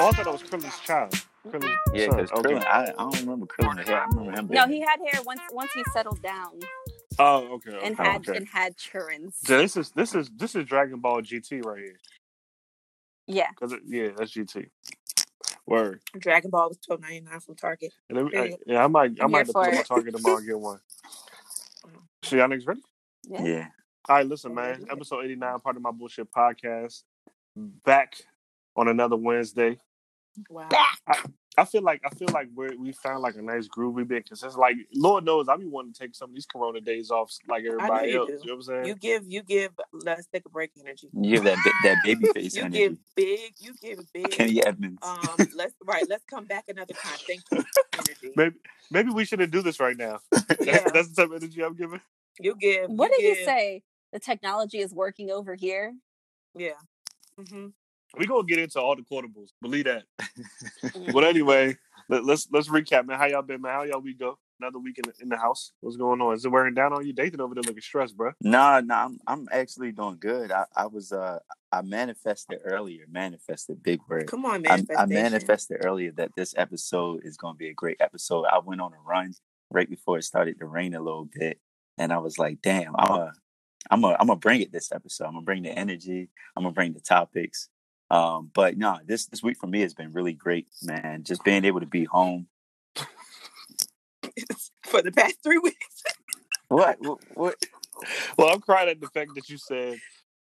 Oh, I thought that was Krillin's child. Krillin's Yeah, because Okay. Krillin, I, I don't remember Krillin the hair. I remember him. No, he had hair once once he settled down Oh, okay. okay. and Oh, had okay. and had churns. So this is this is this is Dragon Ball GT right here. Yeah. Cause it, yeah, that's GT. Word. Dragon Ball was twelve ninety nine from Target. And then, I, yeah, I might I I'm might here have to pull for up my target tomorrow and get one. Oh. So y'all niggas ready? Yeah. Yeah. All right, listen, man. Episode eighty nine, part of my bullshit podcast. Back on another Wednesday. Wow. I feel like I feel like we we found like a nice groove. We've been consistent. Like Lord knows, I be wanting to take some of these Corona days off, like everybody you else. do. You know what I'm saying? You give you give let's take a break energy. You give that that baby face You energy. give big, you give big Kenny Edmonds. um let's right, let's come back another time. Thank you. Energy. maybe maybe we shouldn't do this right now. That's, Yeah. that's the type of energy I'm giving. You give What you did he give- say? The technology is working over here. Yeah. hmm We gonna get into all the quotables. Believe that. But anyway, let, let's let's recap, man. How y'all been, man? How y'all we go? Another week in the, in the house. What's going on? Is it wearing down on you? Dathan over there looking stressed, bro. Nah, nah, I'm I'm actually doing good. I, I was uh I manifested earlier, manifested big word. Come on, I, man. I manifested earlier that this episode is going to be a great episode. I went on a run right before it started to rain a little bit, and I was like, "Damn, I'm a, I'm a, I'm gonna bring it this episode. I'm gonna bring the energy. I'm gonna bring the topics." Um, but no, this this week for me has been really great, man. Just being able to be home. For the past three weeks. What? What? what? Well, I'm crying at the fact that you said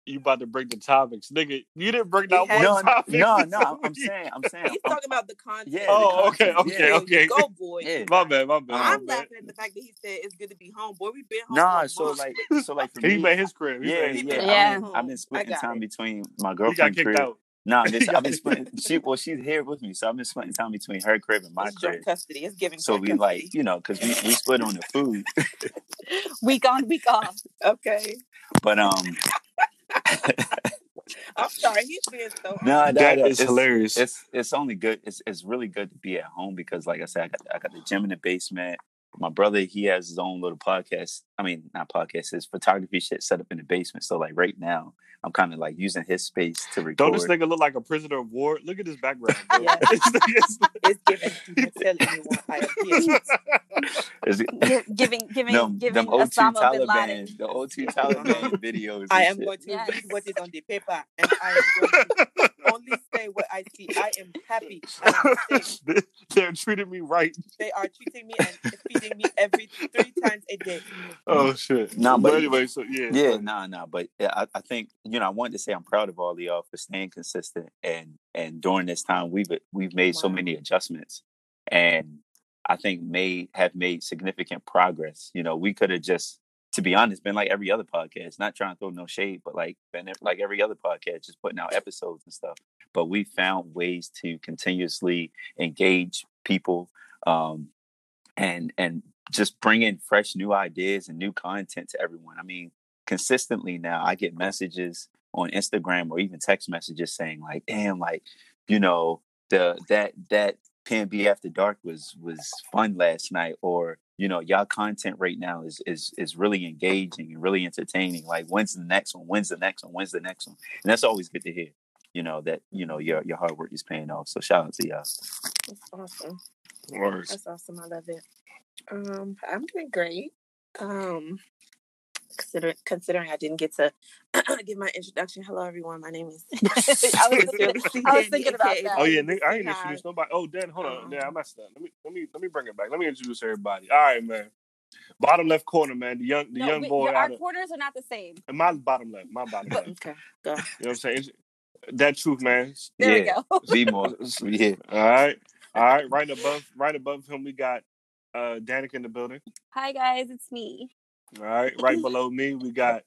you about to bring the topics, nigga. You didn't bring that one No, no, topic. no, this no. I'm, I'm saying, I'm saying. He's I'm- talking about the content. Yeah, Oh, the okay, okay, There you okay. Go, boy. Yeah. My bad, my bad. my I'm bad. laughing at the fact that he said it's good to be home. Boy, we've been home. Nah, for so month. like, so like for He me, made his crib. He yeah, made his yeah. crib. Yeah. I've been, I've been splitting time it. between my He got girlfriend kicked crib. out. No, He this, I've been kicked splitting. She, well, she's here with me, so I've been splitting time between her crib and my It's crib. joint custody. It's giving. So we custody. like, you know, because we, we split on the food, Week on, week off. Okay. but um, I'm sorry. He's being so. no, honest. That no, is it's, hilarious. It's it's only good. It's it's really good to be at home because, like I said, I got I got the gym in the basement. My brother, he has his own little podcast. I mean, not podcast, his photography shit set up in the basement. So like right now, I'm kind of like using his space to record. Don't this nigga look like a prisoner of war? Look at his background. Yeah. This It's giving. Tell anyone I appear. Is it- Gi- giving giving them, giving them O2 Osama bin Laden. The O2 Taliban videos. I am shit. going to Yes. read what is on the paper, and I am going to only say what I see. I am happy. I am safe. They're treating me right. They are treating me and feeding me every three times a day. Oh shit. Nah, but but- anyway, so yeah. Yeah, nah, nah. But yeah, I, I think you know I wanted to say I'm proud of all of y'all for staying consistent and and during this time we've we've made so many adjustments and I think may have made significant progress. You know, we could have just to be honest been like every other podcast, not trying to throw no shade, but like been like every other podcast, just putting out episodes and stuff. But we found ways to continuously engage people um, and and just bring in fresh new ideas and new content to everyone. I mean, consistently now I get messages on Instagram or even text messages saying like, "Damn, like you know the that that PMB After Dark was was fun last night," or you know, y'all content right now is is is really engaging and really entertaining. Like, when's the next one? When's the next one? When's the next one? And that's always good to hear. You know that you know your your hard work is paying off. So shout out to y'all. That's awesome. Words. That's awesome. I love it. Um, I'm doing great. Um, considering considering I didn't get to give my introduction. Hello, everyone. My name is. I was thinking, I was thinking about that. Oh yeah, nigga, I ain't introduced nobody. Oh, Dan, hold on. Yeah, I messed up. Let me let me let me bring it back. Let me introduce everybody. All right, man. Bottom left corner, man. The young the No, young we- boy our of quarters are not the same. my bottom left. My bottom left. Okay, go. You know what I'm saying? That truth, man. There yeah, we go. be more. Yeah, All right. All right. Right above right above him we got uh Danica in the building. Hi guys, it's me. All right. Right below me we got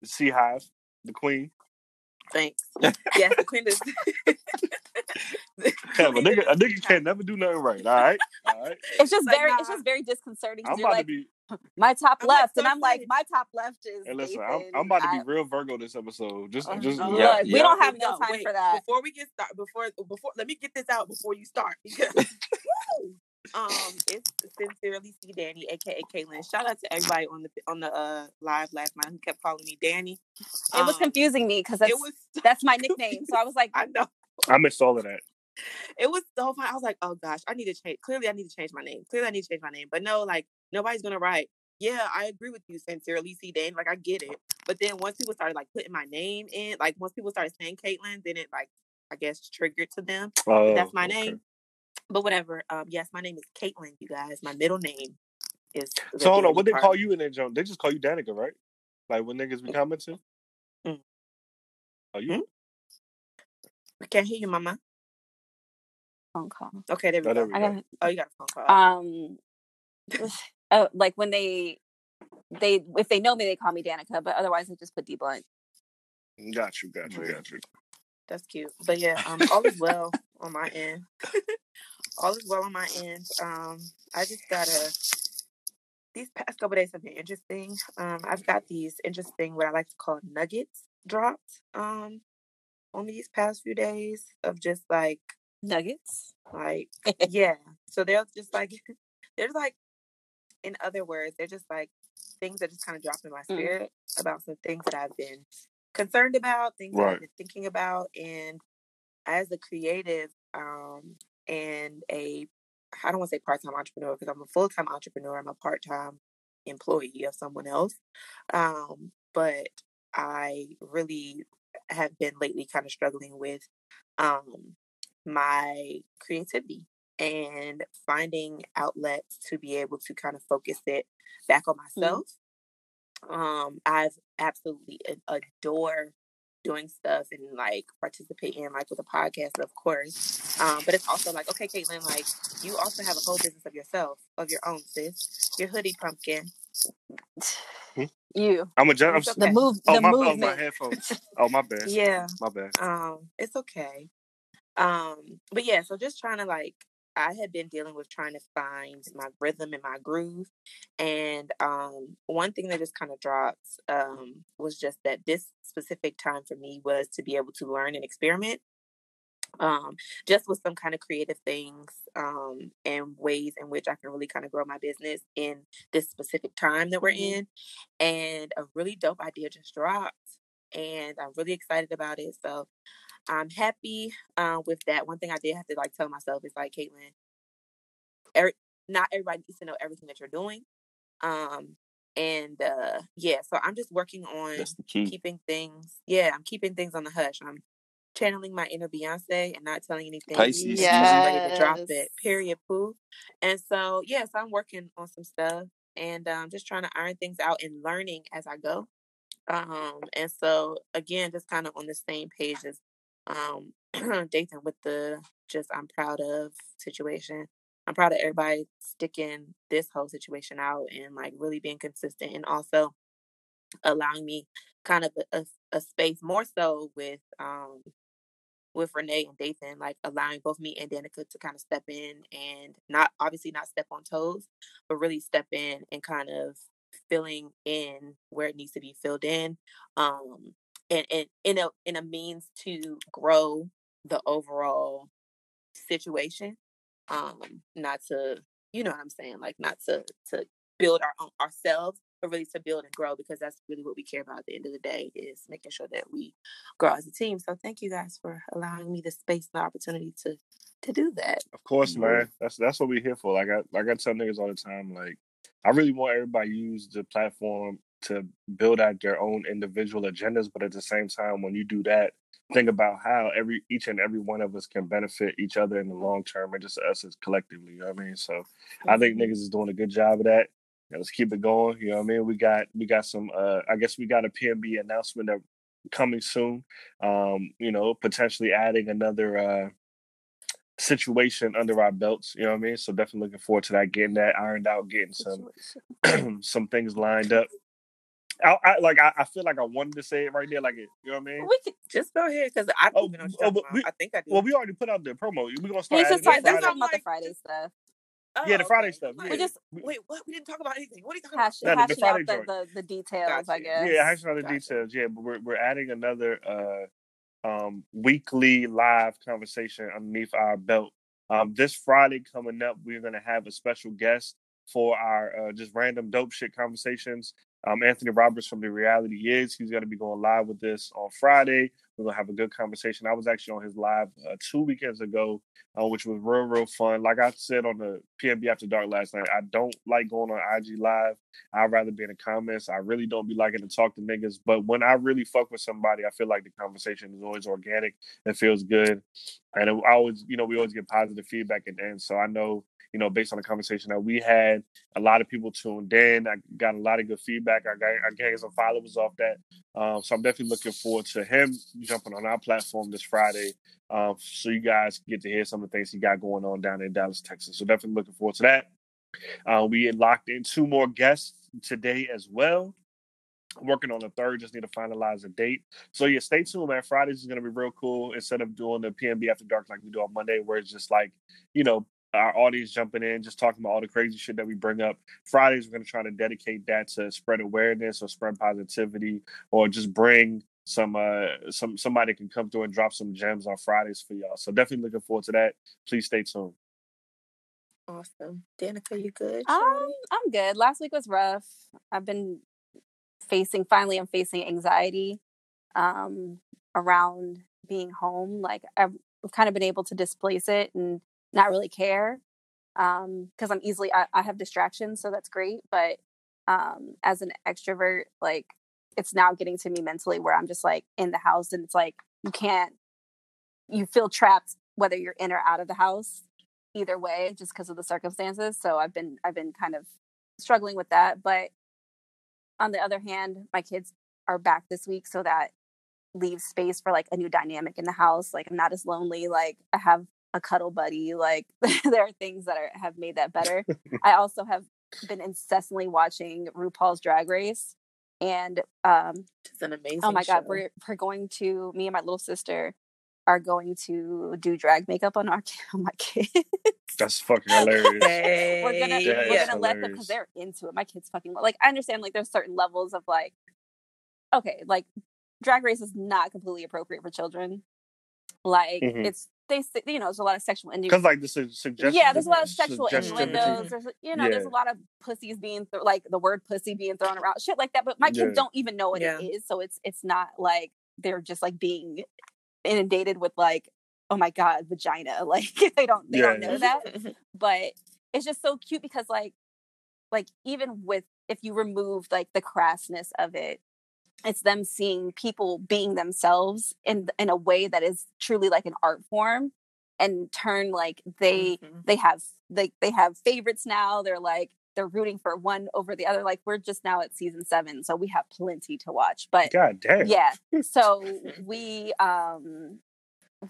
the Sea Hive, the Queen. Thanks. Yes, the queen is. Damn, a nigga, a nigga can't never do nothing right. All right. All right. It's just Like, very, nah. it's just very disconcerting. I'm about like to be my top I'm like, left, and I'm like my top left is. And listen, I'm, I'm about to I- be real Virgo this episode. Just, Oh, just Lord, Yeah, we yeah. don't have Here no time Wait, for that. Before we get started, before before let me get this out before you start because Woo! Um it's sincerely C Danny, aka Caitlin. Shout out to everybody on the on the uh live last night who kept calling me Danny. It was Um, confusing me because that's It was that's my nickname. So I was like, I know. I missed all of that. it was so fun. I was like, oh gosh, I need to change. Clearly, I need to change my name. Clearly, I need to change my name. But no, like nobody's gonna write. Yeah, I agree with you, sincerely, C. Danny. Like I get it. But then once people started like putting my name in, like once people started saying Caitlin, then it like I guess triggered to them. Oh, that's my okay. name. But whatever. Um, yes, my name is Caitlin. You guys, my middle name is. the So hold on, Danny what they call you in that joint? They just call you Danica, right? Like when niggas be commenting. Mm. Oh, you? Hmm? I can't hear you, Mama. Phone call. Okay, there we Oh, there go. we I go. got Oh, you got a phone call. um, oh, like when they they if they know me, they call me Danica, but otherwise they just put D Blunt. Got you, got you, got you. That's cute. But yeah, um, all is well on my end. all is well on my end. Um, I just gotta. These past couple days have been interesting. Um, I've got these interesting what I like to call nuggets dropped. Um, on these past few days of just like Nuggets. like yeah. So they're just like they're like in other words, they're just like things that just kind of drop in my Mm. spirit about some things that I've been concerned about, things that Right. I've been thinking about. And as a creative um and a I don't want to say part time entrepreneur because I'm a full time entrepreneur. I'm a part time employee of someone else. Um, but I really have been lately kind of struggling with um my creativity and finding outlets to be able to kind of focus it back on myself. Um, I've absolutely adore doing stuff and like participating like with a podcast, of course. Um, but it's also like, okay, Caitlin, like you also have a whole business of yourself, of your own, sis. Your hoodie pumpkin. You I'm a judge. I'm, the Okay. move oh the my, oh my headphones. Oh my bad. Yeah. My bad. Um, it's okay. Um, but yeah, so just trying to like I had been dealing with trying to find my rhythm and my groove. And um one thing that just kind of dropped um was just that this specific time for me was to be able to learn and experiment. Um, just with some kind of creative things, um, and ways in which I can really kind of grow my business in this specific time that we're Mhm. in. And a really dope idea just dropped. And I'm really excited about it. So I'm happy uh, with that. One thing I did have to like tell myself is like, Caitlin, every, not everybody needs to know everything that you're doing. Um, and uh, yeah, so I'm just working on That's keeping things. Yeah, I'm keeping things on the hush. I'm channeling my inner Beyonce and not telling anything. Pisces until I'm ready to drop it. Period. Pooh. And so yes, I'm working on some stuff and um, just trying to iron things out and learning as I go. Um, and so again, just kind of on the same page as um, Dathan with the just I'm proud of situation. I'm proud of everybody sticking this whole situation out and like really being consistent and also allowing me kind of a, a, space more so with um with Renee and Dathan, like allowing both me and Danica to kind of step in and not obviously not step on toes, but really step in and kind of filling in where it needs to be filled in. Um and, and in a in a means to grow the overall situation. Um, not to you know what I'm saying, like not to to build our own ourselves, but really to build and grow because that's really what we care about at the end of the day is making sure that we grow as a team. So thank you guys for allowing me the space and the opportunity to to do that. Of course, man. That's that's what we're here for. Like I like I tell niggas all the time, like I really want everybody to use the platform to build out their own individual agendas, but at the same time, when you do that, think about how every each and every one of us can benefit each other in the long term and just us as collectively. You know what I mean? So I think niggas is doing a good job of that. Yeah, let's keep it going. You know what I mean? We got we got some uh I guess we got a PMB announcement that coming soon. Um, you know, potentially adding another uh situation under our belts, you know what I mean? So definitely looking forward to that, getting that ironed out, getting some some things lined up. I, I like I, I feel like I wanted to say it right there, like it, you know what I mean? We can just go ahead because I don't Oh, even know what oh, but we- I think I do. Well, we already put out the promo. We're gonna start just the talking, that's Friday. talking about the Friday stuff. yeah, the Friday okay. stuff, Like, yeah. just- We- Wait, what? We didn't talk about anything. What are you talking Hash, the- the hashing Friday out the, the, the details, I guess. Yeah, hashing out the Gotcha. details. Yeah, but we're we're adding another uh um weekly live conversation underneath our belt. Um this Friday coming up, we're gonna have a special guest for our uh, just random dope shit conversations. Um Anthony Roberts from the Reality Is. He's gonna be going live with this on Friday. We're gonna have a good conversation. I was actually on his live uh, two weekends ago, uh, which was real, real fun. Like I said on the PMB After Dark last night, I don't like going on IG live. I'd rather be in the comments. I really don't be liking to talk to niggas. But when I really fuck with somebody, I feel like the conversation is always organic. It feels good, and I always, you know, we always get positive feedback at the end. So I know you know, based on the conversation that we had. A lot of people tuned in. I got a lot of good feedback. I got I gained some followers off that. Um, so I'm definitely looking forward to him jumping on our platform this Friday. Um, so you guys get to hear some of the things he got going on down in Dallas, Texas. So definitely looking forward to that. Uh, we locked in two more guests today as well working on the third. Just need to finalize a date. So yeah, stay tuned, man. Fridays is gonna be real cool. Instead of doing the PMB after dark like we do on Monday, where it's just like you know our audience jumping in, just talking about all the crazy shit that we bring up. Fridays, we're going to try to dedicate that to spread awareness or spread positivity or just bring some uh some somebody can come through and drop some gems on Fridays for y'all. So definitely looking forward to that. Please stay tuned. Awesome. Danica, you good? Um, I'm good. Last week was rough. I've been facing finally I'm facing anxiety um around being home. Like I've kind of been able to displace it and not really care um because i'm easily I, I have distractions so that's great but um as an extrovert like it's now getting to me mentally where i'm just like in the house and it's like you can't you feel trapped whether you're in or out of the house either way just because of the circumstances so i've been i've been kind of struggling with that but on the other hand my kids are back this week so that leaves space for like a new dynamic in the house like i'm not as lonely like i have a cuddle buddy. Like there are things that are have made that better. I also have been incessantly watching RuPaul's Drag Race, and um, it's an amazing. Oh my show. god, we're we're going to me and my little sister are going to do drag makeup on our on my kids. That's fucking hilarious. Hey, we're gonna we're gonna let them because they're into it. My kids fucking like. I understand like there's certain levels of like, okay, like drag race is not completely appropriate for children. Like Mhm. it's they s- you know there's a lot of sexual innuendo. Because like the su- suggestion. Yeah, there's a lot of sexual suggestivity. innuendos. There's you know, there's a lot of pussies being th- like the word pussy being thrown around, shit like that. But my kids Yeah. don't even know what Yeah. it is, so it's it's not like they're just like being inundated with like, oh my god, vagina. Like they don't they don't know that. But it's just so cute because like like even with if you remove like the crassness of it it's them seeing people being themselves in in a way that is truly like an art form and turn like they Mhm. they have like they have favorites now they're like they're rooting for one over the other like we're just now at season 7 so we have plenty to watch but God damn. yeah so we um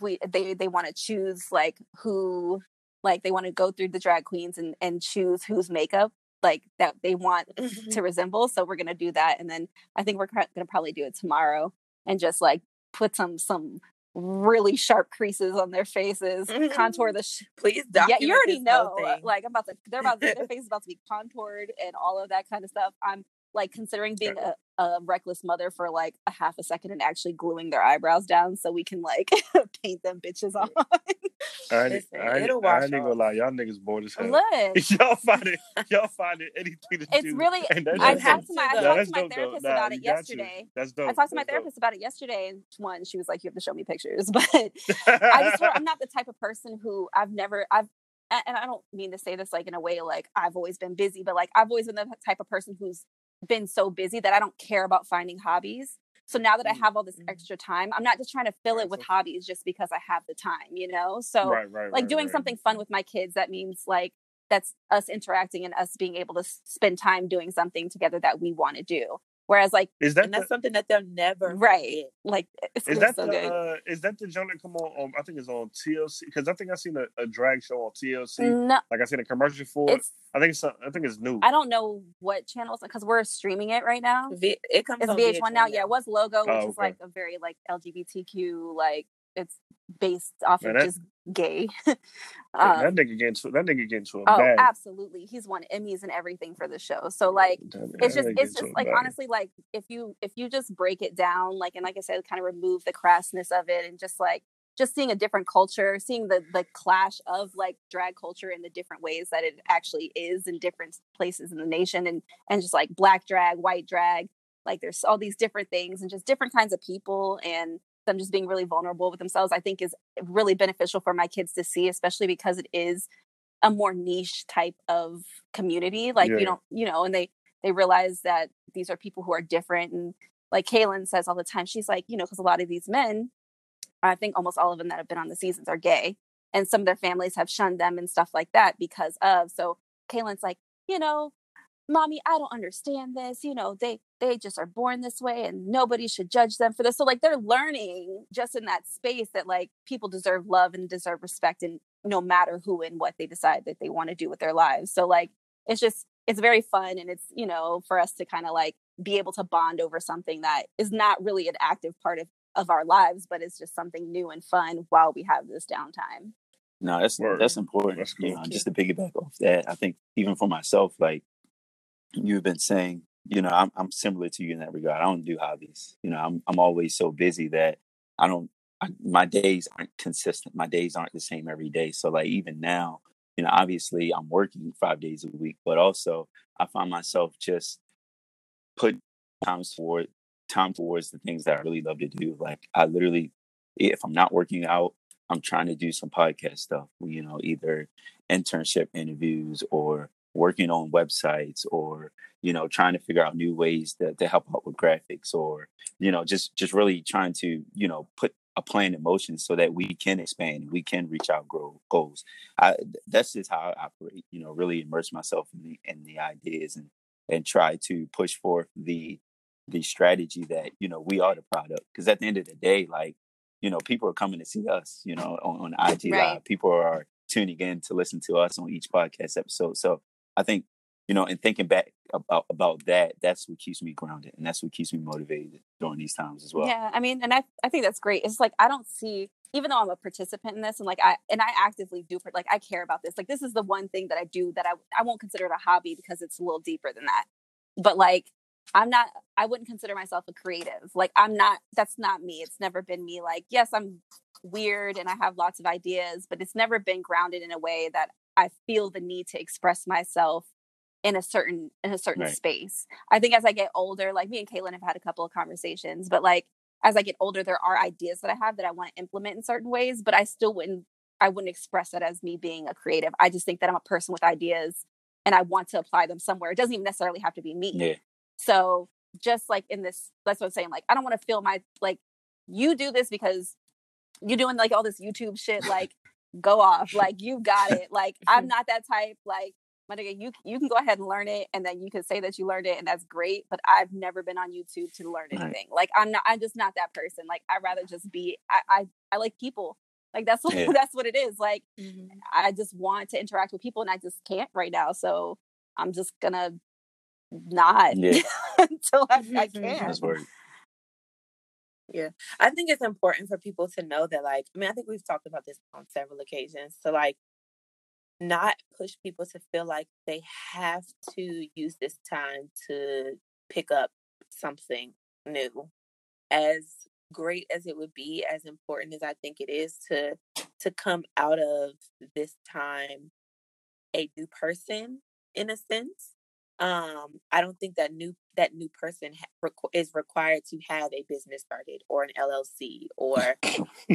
we they they want to choose like who like they want to go through the drag queens and and choose whose makeup like that they want to resemble so we're gonna do that and then i think we're cr- gonna probably do it tomorrow and just like put some some really sharp creases on their faces contour the sh- Please, yeah you already know like i'm about to they're about their face is about to be contoured and all of that kind of stuff. I'm like considering being a, a reckless mother for like a half a second and actually gluing their eyebrows down so we can like paint them bitches on I ain't, Listen, I it'll I ain't gonna lie, y'all niggas bored as hell. look y'all find it, y'all find it anything to it's do. really and that's i talked to my i talked to my therapist about it yesterday That's dope. I talked to my therapist about it yesterday, and one, she was like, "You have to show me pictures." But I just, I'm not the type of person who I've never, I've, and I don't mean to say this like in a way like I've always been busy, but like I've always been the type of person who's been so busy that I don't care about finding hobbies. So now that I Mm, have all this mm. extra time, I'm not just trying to fill it with hobbies just because I have the time, you know. So right, right, like right, doing something fun with my kids that means like that's us interacting and us being able to spend time doing something together that we want to do whereas like Is that and the, that's something that they'll never right forget. like it's is gonna that so the good uh, is that the joint that come on? on I think it's on TLC because I think I seen a, a drag show on TLC. no Like I seen a commercial for it. I think it's I think it's new. i don't know what channels because we're streaming it right now V- it comes it's on vh1 now yeah it was logo which Oh, is like a very like lgbtq like it's based off Man, of that- just gay that um, nigga getting to that nigga getting to a oh bag. absolutely he's won emmys and everything for the show so like That- it's that just it's just like bag. honestly like if you if you just break it down like and like i said kind of remove the crassness of it and just like just seeing a different culture seeing the the clash of like drag culture in the different ways that it actually is in different places in the nation and and just like black drag white drag like there's all these different things and just different kinds of people and them just being really vulnerable with themselves, I think is really beneficial for my kids to see, especially because it is a more niche type of community. Like Yeah. you don't, you know, and they they realize that these are people who are different. And like Kaylin says all the time, she's like, you know, because a lot of these men, I think almost all of them that have been on the seasons are gay, and some of their families have shunned them and stuff like that because of. So Kaylin's like, you know, mommy, I don't understand this. You know, they they just are born this way and nobody should judge them for this. So like they're learning just in that space that like people deserve love and deserve respect and no matter who and what they decide that they want to do with their lives. So like it's just it's very fun and it's, you know, for us to kind of like be able to bond over something that is not really an active part of of our lives, but it's just something new and fun while we have this downtime. No, that's Word. that's important. That's You know, just to piggyback off that, I think even for myself, like you've been saying, you know, I'm I'm similar to you in that regard. I don't do hobbies. You know, I'm I'm always so busy that I don't. I, my days aren't consistent. My days aren't the same every day. So like even now, you know, obviously I'm working five days a week, but also I find myself just put times toward time towards the things that I really love to do. Like I literally, if I'm not working out, I'm trying to do some podcast stuff. You know, either internship interviews or working on websites or you know trying to figure out new ways to, to help out with graphics or you know just just really trying to you know put a plan in motion so that we can expand we can reach our grow goals. I that's just how i operate you know really immerse myself in the in the ideas and and try to push forth the the strategy that you know we are the product. Because at the end of the day like you know people are coming to see us you know on, on ig Right. live. People are tuning in to listen to us on each podcast episode. So i think you know and thinking back about about that that's what keeps me grounded and that's what keeps me motivated during these times as well Yeah, I mean, and I I think that's great. It's like I don't see even though I'm a participant in this and like I and I actively do like I care about this. Like this is the one thing that I do that I I won't consider it a hobby because it's a little deeper than that. But like I'm not I wouldn't consider myself a creative. Like I'm not that's not me. It's never been me like yes, I'm weird and I have lots of ideas, but it's never been grounded in a way that I feel the need to express myself in a certain in a certain Right. space. I think as I get older, like me and Caitlin have had a couple of conversations, but like as I get older, there are ideas that I have that I want to implement in certain ways, but I still wouldn't I wouldn't express that as me being a creative. I just think that I'm a person with ideas and I want to apply them somewhere. It doesn't even necessarily have to be me. yeah So just like in this, that's what I'm saying. Like, I don't want to feel my like you do this because you're doing like all this YouTube shit. Like, go off. Like, you got it. Like, I'm not that type. Like, my nigga, you you can go ahead and learn it, and then you can say that you learned it, and that's great. But I've never been on YouTube to learn Right. anything. Like, I'm not. I'm just not that person. Like, I rather just be. I I, I like people. Like that's what Yeah. that's what it is. Like Mhm. I just want to interact with people and I just can't right now. So I'm just gonna not Yeah. until I, I can. Word I think it's important for people to know that, like, I mean, I think we've talked about this on several occasions. To like, not push people to feel like they have to use this time to pick up something new. As great as it would be, as important as I think it is to to come out of this time a new person in a sense. Um, I don't think that new that new person ha- requ- is required to have a business started or an LLC or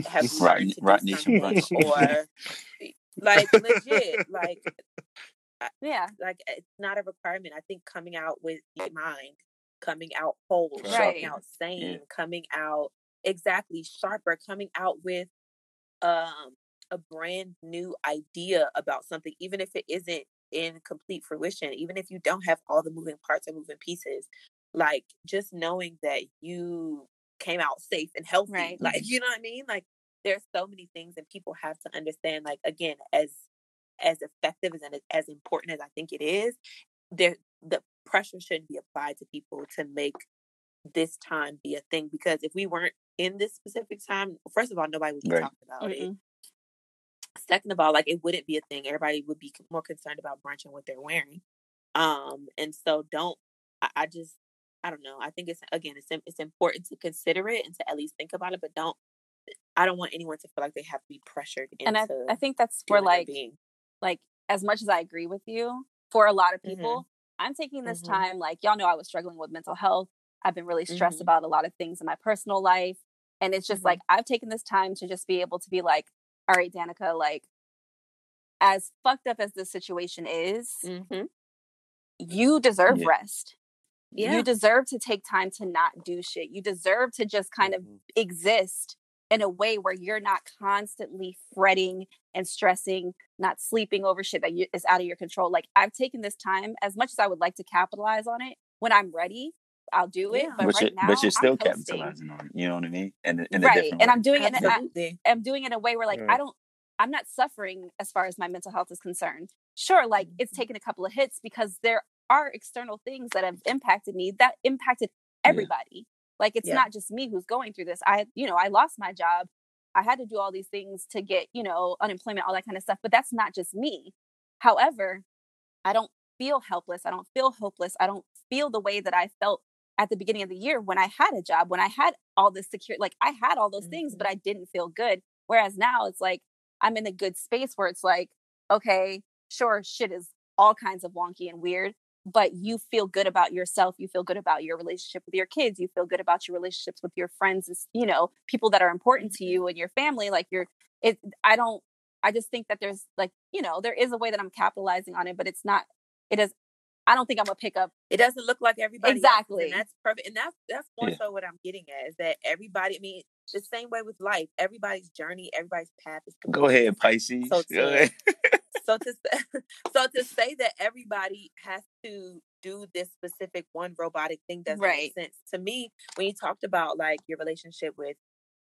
have learned Rotten- to do Rotten Nation something or like legit like Yeah. like it's not a requirement. I think coming out with your mind, coming out whole, Right. coming out sane, coming out exactly sharper, coming out with um a brand new idea about something, even if it isn't in complete fruition, even if you don't have all the moving parts and moving pieces, like just knowing that you came out safe and healthy. Right. Like, you know what I mean? Like there's so many things and people have to understand, like again, as as effective as and as important as I think it is, there the pressure shouldn't be applied to people to make this time be a thing because if we weren't in this specific time, first of all, nobody would be Right. talking about it. Mm-hmm. Second of all, like it wouldn't be a thing. Everybody would be more concerned about brunch and what they're wearing. Um, and so don't. I, I just, I don't know. I think it's again, it's it's important to consider it and to at least think about it, but don't. I don't want anyone to feel like they have to be pressured into. And I, I think that's where like being. like as much as I agree with you, for a lot of Mhm. people, I'm taking this Mhm. time, like y'all know I was struggling with mental health. I've been really stressed Mhm. about a lot of things in my personal life. And it's just like I've taken this time to just be able to be like, all right, Danica, like as fucked up as this situation is, Mm-hmm. you deserve Yeah. rest. Yeah. You deserve to take time to not do shit. You deserve to just kind of Mhm. exist in a way where you're not constantly fretting and stressing, not sleeping over shit that you, is out of your control. Like I've taken this time as much as I would like to capitalize on it. When I'm ready, I'll do it. Yeah. But but, right you're, now, but you're still I'm coasting. capitalizing on it. You know what I mean? And in a right, different and. I'm doing it. In, I'm doing it in a way where like Yeah. I don't. I'm not suffering as far as my mental health is concerned. Sure, like it's Mm-hmm. taken a couple of hits because there are external things that have impacted me that impacted everybody. Like it's Yeah. not just me who's going through this. I, you know, I lost my job. I had to do all these things to get, you know, unemployment, all that kind of stuff. But that's not just me. However, I don't feel helpless. I don't feel hopeless. I don't feel the way that I felt at the beginning of the year when I had a job, when I had all this secure, like I had all those things, but mm-hmm. I didn't feel good. Whereas now it's like I'm in a good space where it's like, okay, sure, shit is all kinds of wonky and weird, but you feel good about yourself. You feel good about your relationship with your kids. You feel good about your relationships with your friends, you know, people that are important to mm-hmm. you and your family. Like you're, it, I don't, I just think that there's like, you know, there is a way that I'm capitalizing on it, but it's not, it is, I don't think I'm gonna pick up. It doesn't look like everybody Exactly. and that's perfect. And that's that's more Yeah. so what I'm getting at is that everybody. I mean, the same way with life. Everybody's journey, everybody's path is Go completely ahead, Pisces. So Go to- ahead. so to say, so to say that everybody has to do this specific one robotic thing doesn't Right. make sense to me when you talked about like your relationship with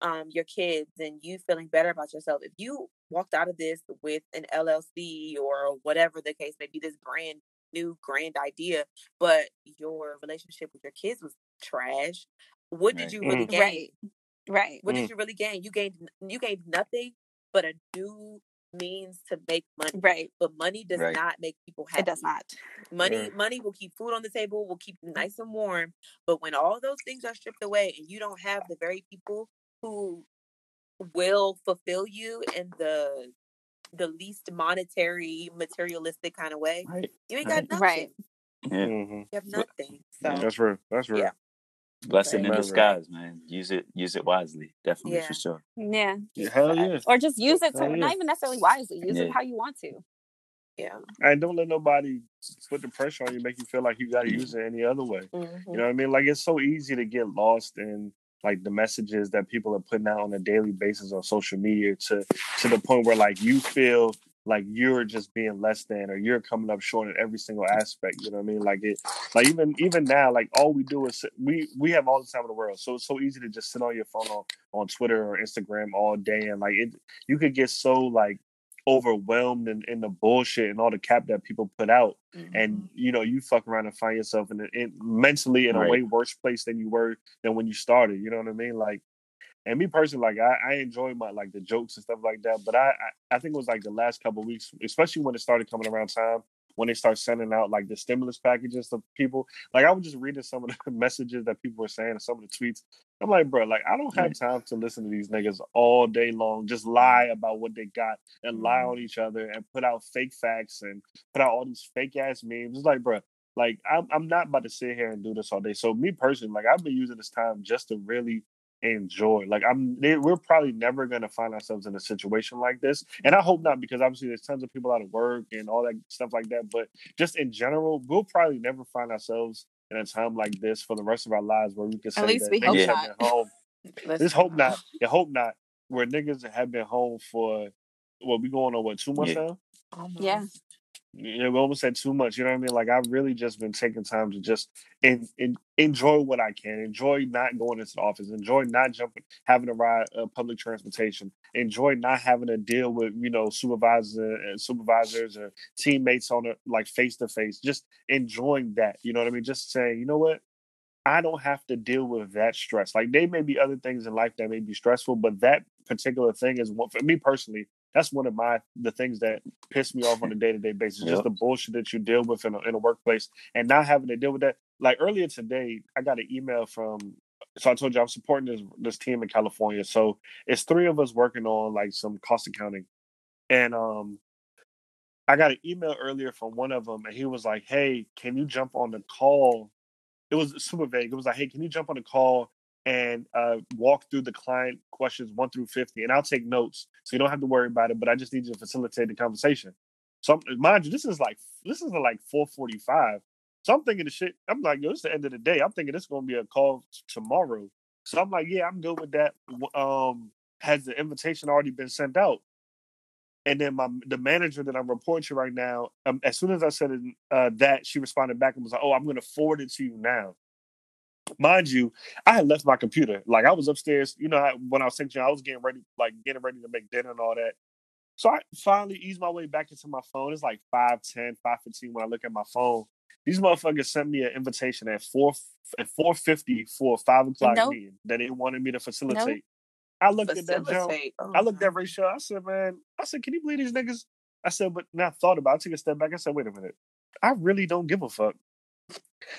um your kids and you feeling better about yourself if you walked out of this with an llc or whatever the case may be this brand new grand idea but your relationship with your kids was trash what did you really Mm. gain Right. Right. what did you really gain you gained you gained nothing but a new means to make money Right. but money does Right. not make people happy. It does not. Money, Right. money will keep food on the table, will keep you nice and warm. But when all those things are stripped away, and you don't have the very people who will fulfill you in the the least monetary, materialistic kind of way, Right. you ain't Right. got nothing. Right. Yeah. Mhm. You have nothing. So That's real. That's real. Yeah. Blessing Right. in disguise, man. Use it. Use it wisely. Definitely Yeah. for sure. Yeah. Yeah, Hell yeah. Or just use it to Hell yeah. not even necessarily wisely. Use Yeah. it how you want to. yeah. And don't let nobody put the pressure on you, make you feel like you got to use it any other way. Mhm. You know what I mean? Like it's so easy to get lost in like the messages that people are putting out on a daily basis on social media to to the point where like you feel like you're just being less than or you're coming up short in every single aspect. You know what I mean? Like it like even even now, like all we do is we we have all the time in the world. So it's so easy to just sit on your phone on, on Twitter or Instagram all day and like it you could get so like overwhelmed in, in the bullshit and all the cap that people put out. And Mhm. you know you fuck around and find yourself in, a, in mentally in a way worse place than you were than when you started you know what i mean? Like and me personally like i, I enjoy my like the jokes and stuff like that but I, I i think it was like the last couple weeks especially when it started coming around time when they start sending out like the stimulus packages to people. Like i was just reading some of the messages that people were saying and some of the tweets i'm like bro like i don't have time to listen to these niggas all day long just lie mm-hmm. about what they got and lie mm-hmm. on each other and put out fake facts and put out all these fake ass memes. It's like, bro, like I'm I'm not about to sit here and do this all day. So me personally, like I've been using this time just to really enjoy. Like I'm, they, we're probably never gonna find ourselves in a situation like this, and I hope not because obviously there's tons of people out of work and all that stuff like that. But just in general, we'll probably never find ourselves in a time like this for the rest of our lives where we can say least that we hope niggas have not. been home Let's just hope not. Yeah, hope not. Where niggas have been home for what we going on what two months Yeah. now? Almost. Yeah. Yeah, we almost said too much. You know what I mean? Like I've really just been taking time to just in, enjoy what I can. Enjoy not going into the office. Enjoy not jumping, having to ride uh, public transportation. Enjoy not having to deal with you know supervisors and supervisors or teammates on a like face to face. Just enjoying that. You know what I mean? Just saying, you know what? I don't have to deal with that stress. Like there may be other things in life that may be stressful, but that particular thing is one for me personally. That's one of my the things that piss me off on a day to day basis. Just the bullshit that you deal with in a, in a workplace and not having to deal with that. Like earlier today, I got an email from. So I told you I'm supporting this this team in California. So it's three of us working on like some cost accounting, and um, I got an email earlier from one of them, and he was like, "Hey, can you jump on the call?" It was super vague. It was like, "Hey, can you jump on the call and uh, walk through the client questions one through 50 and I'll take notes so you don't have to worry about it, but I just need you to facilitate the conversation. So mind you, this is like this is like 445. So I'm thinking the shit, I'm like, yo, it's the end of the day. I'm thinking it's gonna be a call tomorrow. So I'm like, yeah, I'm good with that. Um, has the invitation already been sent out? And then my the manager that I'm reporting to right now, um, as soon as I said uh, that, she responded back and was like, "Oh, I'm going to forward it to you now." Mind you, I had left my computer. Like I was upstairs. You know, I, when I was texting, I was getting ready, like getting ready to make dinner and all that. So I finally eased my way back into my phone. It's like 510, 515 when I look at my phone. These motherfuckers sent me an invitation at four at four fifty for a five o'clock Nope. meeting that they wanted me to Nope. facilitate. I looked at that jump. Oh, I looked at Rachel. I said, man, I said, can you believe these niggas? I said, but now I thought about it. I took a step back. I said, wait a minute. I really don't give a fuck.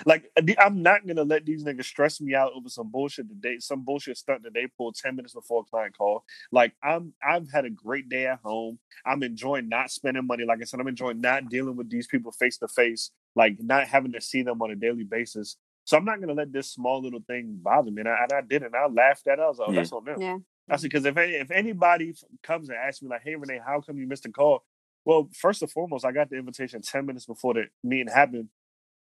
Like, uh, I'm not gonna let these niggas stress me out over some bullshit today, some bullshit stunt that they pulled ten minutes before a client call. Like, I'm, I've had a great day at home. I'm enjoying not spending money. Like I said, I'm enjoying not dealing with these people face to face. Like, not having to see them on a daily basis. So I'm not gonna let this small little thing bother me. And I, and I did, it, and I laughed at it. I was like, oh, Yeah. that's on them. Yeah. I said, because if any, if anybody comes and asks me like, "Hey Renee, how come you missed the call?" Well, first and foremost, I got the invitation ten minutes before the meeting happened,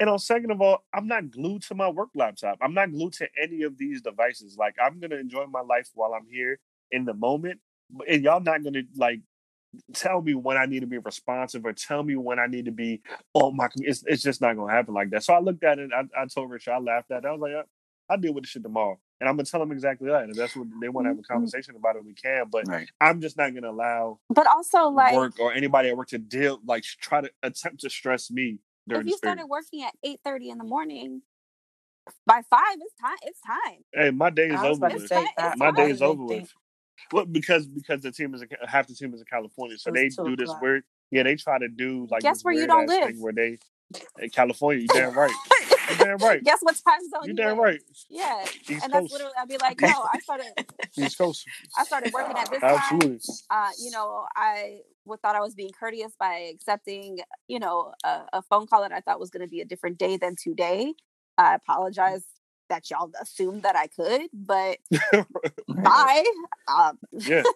and on second of all, I'm not glued to my work laptop. I'm not glued to any of these devices. Like I'm gonna enjoy my life while I'm here in the moment, and y'all not gonna like tell me when I need to be responsive or tell me when I need to be on my. It's it's just not gonna happen like that. So I looked at it. I, I told Rich, I laughed at it. I was like, "Yeah, I'll deal with the shit tomorrow. And I'm gonna tell them exactly that. And if that's what they want to have a Mm-hmm. conversation about it, we can. But Right. I'm just not gonna allow But also, like, work or anybody at work to deal like try to attempt to stress me during if you started working at eight thirty in the morning, by five, it's time. It's time. Hey, my day is over with. say My day is over think with. Well, because because the team is in, half the team is in California, so they do this o'clock. weird. Yeah, they try to do like Guess where you don't live. thing where they in California. You damn right. You damn right. Guess what time zone You you damn right. Yeah, East and that's Coast. literally. I'd be like, no, I started. East Coast. I started working at this time. Absolutely. uh, you know, I w- thought I was being courteous by accepting, you know, a, a phone call that I thought was going to be a different day than today. I apologize that y'all assumed that I could, but bye. Um, yeah.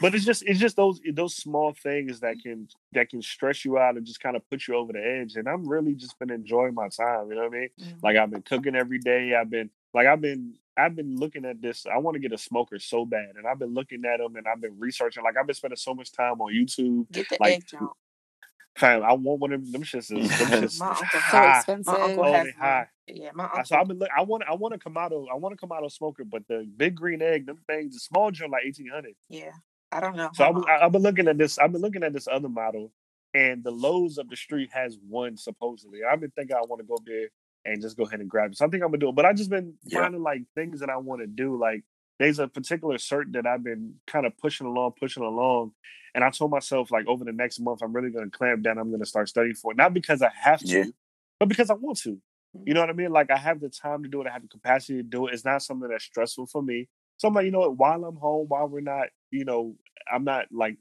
But it's just it's just those those small things that can that can stress you out and just kind of put you over the edge. And I'm really just been enjoying my time. You know what I mean? Mhm. Like I've been cooking every day. I've been like I've been I've been looking at this. I want to get a smoker so bad, and I've been looking at them and I've been researching. Like I've been spending so much time on YouTube. Get the like, egg jump. Fam, I want one of them. Them shits is them shits My is uncle so high. My uncle Oh, has high. Yeah, my uncle. So I've been. Look, I want. I want a Kamado. I want a Kamado smoker, but the big green egg, them things, the small joint, like eighteen hundred. yeah, I don't know. So I've been, I've been looking at this. I've been looking at this other model, and the Lowe's up the street has one supposedly. I've been thinking I want to go there and just go ahead and grab it. So I think I'm gonna do it. But I just been Yeah. finding like things that I want to do. Like there's a particular cert that I've been kind of pushing along, pushing along, and I told myself like over the next month I'm really gonna clamp down. I'm gonna start studying for it, not because I have to, Yeah. but because I want to. You mm-hmm. know what I mean? Like I have the time to do it. I have the capacity to do it. It's not something that's stressful for me. So I'm like, you know what? While I'm home, while we're not, you know, I'm not like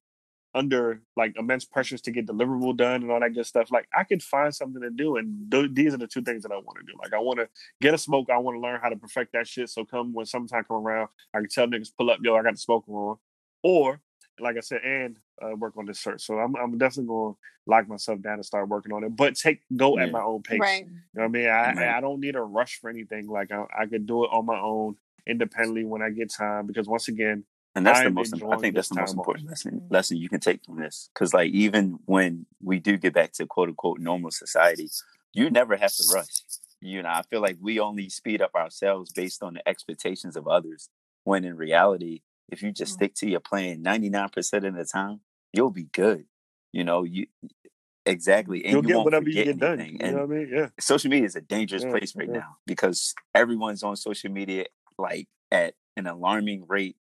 under like immense pressures to get deliverable done and all that good stuff. Like I could find something to do, and th- these are the two things that I want to do. Like I want to get a smoke. I want to learn how to perfect that shit. So come when summertime come around, I can tell niggas pull up, yo, I got the smoker on, or like I said, and uh, work on this cert. So I'm I'm definitely going to lock myself down and start working on it, but take go at my own pace. Right. You know what I mean? I Right. I don't need a rush for anything. Like I, I could do it on my own, independently when I get time. Because once again, And that's the I'm most. I think that's the most off. important lesson lesson you can take from this. Because like even when we do get back to quote unquote normal society, you never have to rush. You know, I feel like we only speed up ourselves based on the expectations of others. When in reality, if you just Mhm. stick to your plan ninety nine percent of the time, you'll be good. You know, you exactly, and you'll you get won't whatever you forget get done. anything. You And know what I mean? Yeah. social media is a dangerous Yeah, place right yeah. now because everyone's on social media like at an alarming rate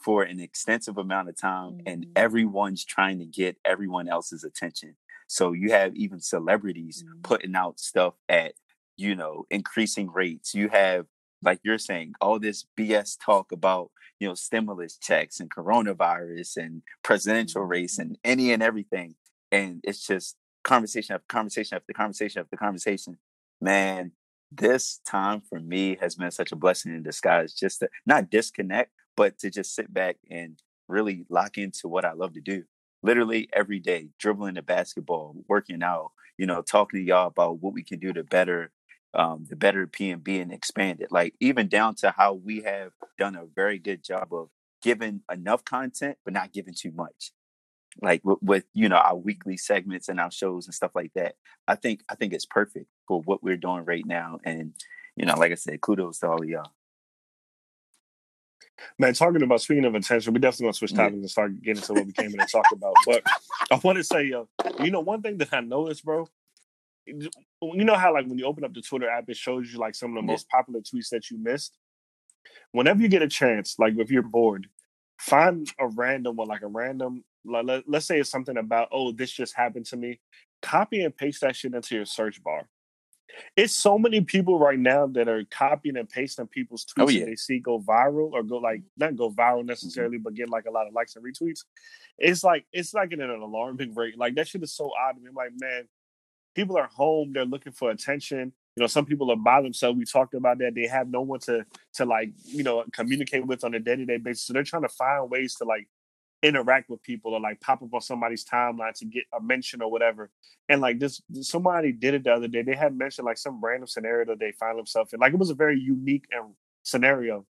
for an extensive amount of time and Mhm. everyone's trying to get everyone else's attention so you have even celebrities Mhm. putting out stuff at you know increasing rates you have like you're saying all this bs talk about you know stimulus checks and coronavirus and presidential race and any and everything and it's just conversation after conversation after conversation after conversation man this time for me has been such a blessing in disguise. Just to not disconnect, but to just sit back and really lock into what I love to do. Literally every day, dribbling the basketball, working out, you know, talking to y'all about what we can do to better um, the better PMB and expand it. Like even down to how we have done a very good job of giving enough content, but not giving too much. Like with, with you know our weekly segments and our shows and stuff like that. I think I think it's perfect for what we're doing right now. And you know, like I said, kudos to all of y'all. Man, talking about speaking of intention, we definitely gonna switch Yeah. topics and start getting to what we came in and talk about. But I want to say, yo, you know, one thing that I noticed, bro. You know how like when you open up the Twitter app, it shows you like some of the Yeah. most popular tweets that you missed. Whenever you get a chance, like if you're bored, find a random one, like a random. Like, let, let's say it's something about, oh, this just happened to me. Copy and paste that shit into your search bar. It's so many people right now that are copying and pasting people's oh, tweets Oh, yeah. that they see go viral or go like mm-hmm. not go viral mm-hmm. necessarily, but get like a lot of likes and retweets. It's like it's like at an alarming rate. Like that shit is so odd to me. I'm like, man, people are home, they're looking for attention. You know, some people are by themselves. We talked about that. They have no one to to like, you know, communicate with on a day-to-day basis. So they're trying to find ways to like interact with people or like pop up on somebody's timeline to get a mention or whatever. And like this, somebody did it the other day. They had mentioned like some random scenario that they found themselves in. Like it was a very unique and scenario.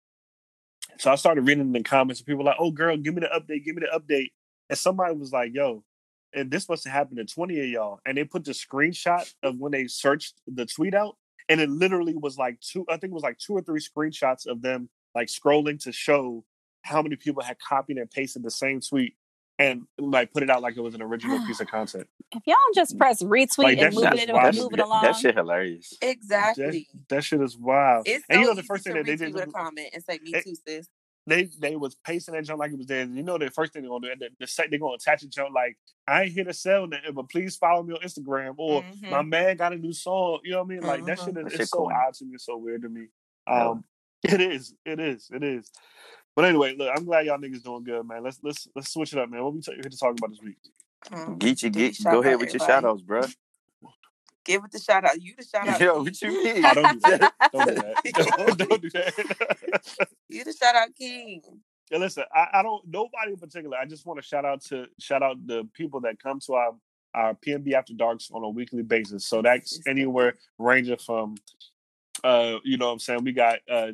So I started reading the comments, and people like, "Oh, girl, give me the update, give me the update." And somebody was like, "Yo." And this must have happened to 20 of y'all. And they put the screenshot of when they searched the tweet out. And it literally was like two, I think it was like two or three screenshots of them like scrolling to show how many people had copied and pasted the same tweet and like put it out like it was an original piece of content. If y'all just press retweet Like, and move shit it, is and move it that, along, that shit hilarious. Exactly. That shit is wild. It's so and you know the first thing that they did retweet a was- comment and say, "Me it- too, sis." they they was pasting that junk like it was there. You know the first thing they're gonna do, the, the sec they're gonna attach a junk like I ain't here to sell nothing, but please follow me on Instagram or Mhm. my man got a new song. You know what I mean? Like that Mhm. shit is That it's shit so corny. odd to me, so weird to me. Hell. Um, it is, it is, it is. But anyway, look, I'm glad y'all niggas doing good, man. Let's let's let's switch it up, man. What we t- here to talk about this week? Um, Geechee give you Go ahead with your everybody. shout outs, bro. Give it the shout out. You the shout out. Yo, what you mean? Oh, don't do that. Don't do that. Don't, don't do that. You the shout out king. Yeah, listen, I, I don't nobody in particular. I just want to shout out to shout out the people that come to our our PMB after darks on a weekly basis. So that's anywhere ranging from uh you know what I'm saying we got uh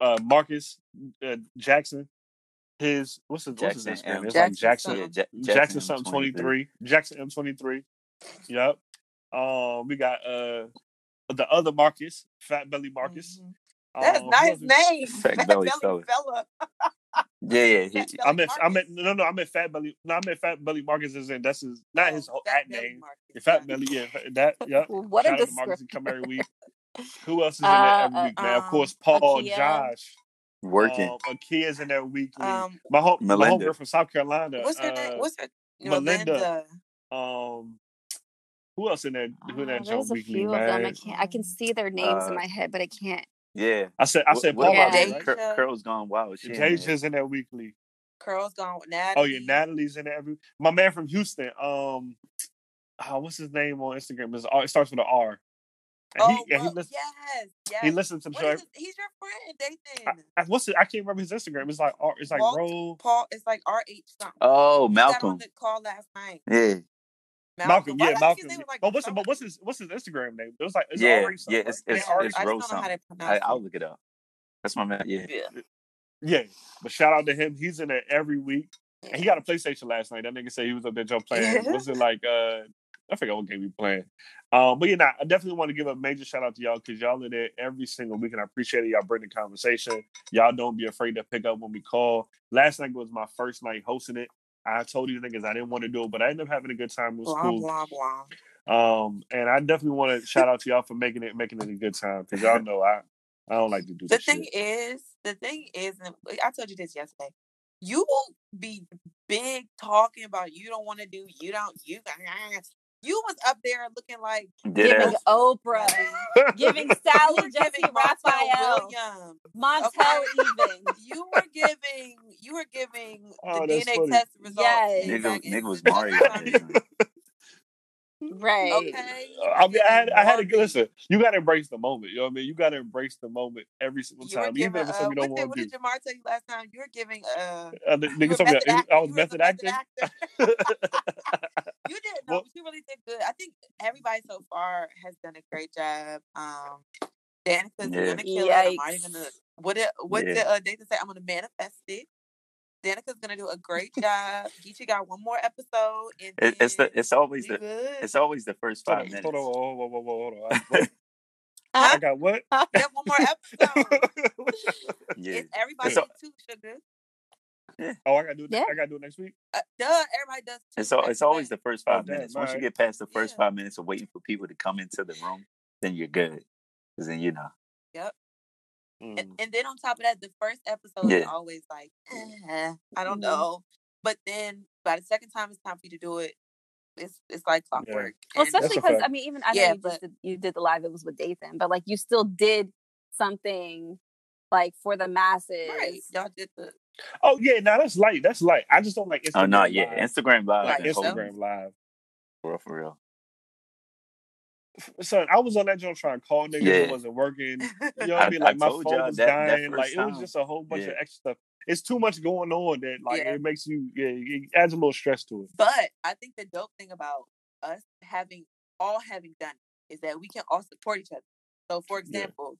uh Marcus uh, Jackson his what's his what's his Jackson Instagram? M. It's like Jackson Jackson Yeah, Ja- Jackson, something 23. 23. Jackson M23. Yep. Um we got uh the other Marcus, Fat Belly Marcus. Mhm. That's Um, who nice name. Fat Fat Belly Belly fella. fella. Yeah, yeah. He, I Belly meant, I meant, no, no, I meant Fat Belly. No, I meant Fat Belly Marcus is in. That's his, not his Oh, whole at name. Marcus. Yeah, Fat Got Belly, yeah, that, yep. what a Shout out to Marcus. He come every week. Who else is in there Uh, every week, man? Of um, course, Paul, Akia. Josh, working. um, Akia's in there weekly. Um, my home, my Melinda. homegirl from South Carolina. what's her uh, name? What's her? Melinda. Melinda. Um, who else in there? Who in Oh, that there's joint a weekly, few of them. I can't. I can see their names in Uh, my head, but I can't. yeah. I said, I said what Paul, about Yeah. right? Cur- Deja? Curls Gone Wild? She in Deja's there. in there weekly. Curls gone with Oh yeah, Natalie's in there every. My man from Houston. Um, oh, what's his name on Instagram? It's, it starts with an R. And Oh, he, and he well, listens. yes, yes. He listens to the What show. is his, he's your friend, Dathan. I, I, what's it? I can't remember his Instagram. It's like R- it's like Walt Roll Paul, it's like R H something. Oh, He got on Malcolm. the call last night. Yeah, Malcolm. Why Yeah, did I think Malcolm. was like but what's but what's his what's his Instagram name? It was like it's yeah, already yeah. It's it's, Ari- it's I Rose just don't know how something. to I, pronounce I'll look it up. That's my man. Yeah. Yeah. yeah. But shout out to him. He's in there every week. And he got a PlayStation last night. That nigga said he was up there just playing. Yeah. Was it like uh I forgot what game he playing. Um, but yeah, nah, I definitely want to give a major shout out to y'all because y'all are there every single week, and I appreciate it. Y'all bring the conversation. Y'all don't be afraid to pick up when we call. Last night was my first night hosting it. I told you niggas I didn't want to do it, but I ended up having a good time. It was Blah cool. blah blah. Um, and I definitely want to shout out to y'all for making it making it a good time because y'all know I I don't like to do The this thing shit. is, the thing is, I told you this yesterday. You will be big talking about you don't want to do, you don't, you, you was up there looking like Did Giving that? Oprah, giving Sally Jessy giving Montel Raphael, Williams. Montel even. You were giving, you were giving Oh, the DNA funny. test results. Yes. Nigga, back nigga was Mario. Out there, son. Right. Okay. Uh, I mean, I had, I had to Marvin. listen. You got to embrace the moment. You know what I mean? You got to embrace the moment every single You time, giving, even if it's uh, you don't what, did, want what to did do. Jamar tell you last time? You were giving uh Uh, the, you nigga were told me I, act- I was you method acting. actor. you did no, Well- you really did good. I think everybody so far has done a great job. Um Danica's Yeah. gonna kill it. I'm already Yikes. gonna what it, what Yeah. did uh, Nathan say? I'm gonna manifest it. Danica's gonna do a great job. Geechee got one more episode and It, it's the it's always the good. it's always the first Hold five on, minutes. hold on, hold on, hold on, hold on. I, what? I got what? One more episode. Yeah, It's everybody It's al- too, sugar. oh, I got to do it. Yeah. I got to do it next week. Uh, duh, everybody does. Two it's al- back it's always the first Oh, five damn, minutes. Once you alright. get past the first Yeah. five minutes of waiting for people to come into the room, then you're good. Because then you know. Mm. And, and then on top of that, the first episode is always like, eh, I don't Mhm. know. But then by the second time it's time for you to do it, it's it's like clockwork. Well, especially because. I mean, even I know you but- did, you did the live. It was with Dathan, but like you still did something like for the masses. right, y'all did the Oh yeah, now that's light. That's light. I just don't like Instagram. Oh no, yeah, Instagram Live. like Right, been so- holding Instagram live. for real, for real. Son, I was on that joint trying to call niggas. Yeah. It wasn't working. You know what I, I- mean? I Like my told phone was that- that dying. first like it was just a whole bunch of extra stuff. It's too much going on that like Yeah. it makes you. Yeah, it adds a little stress to it. But I think the dope thing about us having all having done it is that we can all support each other. So, for Yeah. example,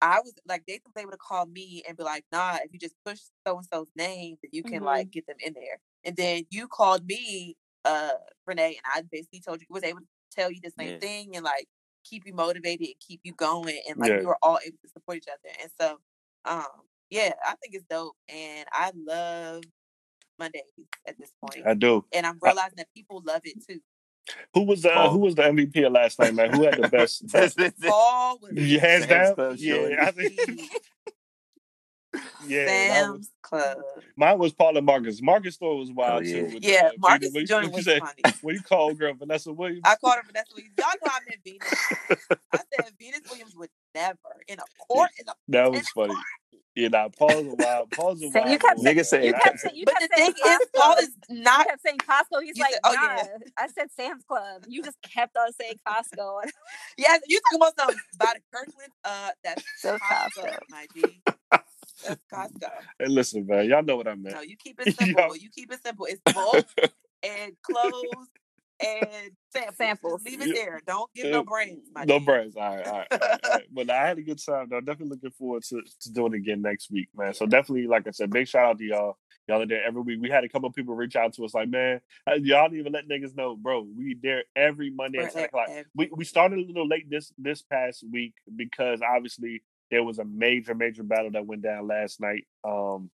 I was like, Nathan was able to call me and be like, "Nah, if you just push so and so's name, then you can Mhm. like get them in there." And then you called me, uh, Renee, and I basically told you was able to tell you the same Yeah. thing and like keep you motivated and keep you going, and like Yeah. we were all able to support each other. And so, um, yeah, I think it's dope, and I love Mondays at this point I do. and I'm I- realizing that people love it too. Who was the uh, Paul. who was the MVP of last night, man? Who had the best? best Paul was Yeah, hands Sam's down. Yeah, I think. Yeah, Sam's was, Club. mine was Paula Marcus. Marcus story was wild Oh, yeah. too. Yeah, uh, Marcus Venus- what you- joint what you was say? funny. When you call girl Vanessa Williams, I called her Vanessa Williams. Y'all know I meant Venus. I said Venus Williams would never in a court in a that was funny. Yeah, nah, Paul's a wild. Paul's a So wild. you kept boy, saying- Nigga said- You kept saying you But kept the saying thing is, Paul Costco. is You not. kept saying Costco. He's You like, said- oh, nah. yeah. I said Sam's Club. You just kept on saying Costco. Yeah, you talking about some about the Kirkland? Uh, that's So Costco, Costco. my G. That's Costco. Hey, listen, man, y'all know what I meant. No, you keep it simple. Yo. You keep it simple. It's bulk and clothes and samples. Samples. Leave it there. Don't give no brands, my No G. brands. All right, all right, all right, all right. But I had a good time. though. definitely looking forward to, to doing it again next week, man. So definitely, like I said, big shout out to y'all. Y'all are there every week. We had a couple of people reach out to us, like, man, y'all didn't even let niggas know, bro. We there every Monday at ten o'clock. We we started a little late this this past week because obviously there was a major major battle that went down last night. Um,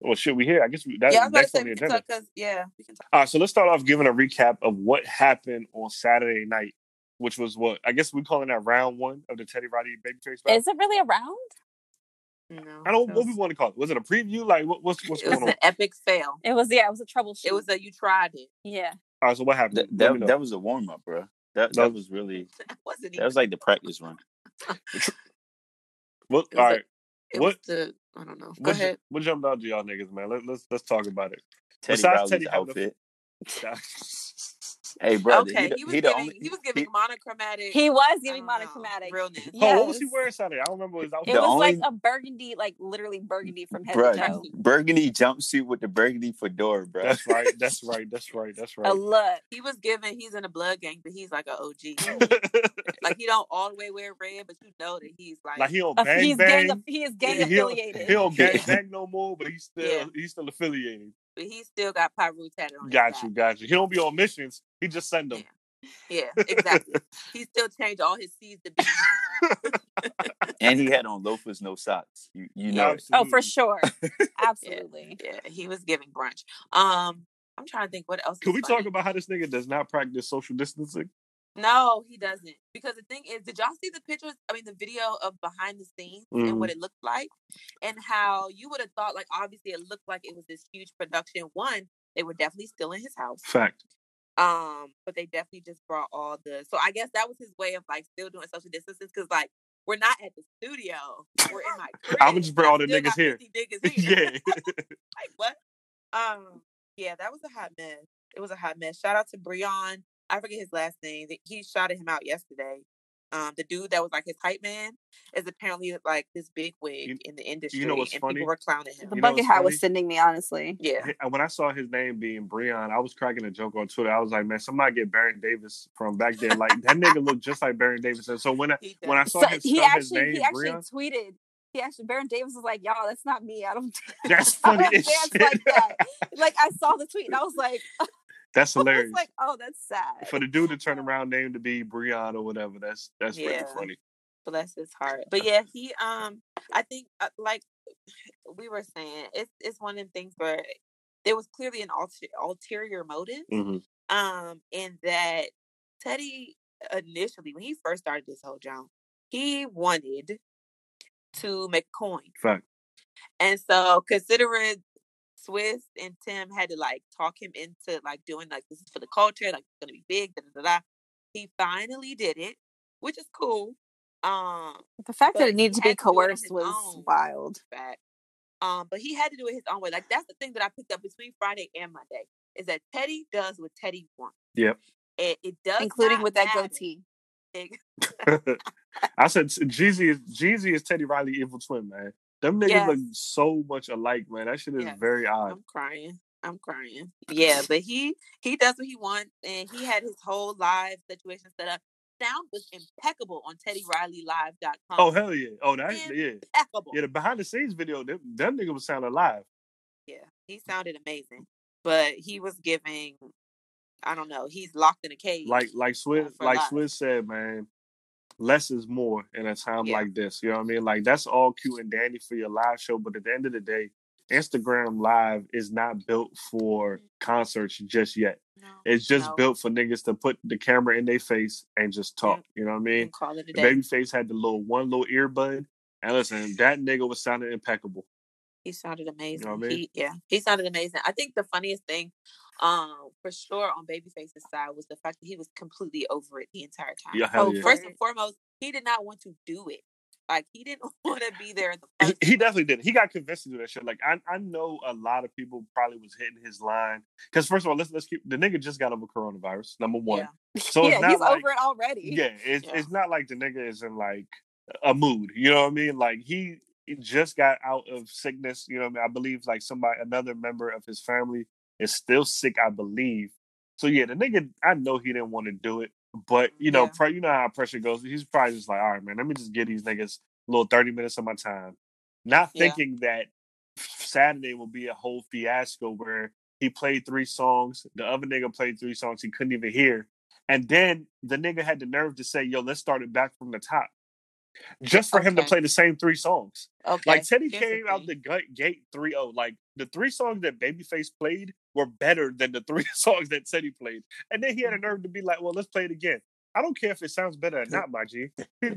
well, should we hear? I guess we, that's Yeah, I was to next say on the we can agenda. talk because yeah, we can talk. All right, so let's start off giving a recap of what happened on Saturday night, which was what I guess we're calling that round one of the Teddy Riley Babyface battle. Is it really around? No, I don't it what we want to call it. Was it a preview? Like what, what's what's it was going on? an epic fail. It was yeah. It was a troubleshoot. It was a you tried it. yeah. All right, so what happened? That, that, that was a warm up, bro. That No. that was really It wasn't that was like the practice run. what? it was All a- right, what- the I don't know. Go what, ahead. what jumped out to y'all niggas, man? Let, let's let's talk about it. Teddy Besides Riley's Teddy having the- outfit. Hey, brother, okay, he, he was he the giving only he was giving he- monochromatic. He was giving don't know, monochromatic. realness. Oh, what was he wearing Saturday? I don't remember his outfit. It The was only- like a burgundy, like literally burgundy from head Bruh, to toe. burgundy jumpsuit with the burgundy fedora, bro. That's right. That's right. That's right. That's right. A right. look. He was giving. He's in a blood gang, but he's like an OG. like he don't all the way wear red, but you know that he's like, like he don't bang he's bang. gang. He is gang he don't, affiliated. he don't gang bang no more, but he's still Yeah. he's still affiliated. But he still got Pyru tatted on. his Got back. you, got you. He don't be on missions. He just send them. Yeah, exactly. he still changed all his C's to B. and he had on loafers, no socks. You you know, it. Oh, for sure. Absolutely. Yeah, he was giving brunch. Um, I'm trying to think what else. Can we funny. talk about how this nigga does not practice social distancing? No, he doesn't. Because the thing is, did y'all see the pictures? I mean, the video of behind the scenes Mhm. and what it looked like, and how you would have thought, like, obviously, it looked like it was this huge production. One, they were definitely still in his house. Fact. Um, but they definitely just brought all the. So I guess that was his way of like still doing social distancing because like we're not at the studio, we're in my. Crib, I would just bring all the niggas here. niggas here. yeah. like what? Um, yeah, that was a hot mess. It was a hot mess. Shout out to Breon. I forget his last name. He shouted him out yesterday. Um, the dude that was like his hype man is apparently like this big wig You- in the industry, you know what's and funny? people were clowning him. The You bucket hat funny? was sending me, honestly. Yeah, And when I saw his name being Breon, I was cracking a joke on Twitter. I was like, man, somebody get Baron Davis from back then. Like that nigga looked just like Baron Davis. And so when I when I saw So his, he saw his name, he actually Breon, tweeted. He actually Baron Davis was like, "Y'all, that's not me. I don't. that's I funny don't dance shit. like that." Like I saw the tweet and I was like, that's I was hilarious. like, "Oh, that's sad." For the dude to turn around name to be Breon or whatever, that's that's pretty funny. bless his heart. But yeah, he um I think uh, like we were saying, it's it's one of the things where there was clearly an ulter- ulterior motive. hmm Um, in that Teddy initially when he first started this whole job, he wanted to make a coin. Fact. And so considering Swizz and Tim had to like talk him into like doing like this is for the culture, like it's gonna be big, da da da. da. He finally did it, which is cool. Um, the fact that it needed to be had to do it on coerced was own. wild. fact. Um, but he had to do it his own way. Like that's the thing that I picked up between Friday and Monday is that Teddy does what Teddy wants. Yep. It, it does, including with that matter. goatee. I said Jeezy is Jeezy is Teddy Riley evil twin, man. Them niggas Yes. look so much alike, man. That shit is Yes. very odd. I'm crying. I'm crying. Yeah, but he he does what he wants, and he had his whole live situation set up. Sound was impeccable on TeddyRileyLive.com. Oh hell yeah! Oh that yeah impeccable. yeah. The behind the scenes video, them, them nigga was sounding live. Yeah, he sounded amazing, but he was giving. I don't know. He's locked in a cage. Like like Swizz for like life. Swizz said, man. Less is more in a time Yeah. like this. You know what I mean? Like that's all cute and dandy for your live show, but at the end of the day, Instagram Live is not built for concerts just yet. No, It's just no. built for niggas to put the camera in their face and just talk. You know what I mean? And call it a day. Babyface had the little one little earbud, and listen, that nigga was sounding impeccable. He sounded amazing. what I mean? He yeah, he sounded amazing. I think the funniest thing, um, for sure on Babyface's side was the fact that he was completely over it the entire time. Yeah, hell Oh, yeah. First and foremost, he did not want to do it. Like he didn't want to be there in the He, first he definitely didn't. He got convinced to do that shit. Like I, I know a lot of people probably was hitting his line because first of all, let's let's keep the nigga just got over coronavirus. Number one. Yeah. So it's yeah, not he's like- over it already. Yeah, it's Yeah. it's not like the nigga is in like a mood. You know what I mean? Like he, he just got out of sickness. You know what I mean? I believe like somebody, another member of his family is still sick. I believe. So yeah, the nigga, I know he didn't want to do it, but you know, Yeah. pre- you know how pressure goes. He's probably just like, all right, man, let me just get these niggas a little thirty minutes of my time, not Yeah. thinking that Saturday will be a whole fiasco where he played three songs, the other nigga played three songs he couldn't even hear. And then the nigga had the nerve to say, "Yo, let's start it back from the top," just for him to play the same three songs. Okay. Like Teddy here's the came out the gut, gate 3-0. Like the three songs that Babyface played were better than the three songs that Teddy played. And then he had a mm-hmm. nerve to be like, "Well, let's play it again." I don't care if it sounds better or not, my G.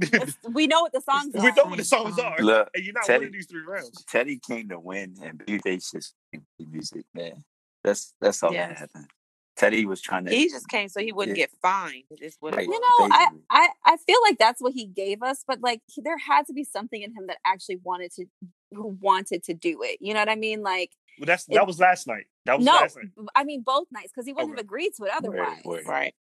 we know what the songs are. We know what the songs um, are, Look, and you're not Teddy- winning these three rounds. Teddy came to win, and Babyface just came music, man. That's that's all Yes. that happened. Teddy was trying to. He just came so he wouldn't Yeah. get fined. Is what Right. You know, I, I I feel like that's what he gave us, but like he- there had to be something in him that actually wanted to who wanted to do it. You know what I mean? Like Well, that's It- that was last night. That was no, last night. b- I mean both nights because he wouldn't Okay. have agreed to it otherwise. word. right.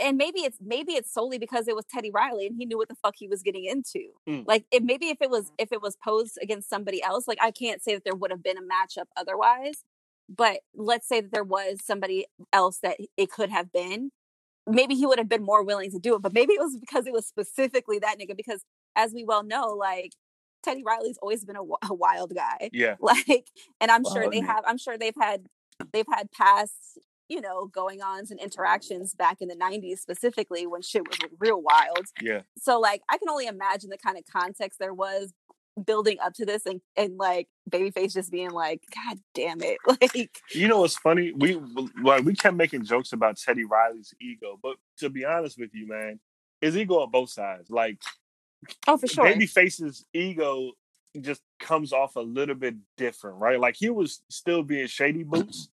And maybe it's maybe it's solely because it was Teddy Riley and he knew what the fuck he was getting into. Mm. Like it maybe if it was if it was posed against somebody else, like I can't say that there would have been a matchup otherwise. But let's say that there was somebody else that it could have been. Maybe he would have been more willing to do it, but maybe it was because it was specifically that nigga. Because as we well know, like Teddy Riley's always been a, a wild guy. Yeah. Like, and I'm sure they man. have. I'm sure they've had they've had past you know going ons and interactions back in the 90s specifically when shit was real wild Yeah. so like i can only imagine the kind of context there was building up to this and, and like babyface just being like god damn it like You know what's funny? We like we kept making jokes about Teddy Riley's ego, but to be honest with you, man, his ego on both sides. Like oh for sure Babyface's ego just comes off a little bit different, right? Like he was still being shady boots,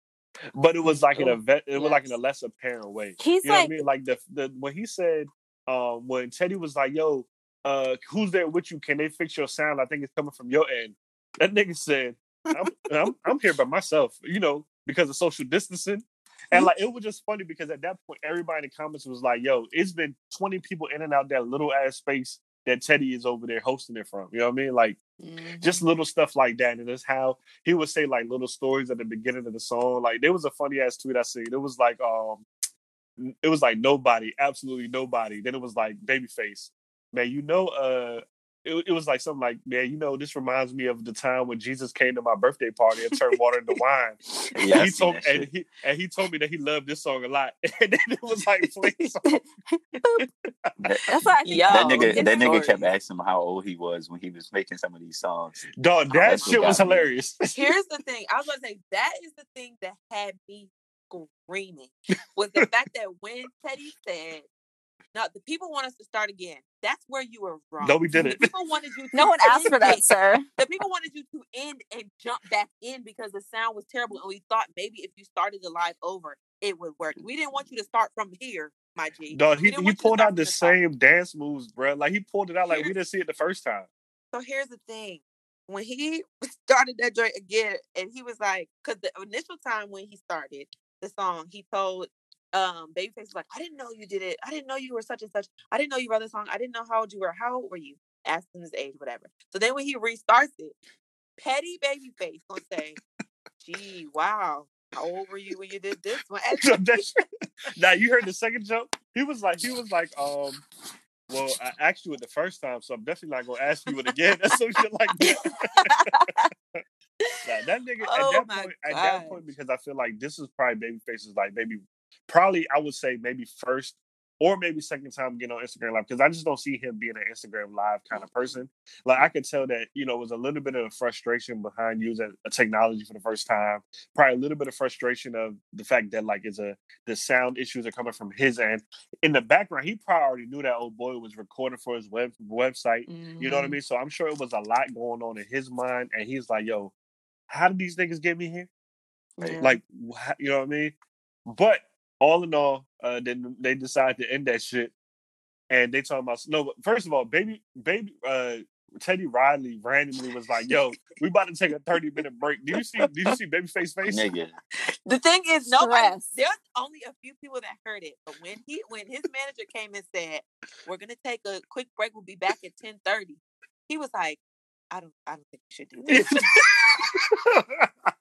but it was like in a vet, it was like in a less apparent way. he's You know like what I mean? Like the the when he said um when Teddy was like, "Yo, uh, who's there with you? Can they fix your sound? I think it's coming from your end." That nigga said, "I'm I'm, I'm here by myself," you know, because of social distancing. And like it was just funny because at that point, everybody in the comments was like, "Yo, it's been twenty people in and out that little ass space that Teddy is over there hosting it from." You know what I mean? Like Mhm. just little stuff like that. And it's how he would say like little stories at the beginning of the song. Like there was a funny ass tweet I seen. It was like um it was like nobody, absolutely nobody. Then it was like babyface. Man, you know uh it, it was like something like, man, you know, this reminds me of the time when Jesus came to my birthday party and turned water into wine. Yeah, and he told that and he and he told me that he loved this song a lot. And then it was like playing song. That, That's what I think. Yo, that nigga, that nigga stories. kept asking him how old he was when he was making some of these songs. Dog, Oh, that that's what shit was me. hilarious. Here's the thing. I was going to say that is the thing that had me screaming was the fact that when Teddy said, "Now the people want us to start again," that's where you were wrong. No, we didn't. people wanted you. To No one asked for that, it. sir. The people wanted you to end and jump back in because the sound was terrible, and we thought maybe if you started the live over, it would work. We didn't want you to start from here, my G. No, he, he want you to pulled out from the top. same dance moves, bro. Like he pulled it out like we didn't see it the first time. So here's the thing. When he started that joint again, and he was like, because the initial time when he started the song, he told um Babyface was like, I didn't know you did it. I didn't know you were such and such. I didn't know you wrote the song. I didn't know how old you were. How old were you? Asked him his age, whatever. So then when he restarts it, petty Babyface gonna say, Gee, wow. How old were you when you did this one? Now you heard the second joke. He was like, he was like, um, well, I asked you it the first time, so I'm definitely not gonna ask you it again. Or some shit like that. Nah, that nigga Oh at that point, at that point, because I feel like this is probably Babyface's like maybe, probably I would say maybe first or maybe second time getting on Instagram Live because I just don't see him being an Instagram Live kind of person. Like I could tell that you know it was a little bit of frustration behind using a technology for the first time. Probably a little bit of frustration of the fact that like it's a the sound issues are coming from his end. In the background, he probably already knew that old boy was recording for his web website. You know what I Mhm. mean? So I'm sure it was a lot going on in his mind, and he's like, "Yo, how did these niggas get me here? Yeah. Like, you know what I mean?" But all in all, uh, then they decided to end that shit, and they talking about no. but First of all, baby, baby, uh, Teddy Riley randomly was like, "Yo, we about to take a 30 minute break." Did you see? Did you see Babyface face? Nigga. The thing is, nobody. There's only a few people that heard it, but when he, when his manager came and said, "We're gonna take a quick break. We'll be back at ten 10.30, he was like, "I don't, I don't think you should do this."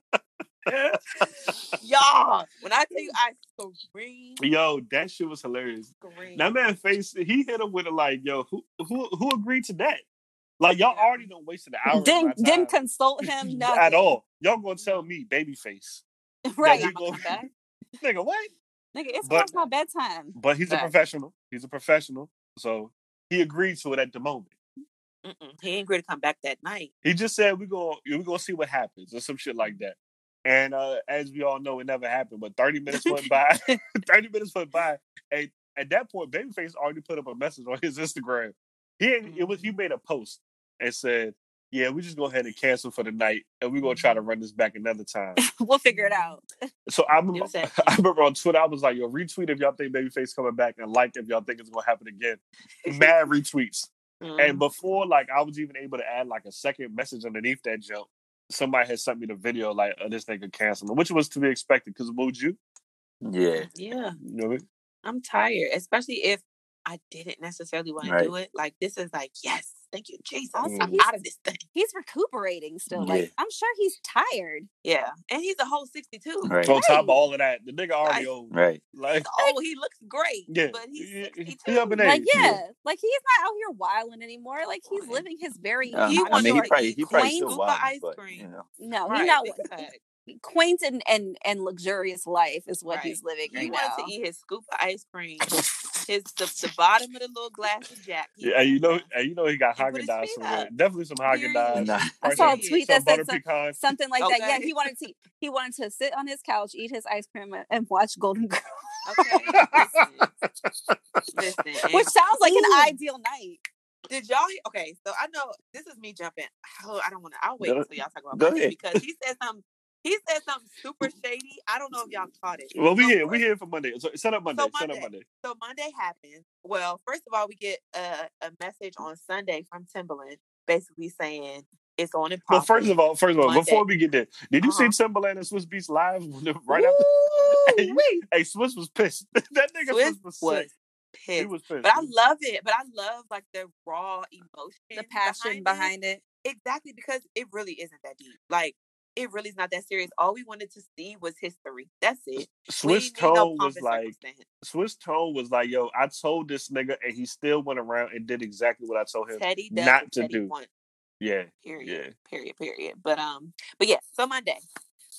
Y'all, when I tell you, I screamed, Yo, that shit was hilarious. screamed. That man face he hit him with a like, yo, who who who agreed to that? Like y'all already done wasted an hour didn't didn't consult him at all. Y'all gonna tell me babyface. Right, we Y'all go- come back. Nigga, what? nigga, it's But- past my bedtime. But he's a professional. He's a professional. So he agreed to it at the moment. Mm-mm, he ain't ready to come back that night. He just said we go we gonna see what happens or some shit like that. And uh as we all know, it never happened. But 30 minutes went by. 30 minutes went by. And at that point, Babyface already put up a message on his Instagram. He it was he made a post and said, Yeah, we just go ahead and cancel for the night and we're gonna try to run this back another time. we'll figure it out. So I remember, I remember on Twitter, I was like, yo, retweet if y'all think Babyface coming back and like if y'all think it's gonna happen again. Mad retweets. Mm. And before like I was even able to add like a second message underneath that joke, somebody had sent me the video like uh, this nigga canceling, which was to be expected because would you? Yeah. yeah, You know what I mean? I'm tired, especially if I didn't necessarily want to do it. Like this is like, yes, thank you, Jesus. Also, I'm he's- out of this thing. He's recuperating still. Yeah. Like I'm sure he's tired. Yeah, and he's a whole 62. Right. On top of all of that, the nigga already Right. old. Right. Like Oh, he looks great. Yeah, but he's he- 62. he up in Like age, yeah, yeah. like he's not out here wilding anymore. Like he's Right. living his very. Uh, He I wants mean, he to probably eat he probably quaint still wild, ice but cream. you know. no, Right, he's not big quaint and, and and luxurious life is what Right. he's living He right wanted now. to eat his scoop of ice cream, his the, the bottom of the little glass of Jack. he Yeah, and you know, and you know he got He put Haagen Dazs somewhere. up. Definitely some Haagen Period. Dazs. I saw a tweet that said some, something like that. Yeah, he wanted to he wanted to sit on his couch, eat his ice cream, and- and watch Golden Girls, Okay, listen, listen. which sounds like Ooh. an ideal night. Did y'all? he- Okay, so I know this is me jumping. Oh, I don't want to. I'll wait until y'all talk about go because he said something. He said something super shady. I don't know if y'all caught it. Well, we here. We here for Monday. So set up Monday. Set up Monday. Monday. So Monday happens. Well, first of all, we get a, a message on Sunday from Timbaland, basically saying it's on and Well, first of all, first of all, Monday. before we get there, did you Uh-huh. see Timbaland and Swizz Beatz live right Ooh, after? Hey, Woo-wee. hey, Swizz was pissed. that nigga Swizz Swizz was, was sick. He was pissed. But I love it. But I love like the raw emotion, The passion behind it. Exactly, because it really isn't that deep. Like it really is not that serious. All we wanted to see was history. That's it. Swizz didn't no was like. Swizz tone was like, yo, I told this nigga, and he still went around and did exactly what I told him. Teddy not to Teddy do. Yeah, Period. yeah. Period. Period. But um, but yeah. So Monday,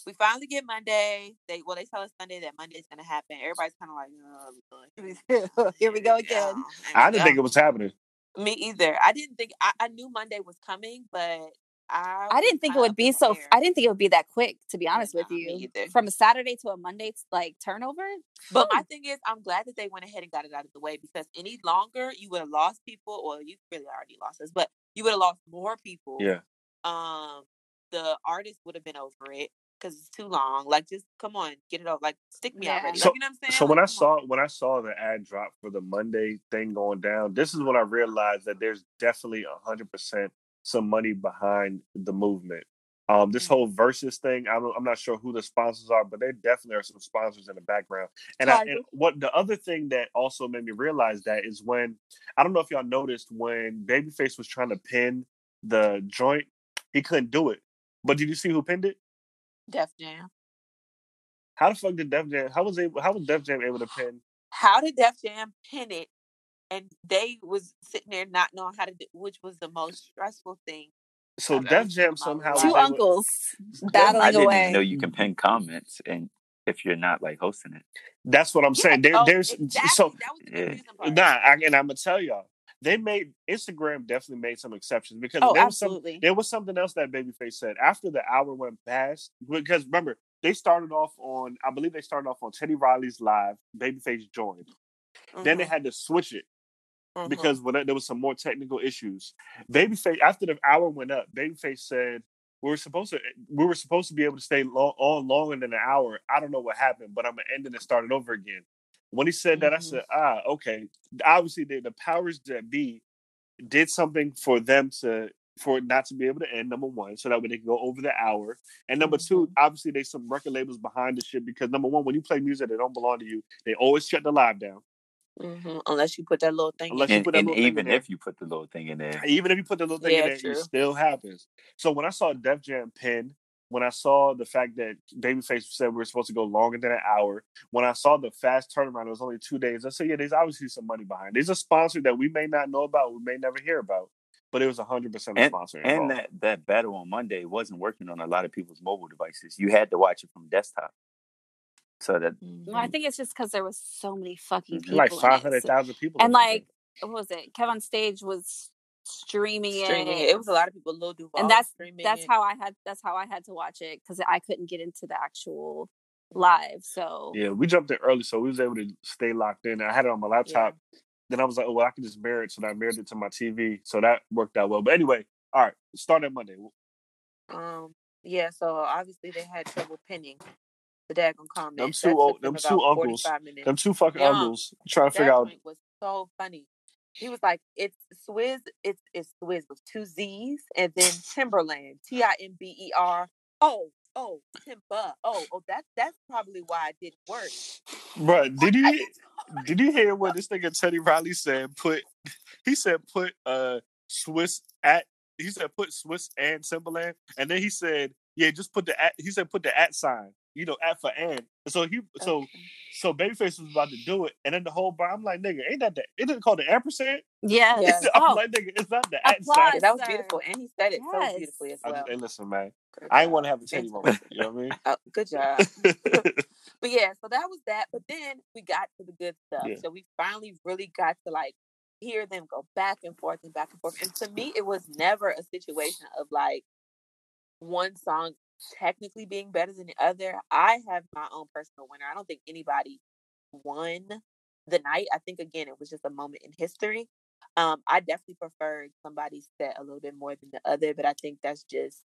we finally get Monday. They well, they tell us Sunday that Monday's gonna happen. Everybody's kind of like, oh, Here we go again. Yeah, I didn't yeah. think it was happening. Me either. I didn't think. I, I knew Monday was coming, but I. I didn't think it would be so. air. I didn't think it would be that quick. To be honest with you, either. from a Saturday to a Monday, like turnover. But my thing is, I'm glad that they went ahead and got it out of the way because any longer you would have lost people, or you really already lost us, but you would have lost more people. Yeah. Um, the artist would have been over it because it's too long. Like, just come on, get it over. Like, stick me Yeah. already. So- like, you know what I'm saying? So when I Like, come on. saw when I saw the ad drop for the Monday thing going down, this is when I realized that there's definitely a hundred percent some money behind the movement. Um, this Mhm. whole versus thing, I don't, I'm not sure who the sponsors are, but there definitely are some sponsors in the background. And, I, and what the other thing that also made me realize that is when I don't know if y'all noticed when Babyface was trying to pin the joint, he couldn't do it. But did you see who pinned it? Def Jam. How the fuck did Def Jam? How was able? How was Def Jam able to pin? How did Def Jam pin it? And they was sitting there not knowing how to do, which was the most stressful thing. So I've Def Jam somehow. Two uncles Def- battling I didn't away. even know you can pin comments and if you're not like hosting it. That's what I'm saying. There, oh, there's exactly. so that was the Yeah. part. nah, I, and I'm gonna tell y'all, they made Instagram definitely made some exceptions because Oh, there was some there was something else that Babyface said after the hour went past. Because remember, they started off on I believe they started off on Teddy Riley's live. Babyface joined. Then they Mhm, had to switch it mhm. because when there was some more technical issues. Babyface after the hour went up, Babyface said we were supposed to we were supposed to be able to stay long, on longer than an hour. I don't know what happened, but I'm gonna end it and start it over again. When he said that, I Mhm. said, ah, okay. Obviously, the, the powers that be did something for them to for not to be able to end. Number one, so that way they can go over the hour. And number two, Mhm. obviously, there's some record labels behind the shit because number one, when you play music that don't belong to you, they always shut the live down. Mhm, Unless you put that little thing. Unless in. you And, put that and little thing in even there. if you put the little thing in there, Even if you put the little thing Yeah, in there, true. it still happens. So when I saw Def Jam pin, when I saw the fact that Babyface said we were supposed to go longer than an hour, when I saw the fast turnaround, it was only two days. I said, yeah, there's obviously some money behind. There's a sponsor that we may not know about, we may never hear about, but it was hundred percent a sponsor. and involved. that, that battle on Monday wasn't working on a lot of people's mobile devices. You had to watch it from desktop. So that Well, I think it's just because there was so many fucking people. like in it. five hundred thousand people, and like what was it? Kevin Stage was streaming, streaming it. it. It was a lot of people. Lil Duval and that's streaming that's it. how I had that's how I had to watch it because I couldn't get into the actual live. So yeah, we jumped in early, so we was able to stay locked in. I had it on my laptop. Then I was like, oh, well, I can just mirror it, so I mirrored it to my TV, so that worked out well. But anyway, all right, starting Monday. Um. Yeah. So obviously they had trouble pinning the daggone comments. Them two old- them two uncles, 45 minutes. Them two fucking Yeah. uncles trying to figure out. was so funny. He was like, "It's Swizz. It's it's Swizz with two Z's, and then Timberland, T I M B E R. Oh, oh, Timba. Oh, oh, that's that's probably why it didn't work. Bruh, did What are you you did you hear what this nigga Teddy Riley said? Put he said put uh Swizz at he said put Swizz and Timberland, and then he said yeah just put the at he said put the at sign you know at for and so he so Okay. so Babyface was about to do it, and then the whole bar I'm like nigga ain't that the it didn't call the ampersand yes. Yeah. I'm Oh, like nigga it's not the at Applause. sign. Yeah, that was beautiful, and he said it Yes. so beautifully as I well. just, hey listen man Good I ain't job. want to have a Teddy Fantastic. moment you know what I mean? Oh, good job. But yeah, so that was that. But then we got to the good stuff. Yeah. So we finally really got to like hear them go back and forth and back and forth. And to me, it was never a situation of like one song technically being better than the other. I have my own personal winner. I don't think anybody won the night. I think again it was just a moment in history. Um, I definitely preferred somebody's set a little bit more than the other, but I think that's just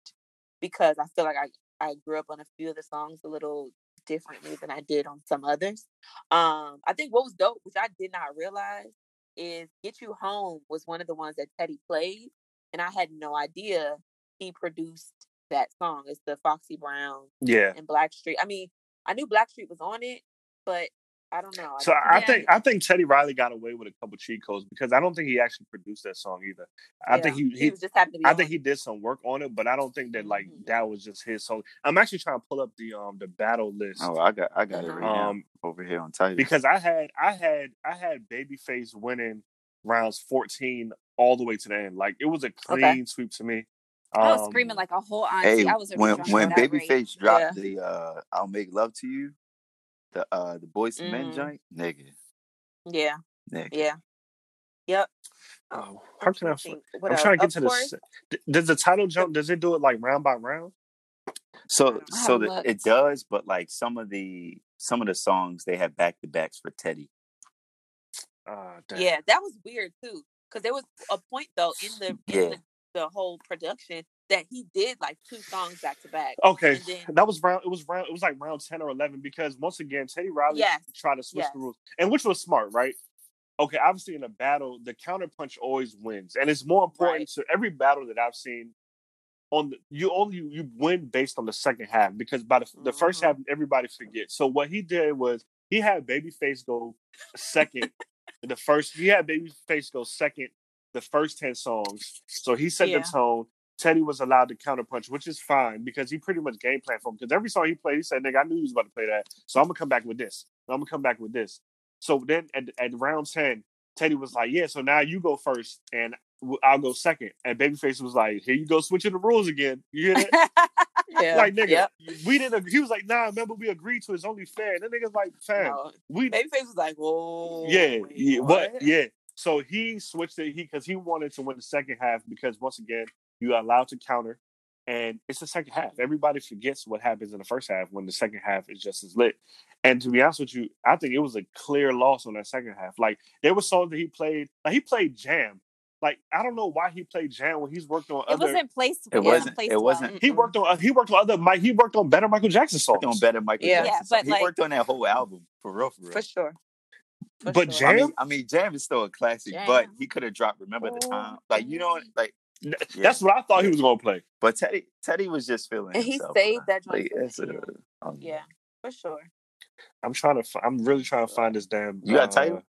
because I feel like I I grew up on a few of the songs a little differently than I did on some others. Um, I think what was dope, which I did not realize, is "Get You Home" was one of the ones that Teddy played, and I had no idea he produced that song. It's the Foxy Brown yeah and Blackstreet. I mean, I knew Blackstreet was on it, but I don't know. I So don't I Yeah. think I think Teddy Riley got away with a couple cheat codes because I don't think he actually produced that song either. I think he, he, he was just happened to be. I on think he did some work on it, but I don't think that like Mhm. that was just his song. I'm actually trying to pull up the um the battle list. Oh, I got I got it right now Um, over here on Tidal. because I had I had I had Babyface winning rounds 14 all the way to the end. Like it was a clean sweep to me. I was Um, screaming like a whole auntie. hey, I was when drunk when at rate. Babyface dropped the uh "I'll Make Love to You," the uh the Boyz II Men joint, nigga, Yeah, nigga. yeah, yep. Oh, how can I? I'm trying to think. I'm else? trying to get Of to the. course, s- d- Does the title jump? Does it do it like round by round? So so haven't the, it does, but like some of the some of the songs they have back to backs for Teddy. Ah, damn. Yeah, that was weird too. Because there was a point though in the in Yeah. the, the whole production that he did like two songs back to back. Okay, then- that was round. It was round. It was like round ten or eleven because once again, Teddy Riley Yes, tried to switch yes. the rules, and which was smart, right? Okay, obviously in a battle, the counter punch always wins, and it's more important Right. to every battle that I've seen. On the, you only you win based on the second half because by the, the first Mhm. half everybody forgets. So what he did was he had Babyface go second. the first he had Babyface go second the first ten songs. So he set Yeah. the tone. Teddy was allowed to counterpunch, which is fine because he pretty much game planned for him. Because every song he played, he said, "Nigga, I knew he was about to play that, so I'm gonna come back with this. I'm gonna come back with this." So then at, at round ten, Teddy was like, "Yeah, so now you go first, and I'll go second. And Babyface was like, "Here you go, switching the rules again. You hear that? Yeah, like, nigga, Yep. we didn't." Agree. He was like, "Nah, remember we agreed to. It's only fair." And then niggas like, "Fam, No, we Babyface was like, "Whoa, yeah, wait, yeah, what?" what? Yeah. So he switched it. He because he wanted to win the second half because once again you are allowed to counter, and it's the second half. Everybody forgets what happens in the first half when the second half is just as lit. And to be honest with you, I think it was a clear loss on that second half. Like there were songs that he played. Like he played Jam. Like I don't know why he played Jam when he's worked on It other. wasn't placed. It It wasn't- wasn't placed it well. wasn't- he worked on. Uh, he worked on other. Mike. He worked on better Michael Jackson songs. Worked on better Michael Yeah. Jackson. Yeah, songs. but, he like- worked on that whole album for real, for real. for sure. For But sure. I Jam? mean, I mean, Jam is still a classic, but he could have dropped. Remember the Oh, time, like you know, like. Yeah. That's what I thought he was gonna play. But Teddy, Teddy was just feeling. And he saved bro. that joint Like, for the it's a, um, Yeah, for sure. I'm trying to. fi- I'm really trying to find this damn. You got uh, Tidal?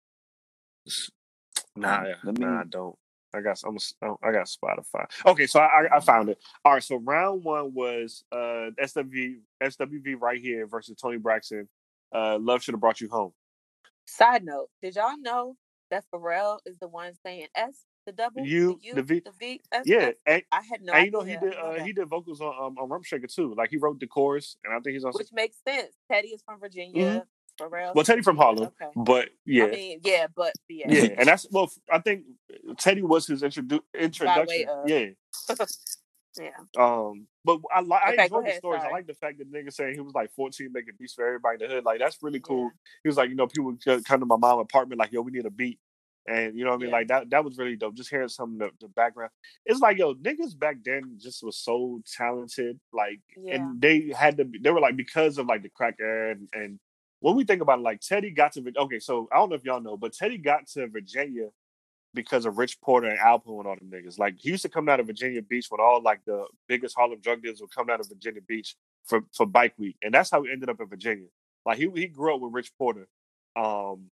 s- Nah, yeah, let me- nah, I don't. I got. I'm. a s- oh, I got Spotify. Okay, so I, I I found it. All right, so round one was uh SWV SWV right here versus Toni Braxton. Uh, Love should have brought you home. Side note: Did y'all know that Pharrell is the one saying S, the double, U, the U, the V. the V, S, Yeah, S? and, I had no and idea. you know he did. Uh, he did vocals on um, on Rump Shaker too. Like he wrote the chorus, and I think he's on. which makes sense. Teddy is from Virginia. Pharrell. Mm-hmm. Well, Teddy from Harlem, Okay. but yeah, I mean, yeah, but yeah. yeah, and that's well. I think Teddy was his introdu- introduction. Yeah. yeah. Um, but I like I Okay, enjoyed the ahead, stories. I like the fact that the nigga saying he was like 14 making beats for everybody in the hood. Like that's really cool. Yeah. He was like, you know, people co- come to my mom's apartment like, yo, we need a beat. And you know what I mean? Yeah. Like that that was really dope. Just hearing some of the, the background. It's like, yo, niggas back then just was so talented. Like Yeah. and they had to be they were like because of like the crack era and, and when we think about it, like Teddy got to okay, so I don't know if y'all know, but Teddy got to Virginia because of Rich Porter and Alpo and all them niggas. Like he used to come down to Virginia Beach when all like the biggest Harlem drug dealers would come down to Virginia Beach for, for bike week. And that's how he ended up in Virginia. Like he he grew up with Rich Porter. Um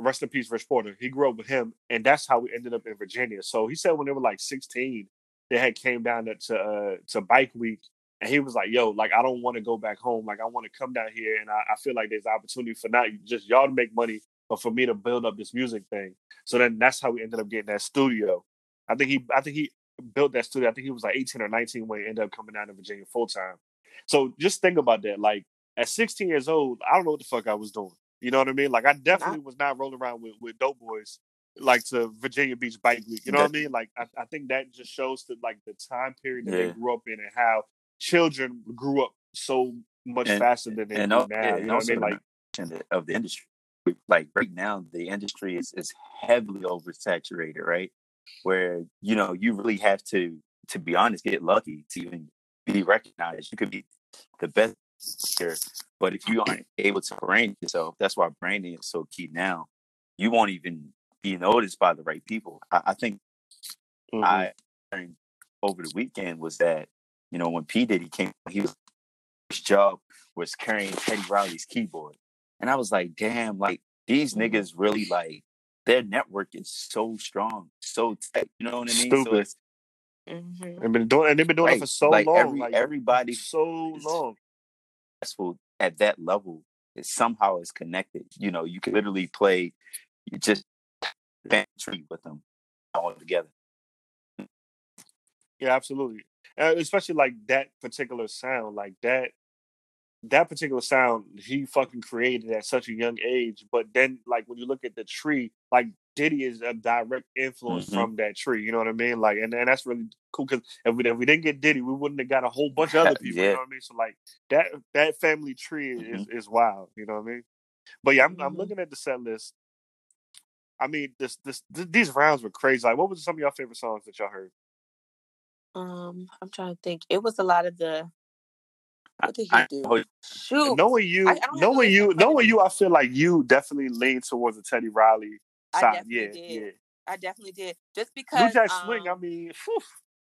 rest in peace, Rich Porter. He grew up with him, and that's how we ended up in Virginia. So he said when they were like 16, they had came down to to, uh, to bike week and he was like, "Yo, like I don't want to go back home. Like I want to come down here, and I, I feel like there's opportunity for not just y'all to make money, but for me to build up this music thing." So then that's how we ended up getting that studio. I think he, I think he built that studio. I think he was like 18 or 19 when he ended up coming down to Virginia full time. So just think about that. Like at 16 years old, I don't know what the fuck I was doing. You know what I mean? Like I definitely was not rolling around with with dope boys like to Virginia Beach Bike Week. You know what I mean? Like I, I think that just shows the like the time period that they grew up in and how children grew up so much And- faster than they and, do now. yeah, you know what I mean? Like of the industry. Like right now, the industry is, is heavily oversaturated, right? Where you know you really have to, to be honest, get lucky to even be recognized. You could be the best here, but if you aren't able to brand yourself, that's why branding is so key now. You won't even be noticed by the right people. I, I think mhm. I learned over the weekend was that you know when P Diddy came, he was his job was carrying Teddy Riley's keyboard. And I was like, damn, like these Mhm. niggas really like their network is so strong, so tight. You know what I mean? So Stupid. it's Mhm. They've been doing and they've been doing it for so Like, long. every- like everybody so is- long. successful at that level it somehow is connected. You know, you can literally play you just band tree with them all together. Yeah, absolutely. Uh, especially like that particular sound, like that that particular sound he fucking created at such a young age. But then like when you look at the tree, like Diddy is a direct influence Mhm. from that tree. You know what I mean? Like and, and that's really cool because if we, if we didn't get Diddy, we wouldn't have got a whole bunch of other people. You know what I mean? So like that that family tree is is wild. You know what I mean? But yeah, I'm, I'm Mhm. looking at the set list. I mean, this, this th- these rounds were crazy. Like, what was some of your favorite songs that y'all heard? Um, I'm trying to think. It was a lot of the. What did he I- do? I- Shoot, knowing you, I- I knowing you, knowing you, I feel like you definitely lean towards the Teddy Riley side. Yeah, did. yeah. I definitely did. Just Blue because Jack Swing. I um, mean, phew,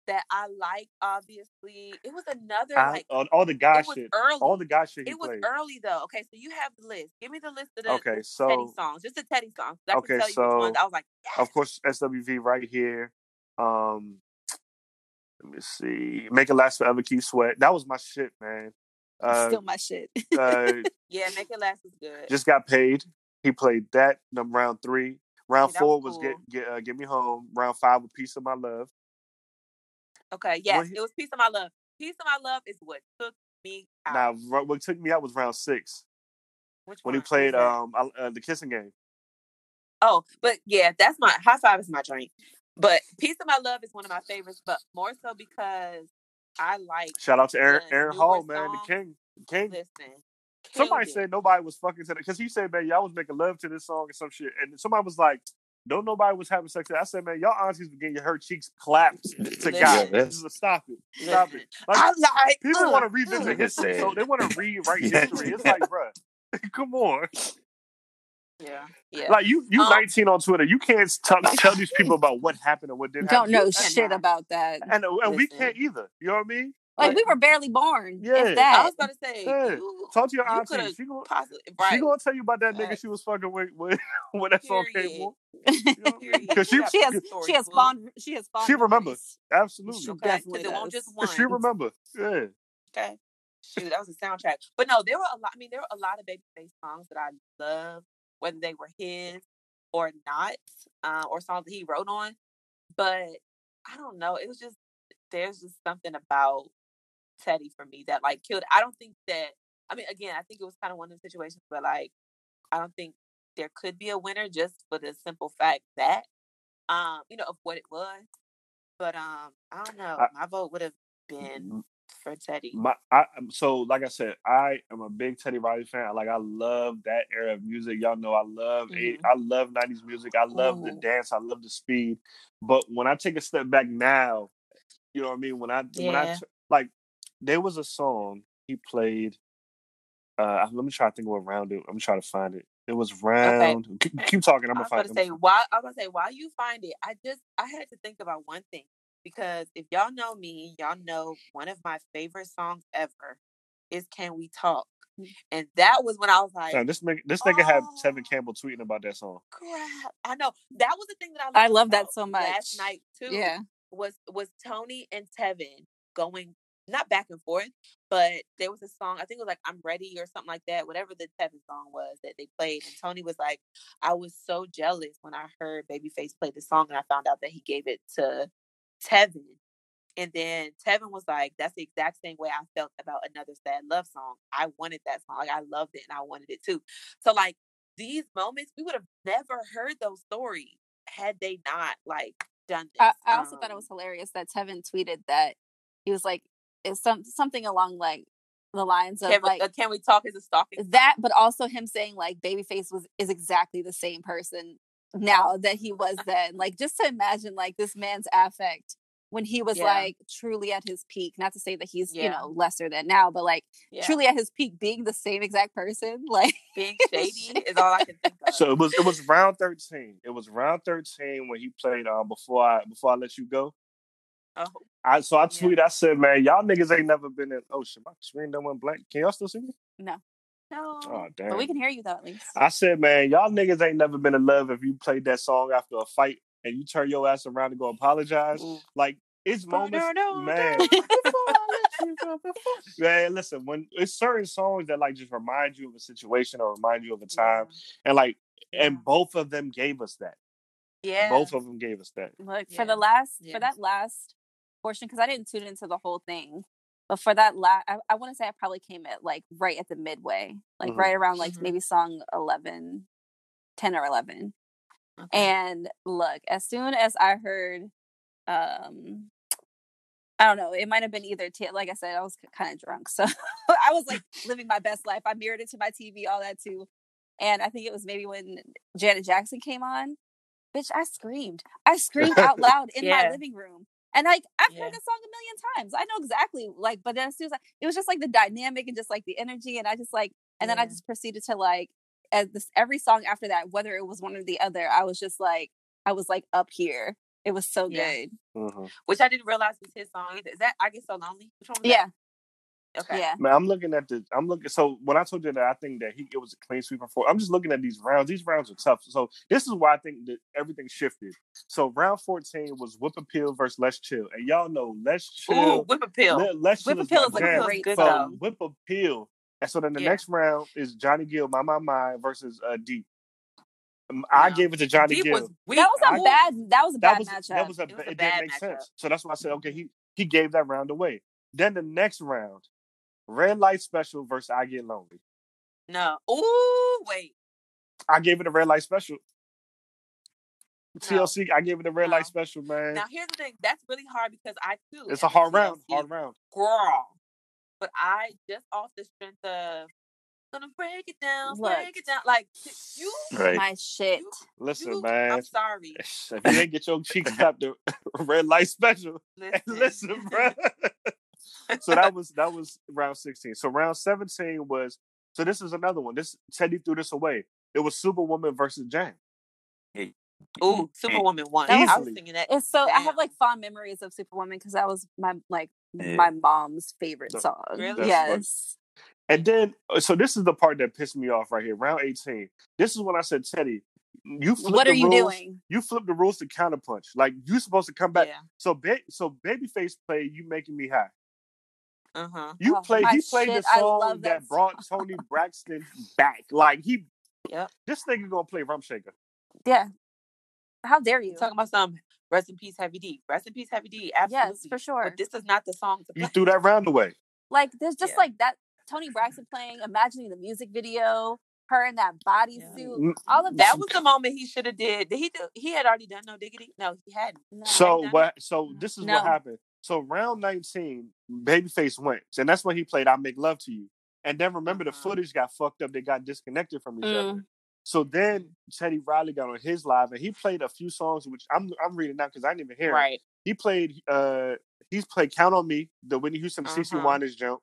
that I like. Obviously, it was another I- like. all, all the guy it was shit, early. all the guy shit it was played. early though. Okay, so you have the list. Give me the list of the, Okay, the Teddy so songs, just the Teddy songs. I Okay, can tell you which ones. so- I was like, of course SWV right here. Um, let me see. Make it last forever. Keep sweat. That was my shit, man. Uh, Still my shit. uh, yeah, make it last is good. just got paid. He played that. Number round three. Round Yeah, four was was get cool. get uh, get me home. Round five, a piece of my love. okay, yes, he- it was Piece of My Love. Piece of My Love is what took me out. Now, what took me out was round six Which when he one? What played um uh, the kissing game. Oh, but yeah, that's my Hi-Five is my drink. But Piece of My Love is one of my favorites, but more so because I like Shout out to Aaron Aaron newer Hall, man, the songs, king, king. listen. Somebody killed said nobody was fucking to that because he said, man, y'all was making love to this song or some shit, and somebody was like, "Don't nobody was having sex." I said, man, y'all aunties were getting her cheeks clapped to Listen. God. Yeah, that's- Stop it, stop it. Like, I like people uh, want to revisit uh, history, so they want to rewrite history. It's like, bruh, come on. Yeah, yeah. Like you, you Um, 19 on Twitter, you can't tell, tell these people about what happened or what didn't Don't happen. know You- cannot. shit about that. and and we can't either. You know what I mean? Like we were barely born. Yeah. If I was gonna say, Yeah. you, Talk to your you auntie. could've She gonna, possibly she gonna tell you about that nigga she was fucking with when, when that song came Period. on. Period. Because she, You got she has she has boo. spawned she has spawned She remembers. absolutely. She Okay, definitely because it won't just one. She remember. Yeah. Okay. Shoot, that was a soundtrack. But no, there were a lot. I mean, there were a lot of Babyface songs that I love, whether they were his or not, uh, or songs that he wrote on. But I don't know. It was just there's just something about Teddy for me that like killed. I don't think that. I mean, again, I think it was kind of one of the situations where like I don't think there could be a winner just for the simple fact that um you know of what it was. But um, I don't know. My vote would have been for Teddy. My, I, um, so like I said, I am a big Teddy Riley fan. Like I love that era of music. Y'all know I love eight, I love '90s music. I love the dance. I love the speed. But when I take a step back now, you know what I mean. When I when I like, there was a song he played. Uh, let me try to think what round it. I'm trying to find it. It was round. Keep, keep talking. I'm gonna was find. about to I'm say gonna- why. I was about to say why you find it. I just I had to think about one thing because if y'all know me, y'all know one of my favorite songs ever is "Can We Talk," mm. and that was when I was like, Damn, this nigga, this nigga had Oh. Tevin Campbell tweeting about that song. "Crap!" I know that was the thing that I. I love that so much. Last night too. Yeah. was was Toni and Tevin going not back and forth, but there was a song, I think it was like I'm Ready or something like that, whatever the Tevin song was that they played. And Toni was like, I was so jealous when I heard Babyface play the song and I found out that he gave it to Tevin. And then Tevin was like, That's the exact same way I felt about another sad love song. I wanted that song. Like I loved it and I wanted it too. So like these moments, we would have never heard those stories had they not like done this. I, I also thought it Um, was hilarious that Tevin tweeted that he was like, "Is some something along like the lines of can, we, like uh, can we talk as a stalking that, but also him saying like Babyface was is exactly the same person now that he was then. Like just to imagine like this man's affect when he was Yeah. like truly at his peak. Not to say that he's you know lesser than now, but like Yeah. truly at his peak, being the same exact person. Like being shady is all I can think of. So it was it was round thirteen. It was round thirteen when he played um before I before I let you go. oh, I so I Yeah. tweet. I said, man, y'all niggas ain't never been in. Oh shit, my screen done went blank. Can y'all still see me? No, No. Oh damn. but we can hear you though at least. I said, man, y'all niggas ain't never been in love if you played that song after a fight and you turn your ass around and go apologize. Ooh. Like it's moments, man. Man, listen, when it's certain songs that like just remind you of a situation or remind you of a time, and like, and both of them gave us that. Yeah. Both of them gave us that. Look Yeah. for the last Yeah. for that last portion because I didn't tune into the whole thing. But for that last, I, I want to say I probably came at like right at the midway, like Mhm. right around like Mhm. maybe song 11, 10 or 11. Okay. And look, as soon as I heard, um, I don't know, it might have been either, t- like I said, I was kind of drunk. So I was like living my best life. I mirrored it to my TV, all that too. And I think it was maybe when Janet Jackson came on. Bitch, I screamed. I screamed out loud in my living room. And like I've Yeah. heard this song a million times. I know exactly like, but then as soon as I, it was just like the dynamic and just like the energy, and I just like, and then I just proceeded to like, as this every song after that, whether it was one or the other, I was just like, I was like up here. It was so Yeah. good. hmm Which I didn't realize was his song. Is that I Get So Lonely? Which one was Yeah, that? Okay. yeah. Man, I'm looking at the. I'm looking. So when I told you that I think that he it was a clean sweep before, I'm just looking at these rounds. These rounds are tough. So this is why I think that everything shifted. So round 14 was Whip Appeal versus Let's Chill, and y'all know Let's Ooh, Whip Appeal. Let, Let's Whip Chill Appeal is is my a great good so song. Whip Appeal, and so then the Yeah. next round is Johnny Gill, My My My versus uh, Deep. Um, I No. gave it to Johnny Deep Gill. was weak. That was a I- bad. That was a that bad was matchup. that was a It was it, a didn't make matchup. sense. So that's why I said okay. He he gave that round away. Then the next round, Red Light Special versus I Get Lonely. No. Ooh, wait. I gave it a Red Light Special. TLC, I gave it a Red No. Light Special, man. Now here's the thing. That's really hard because I too. it's a hard TLC round, hard round. Girl. But I just off the strength of gonna break it down, Look. break it down. Like you, Right. My shit. you, Listen, you man. I'm sorry. If you ain't get your cheeks clapped, the Red Light Special. Listen, Listen, bro. So that was that was round 16. So round 17 was so this is another one. This Teddy threw this away. It was Superwoman versus Jam. Ooh, Superwoman won. That was- I was thinking that. It's so I have like fond memories of Superwoman because that was my like Yeah. my mom's favorite No, song. Really? That's funny. Yes. And then uh, so this is the part that pissed me off right here. Round 18. This is when I said, Teddy, you flipped What the are you rules. doing? You flip the rules to counterpunch. Like you supposed to come back. Yeah. So ba- so babyface played you making me high. Uh huh. You Oh, played he played shit, the song love that, that brought Toni Braxton back. Like he Yep. this nigga gonna play Rump Shaker. Yeah. How dare you? Talking about some rest in peace, Heavy D. Rest in peace, Heavy D. Absolutely. Yes, for sure. But this is not the song to You play. threw that round away. Like there's just Yeah. like that Toni Braxton playing, imagining the music video, her in that bodysuit, Mm, all of That that. was the moment he should have did. Did he do? He had already done no diggity. No, he hadn't. No. So done what? So this is No. what happened. So round nineteen, Babyface went, and that's when he played "I Make Love to You." And then remember, the Uh-huh. footage got fucked up. They got disconnected from each Mm. other. So then Teddy Riley got on his live, and he played a few songs, which I'm I'm reading now because I didn't even hear. it. Right. He played. uh He's played "Count on Me," the Whitney Houston, Uh-huh. Winans jump.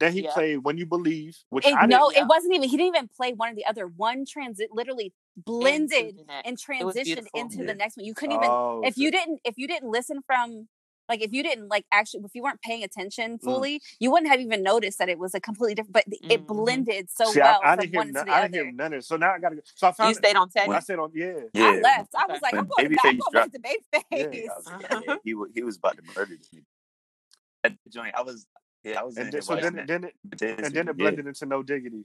Then he Yeah. played "When You Believe," which It- I no, it wasn't even. He didn't even play one or the other. One transit literally blended and transitioned into Yeah. the next one. You couldn't even Oh, if you didn't if you didn't listen from like if you didn't like actually if you weren't paying attention Mm. fully, you wouldn't have even noticed that it was a completely different. But it Mhm. blended so See, well I, I from didn't hear. to None, the I other. didn't hear none of it. So now I gotta. go. So I found. You stayed on Teddy. I stayed on. Yeah. Yeah. I left. I was like, I'm When going back. I'm going back to Babyface. I was like, yeah, yeah, he he was about to murder this nigga. That joint, I was yeah, I was And then, so watching then, that. then it, and then it yeah. blended into No Diggity.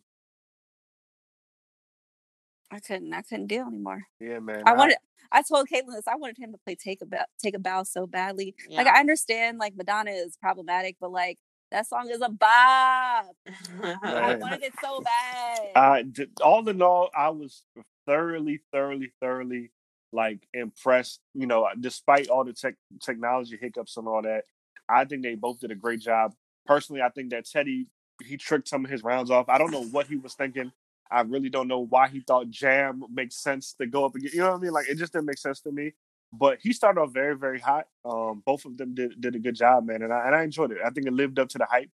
I couldn't. I couldn't deal anymore. Yeah, man. I wanted. I told Caitlin this. I wanted him to play "Take a Bow." Take a bow so badly. Like I understand, like Madonna is problematic, but like that song is a bop. I wanted it so bad. Uh, all in all, I was thoroughly, thoroughly, thoroughly like impressed. You know, despite all the tech technology hiccups and all that, I think they both did a great job. Personally, I think that Teddy he tricked some of his rounds off. I don't know what he was thinking. I really don't know why he thought Jam makes sense to go up again. You know what I mean? Like it just didn't make sense to me. But he started off very, very hot. Um, both of them did, did a good job, man, and I and I enjoyed it. I think it lived up to the hype.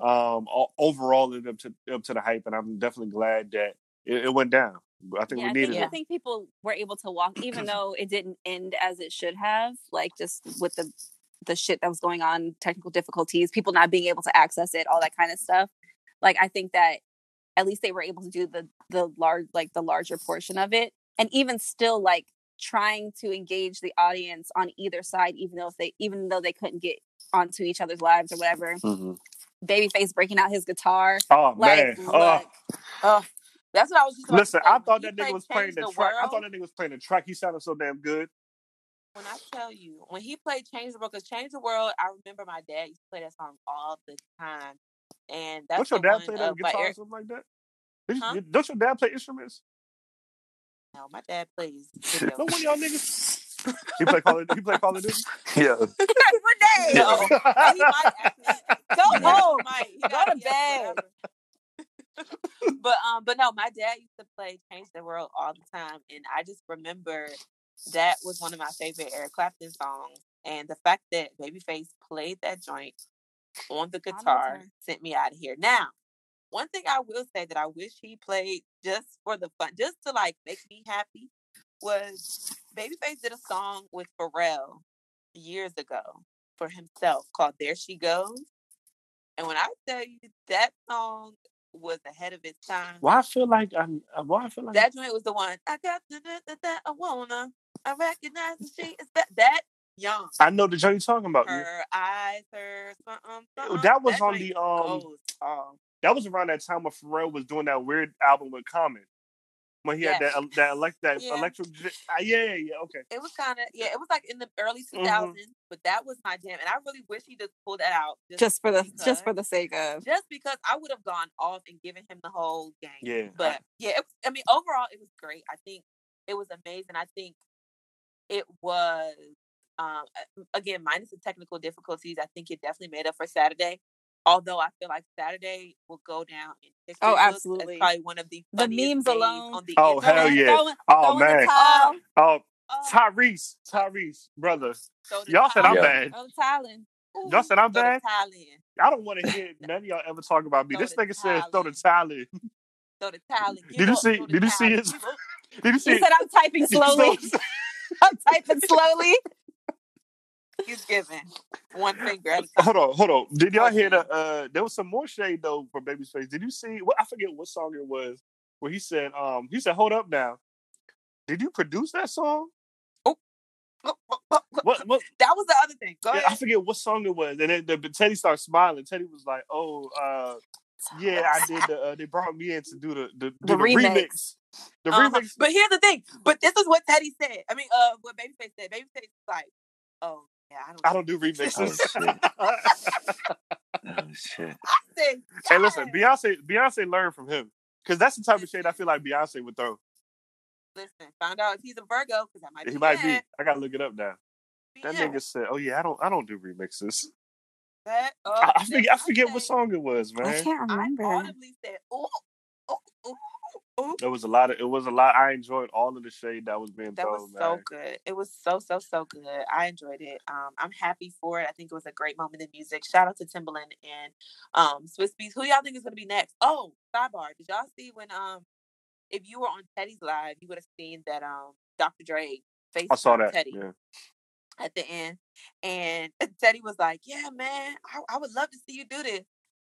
Um, overall, it lived up to up to the hype, and I'm definitely glad that it, it went down. I think yeah, we I needed think, I think people were able to walk, even though it didn't end as it should have. Like just with the the shit that was going on, technical difficulties, people not being able to access it, all that kind of stuff. Like I think that at least they were able to do the the large like the larger portion of it. And even still like trying to engage the audience on either side, even though if they even though they couldn't get onto each other's lives or whatever. Mm-hmm. Babyface breaking out his guitar. Oh Like, man, look, oh, Oh, that's what I was just. About listen, to say. I thought he that nigga was playing the the track. I thought that nigga was playing the track. He sounded so damn good. when I tell you, when he played Change the World, because Change the World, I remember my dad used to play that song all the time. And that's don't your dad play that guitar or Eric. something like that? Huh? Don't your dad play instruments? No, my dad plays Shit. No video. one of y'all niggas. He play Call of He play Call of Duty. Yeah. Renee, No. He might actually go Yeah. home. might. He Go got to yes, bed. but um, but no, my dad used to play Change the World all the time, and I just remember that was one of my favorite Eric Clapton songs. And the fact that Babyface played that joint on the guitar sent me out of here. Now, one thing I will say that I wish he played just for the fun, just to like make me happy, was Babyface did a song with Pharrell years ago for himself called "There She Goes," and when I tell you that song was ahead of its time, Why I feel like I'm. Uh, why I feel like that joint was the one. I got the that, that I wanna. I recognize that she is that that young. I know the joint you're talking about. yeah. Eyes, her something, something. That was on the um. goes off. That was around that time when Pharrell was doing that weird album with Common. When he had that that elect that Yeah. electric. Uh, yeah, yeah, yeah. Okay. It was kind of yeah. It was like in the early Mm-hmm. 2000s, but that was my jam, and I really wish he just pulled that out Just for the because- just for the sake of just because I would have gone off and given him the whole game. Yeah, I- But yeah, it was, I mean, overall, it was great. I think it was amazing. I think it was, um, again, minus the technical difficulties, I think it definitely made up for Saturday. Although I feel like Saturday will go down in history Oh, books as absolutely. probably one of the The memes alone. On the Oh, hell yeah. throwing, Oh, throwing man. Oh, Oh, Tyrese, Tyrese, brother. throw Y'all said I'm Yeah. bad. Throw the towel. Ooh, Y'all said I'm bad? towel. I don't want to hear none of y'all ever talk about me. Throw This nigga said throw the in. Throw the towel Did you see- Throw did you see towel his- Did you see? He said I'm typing slowly. I'm typing slowly. He's giving one finger. Hold on, hold on. Did y'all hear the? uh There was some more shade though from Babyface. Did you see? What I forget what song it was. Where he said, um, he said, "Hold up now." Did you produce that song? What? What? That was the other thing. Go Yeah, I forget what song it was. And then the, Teddy started smiling. Teddy was like, "Oh, uh, yeah, I did. The, uh, they brought me in to do the the, do The the remix. remix. The Uh-huh. remix. But here's the thing. But this is what Teddy said. I mean, uh, what Babyface said. Babyface was like, "Oh yeah, I don't." I don't do remixes. Oh, Oh shit. Said, hey, listen, Beyonce. Beyonce learned from him because that's the type of shade I feel like Beyonce would throw. Listen, found out he's a Virgo because that might be. He might be. I gotta look it up now. That Yeah. nigga said, "Oh yeah, I don't, I don't do remixes." That, uh, I, I forget, I forget what song it was, man. I can't remember. I remember. audibly said, "Ooh, ooh, ooh, ooh." It was a lot of, it was a lot. I enjoyed all of the shade that was being That thrown, was man. so good. It was so so so good. I enjoyed it. Um, I'm happy for it. I think it was a great moment in music. Shout out to Timbaland and um Swizz Beatz. Who y'all think is gonna be next? Oh, sidebar. Did y'all see when um if you were on Teddy's live, you would have seen that um Dr. Dre faced I saw that. Teddy Yeah. at the end, and Teddy was like, "Yeah, man, I, I would love to see you do this."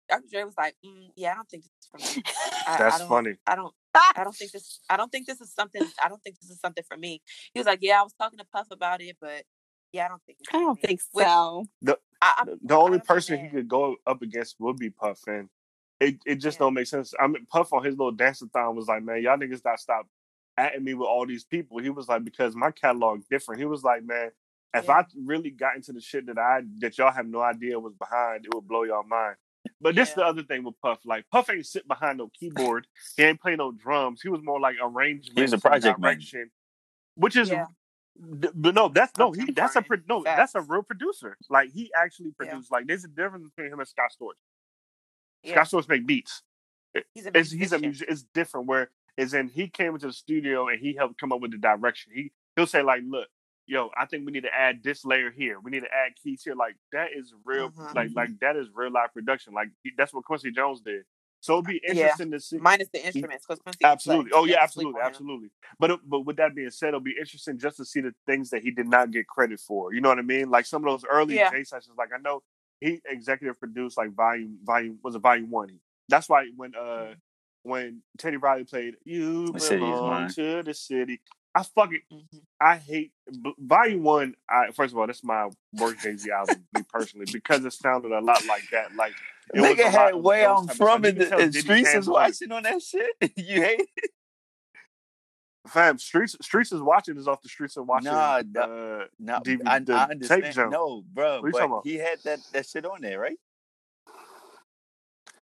Dr. Dre was like, mm, "Yeah, I don't think this is for me. I, I That's don't- funny. I don't." I don't think this. I don't think this is something. I don't think this is something for me. He was like, "Yeah, I was talking to Puff about it, but yeah, I don't think." I don't me." think Which so. I, I, The- The only don't person he could go up against would be Puff, and it, it just Yeah. don't make sense. I mean, Puff on his little dance-a-thon was like, "Man, y'all niggas not stop atting me with all these people." He was like, "Because my catalog different." He was like, "Man, if Yeah. I really got into the shit that I that y'all have no idea was behind, it would blow y'all mind." But this Yeah. the other thing with Puff. Like Puff ain't sit behind no keyboard. he ain't play no drums. He was more like arrangement. He was a and project man. which is Yeah. But no, that's no, he that's a pro- Contemporary. no, that's a real producer. Like he actually Yeah. produced. Like there's a difference between him and Scott Storch. Yeah. Scott Storch make beats. He's a It's, he's a music. It's different. Where is in he came into the studio and he helped come up with the direction. He he'll say like, look, yo, I think we need to add this layer here. We need to add keys here. Like that is real. Mhm. Like like that is real live production. Like that's what Quincy Jones did. So it'd be Yeah. interesting to see. Minus the instruments, because Quincy Absolutely. play. Oh yeah, absolutely, absolutely. But but with that being said, it'll be interesting just to see the things that he did not get credit for. You know what I mean? Like some of those early Yeah. J sessions. Like I know he executive produced like volume volume was a volume one. That's why when uh when Teddy Riley played "You The Belong to the City," I fucking Mhm. I hate volume one. I first of all, that's my worst Jay Z album, me personally, because it sounded a lot like that. Like it was Nigga a had where I'm from songs. You and, can tell and Diddy's streets is watching on that shit. you hate it? Fam, streets streets is watching is off the streets of watching. Nah, uh, No, DV I, the I tape understand. No, bro, but he had that, that shit on there, right?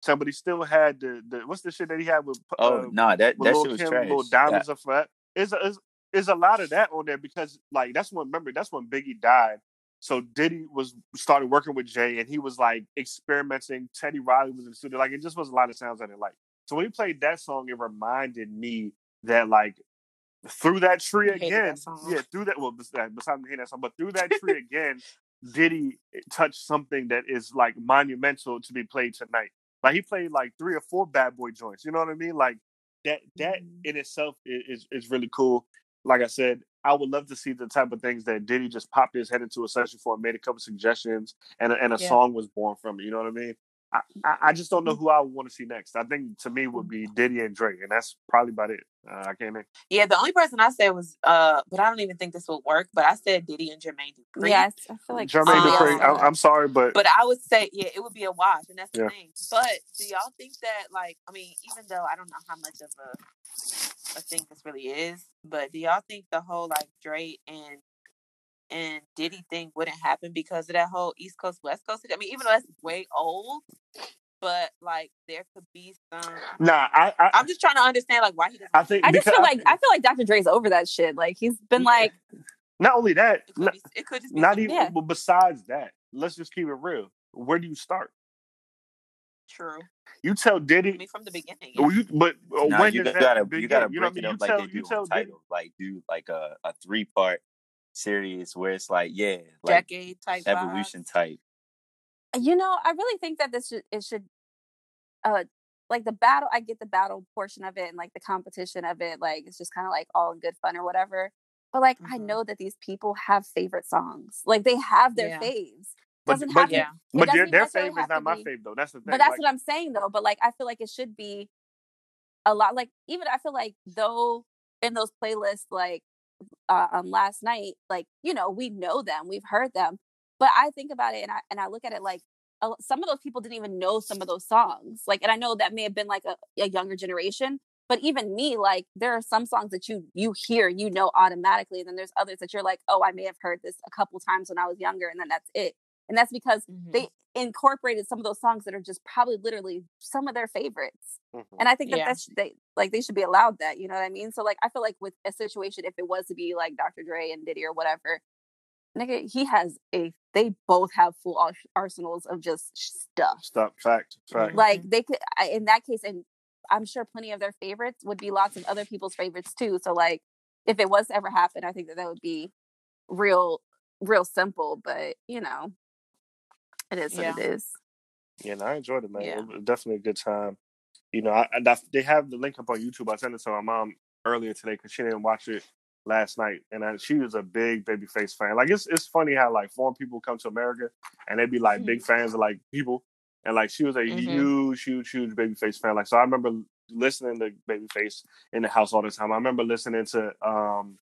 somebody still had the, the what's the shit that he had with uh, Oh, nah, that that Lil shit was Kim, trash. Lil Diamonds of that. Is a is, is a lot of that on there because like that's when remember that's when Biggie died. So Diddy was started working with Jay and he was like experimenting. Teddy Riley was in the studio. Like it just was a lot of sounds I didn't like. So when he played that song, it reminded me that like through that tree hated that again, yeah, through that. Well, besides, hating that song, but through that tree again, Diddy touched something that is like monumental to be played tonight. Like he played like three or four bad boy joints. You know what I mean? Like that. That Mhm. in itself i- is is really cool. Like I said, I would love to see the type of things that Diddy just popped his head into a session for and made a couple suggestions, and a, and a Yeah. song was born from it. You know what I mean? I, I, I just don't know Mm-hmm. who I would want to see next. I think to me would be Diddy and Drake, and that's probably about it. Uh, I can't. Name. Yeah, the only person I said was, uh, but I don't even think this would work. But I said Diddy and Jermaine Dupri. Yes, I feel like Jermaine Um, Dupri. I'm, I'm sorry, but, But I would say, yeah, it would be a wash, and that's the Yeah. thing. But do y'all think that, like, I mean, even though I don't know how much of a a thing this really is, but do y'all think the whole like Drake and and Diddy thing wouldn't happen because of that whole East Coast West Coast? I mean, even though that's way old, but like there could be some. nah, I, I, I'm just trying to understand like why he doesn't. I think I just feel like I feel like Dr. Dre's over that shit. Like he's been Yeah. like, not only that, it could, not, be, it could just be not even. Yeah. But besides that, let's just keep it real. Where do you start? True. You tell I Diddy, mean, from the beginning. Well, you, but uh, Nah, when you does gotta that begin? you gotta you know break it mean? up You like tell, they do tell on Diddy, title, like do like a, a three part series where it's like yeah, like decade type evolution vibes. type. you know, I really think that this should it should uh like the battle I get the battle portion of it and like the competition of it, like it's just kind of like all in good fun or whatever. But like I Mhm. know that these people have favorite songs. Like they have their Yeah. faves. But Doesn't but, have to Yeah. but their, their fave is not my be- fave though. That's the thing. But that's like, what I'm saying though. But like I feel like it should be a lot like even I feel like though in those playlists like uh, um last night, like, you know, we know them, we've heard them. But I think about it and I and I look at it like uh, some of those people didn't even know some of those songs. Like and I know that may have been like a, a younger generation, but even me, like there are some songs that you you hear, you know automatically, and then there's others that you're like, oh, I may have heard this a couple times when I was younger, and then that's it. And that's because Mhm. they incorporated some of those songs that are just probably literally some of their favorites mhm. and i think that Yeah. that's they like they should be allowed that you know what i mean so like i feel like with a situation if it was to be like dr dre and diddy or whatever nigga he has a they both have full arsenals of just stuff Stop. Fact. Fact. like they could in that case and i'm sure plenty of their favorites would be lots of other people's favorites too so like if it was to ever happen i think that that would be real real simple but you know it is Yeah. what it is Yeah, no, I enjoyed it, man. Yeah. It was definitely a good time. You know, I, I, they have the link up on YouTube. I sent it to my mom earlier today because she didn't watch it last night, and I, she was a big Babyface fan. Like, it's it's funny how like foreign people come to America and they be like big fans of like people, and like she was a Mhm. huge, huge, huge Babyface fan. Like, so I remember listening to Babyface in the house all the time. I remember listening to um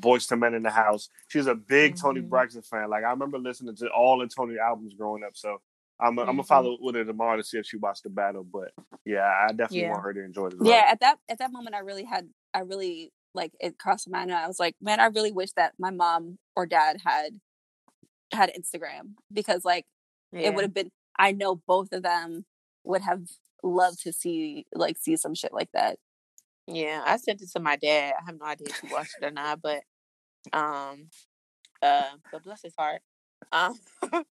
Boyz II Men in the House. She was a big Toni Mhm. Braxton fan. Like I remember listening to all the Toni albums growing up. So I'm I'm gonna follow with her tomorrow to see if she watched the battle. But yeah, I definitely Yeah. want her to enjoy it. Yeah at that at that moment i really had i really like it crossed my mind and i was like man i really wish that my mom or dad had had instagram because like Yeah. it would have been i know both of them would have loved to see like see some shit like that Yeah, I sent it to my dad. I have no idea if he watched it or not, but um, uh, but bless his heart. Um, but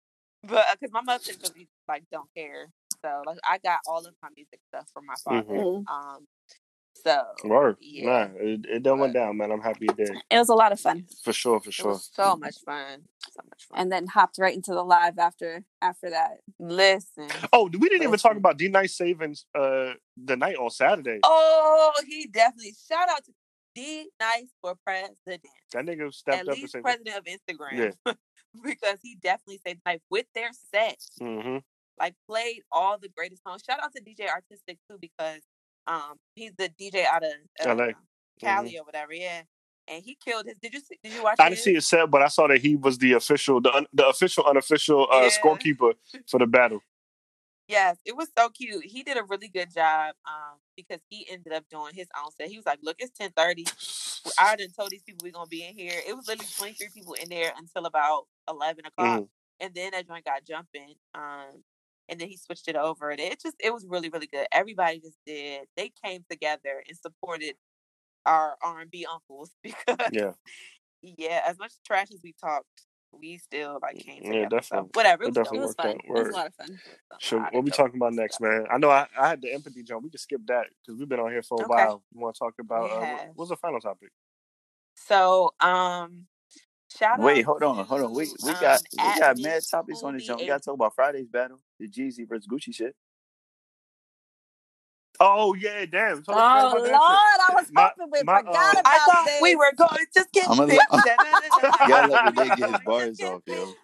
because my mother typically like don't care, so like I got all of my music stuff from my father. Mhm. Um, So Word. yeah, Nah, it, it done went down, man. I'm happy it did. It was a lot of fun. For sure, for it sure. was so much fun. So much fun. And then hopped right into the live after after that. Listen, Oh, we didn't even talk about D Nice Savings uh the night on Saturday. Oh, he definitely shout out to D Nice for president. That nigga At stepped up and least said, president of Instagram. Yeah. because he definitely saved life with their set. mm-hmm. Like played all the greatest songs. Shout out to DJ Artistic too because um he's the DJ out of uh, LA. Cali or whatever. Yeah, and he killed his. Did you see, did you watch? I didn't his? see it set, but I saw that he was the official, the, un, the official, unofficial uh, Yeah. scorekeeper for the battle. Yes, it was so cute. He did a really good job um, because he ended up doing his own set. He was like, "Look, it's ten thirty. I done told these people we're gonna be in here. It was literally twenty three people in there until about eleven o'clock, Mhm. and then that joint got jumping. Um, and then he switched it over, and it just it was really really good. Everybody just did. They came together and supported our R and B uncles because Yeah, yeah, as much trash as we talked, we still like came Yeah, together. So definitely. whatever, it It was definitely It was worked fun. out. It was a lot of fun. So lot what of we talking about stuff. next, man? I know I, I had the empathy jump. We can skip that because we've been on here for a Okay. while. You want to talk about uh, what- what's the final topic? So, um, shout Wait, out hold on, hold on. We we um, got we got mad topics on this Smoothie jump. We gotta talk about Friday's battle, the Jeezy versus Gucci shit. Oh yeah, damn. Oh Lord, forgot about that I was My- hoping we my, forgot uh, about I thought this. we were going to skip I'ma let- Gotta let the nigga get his bars off, yo. it.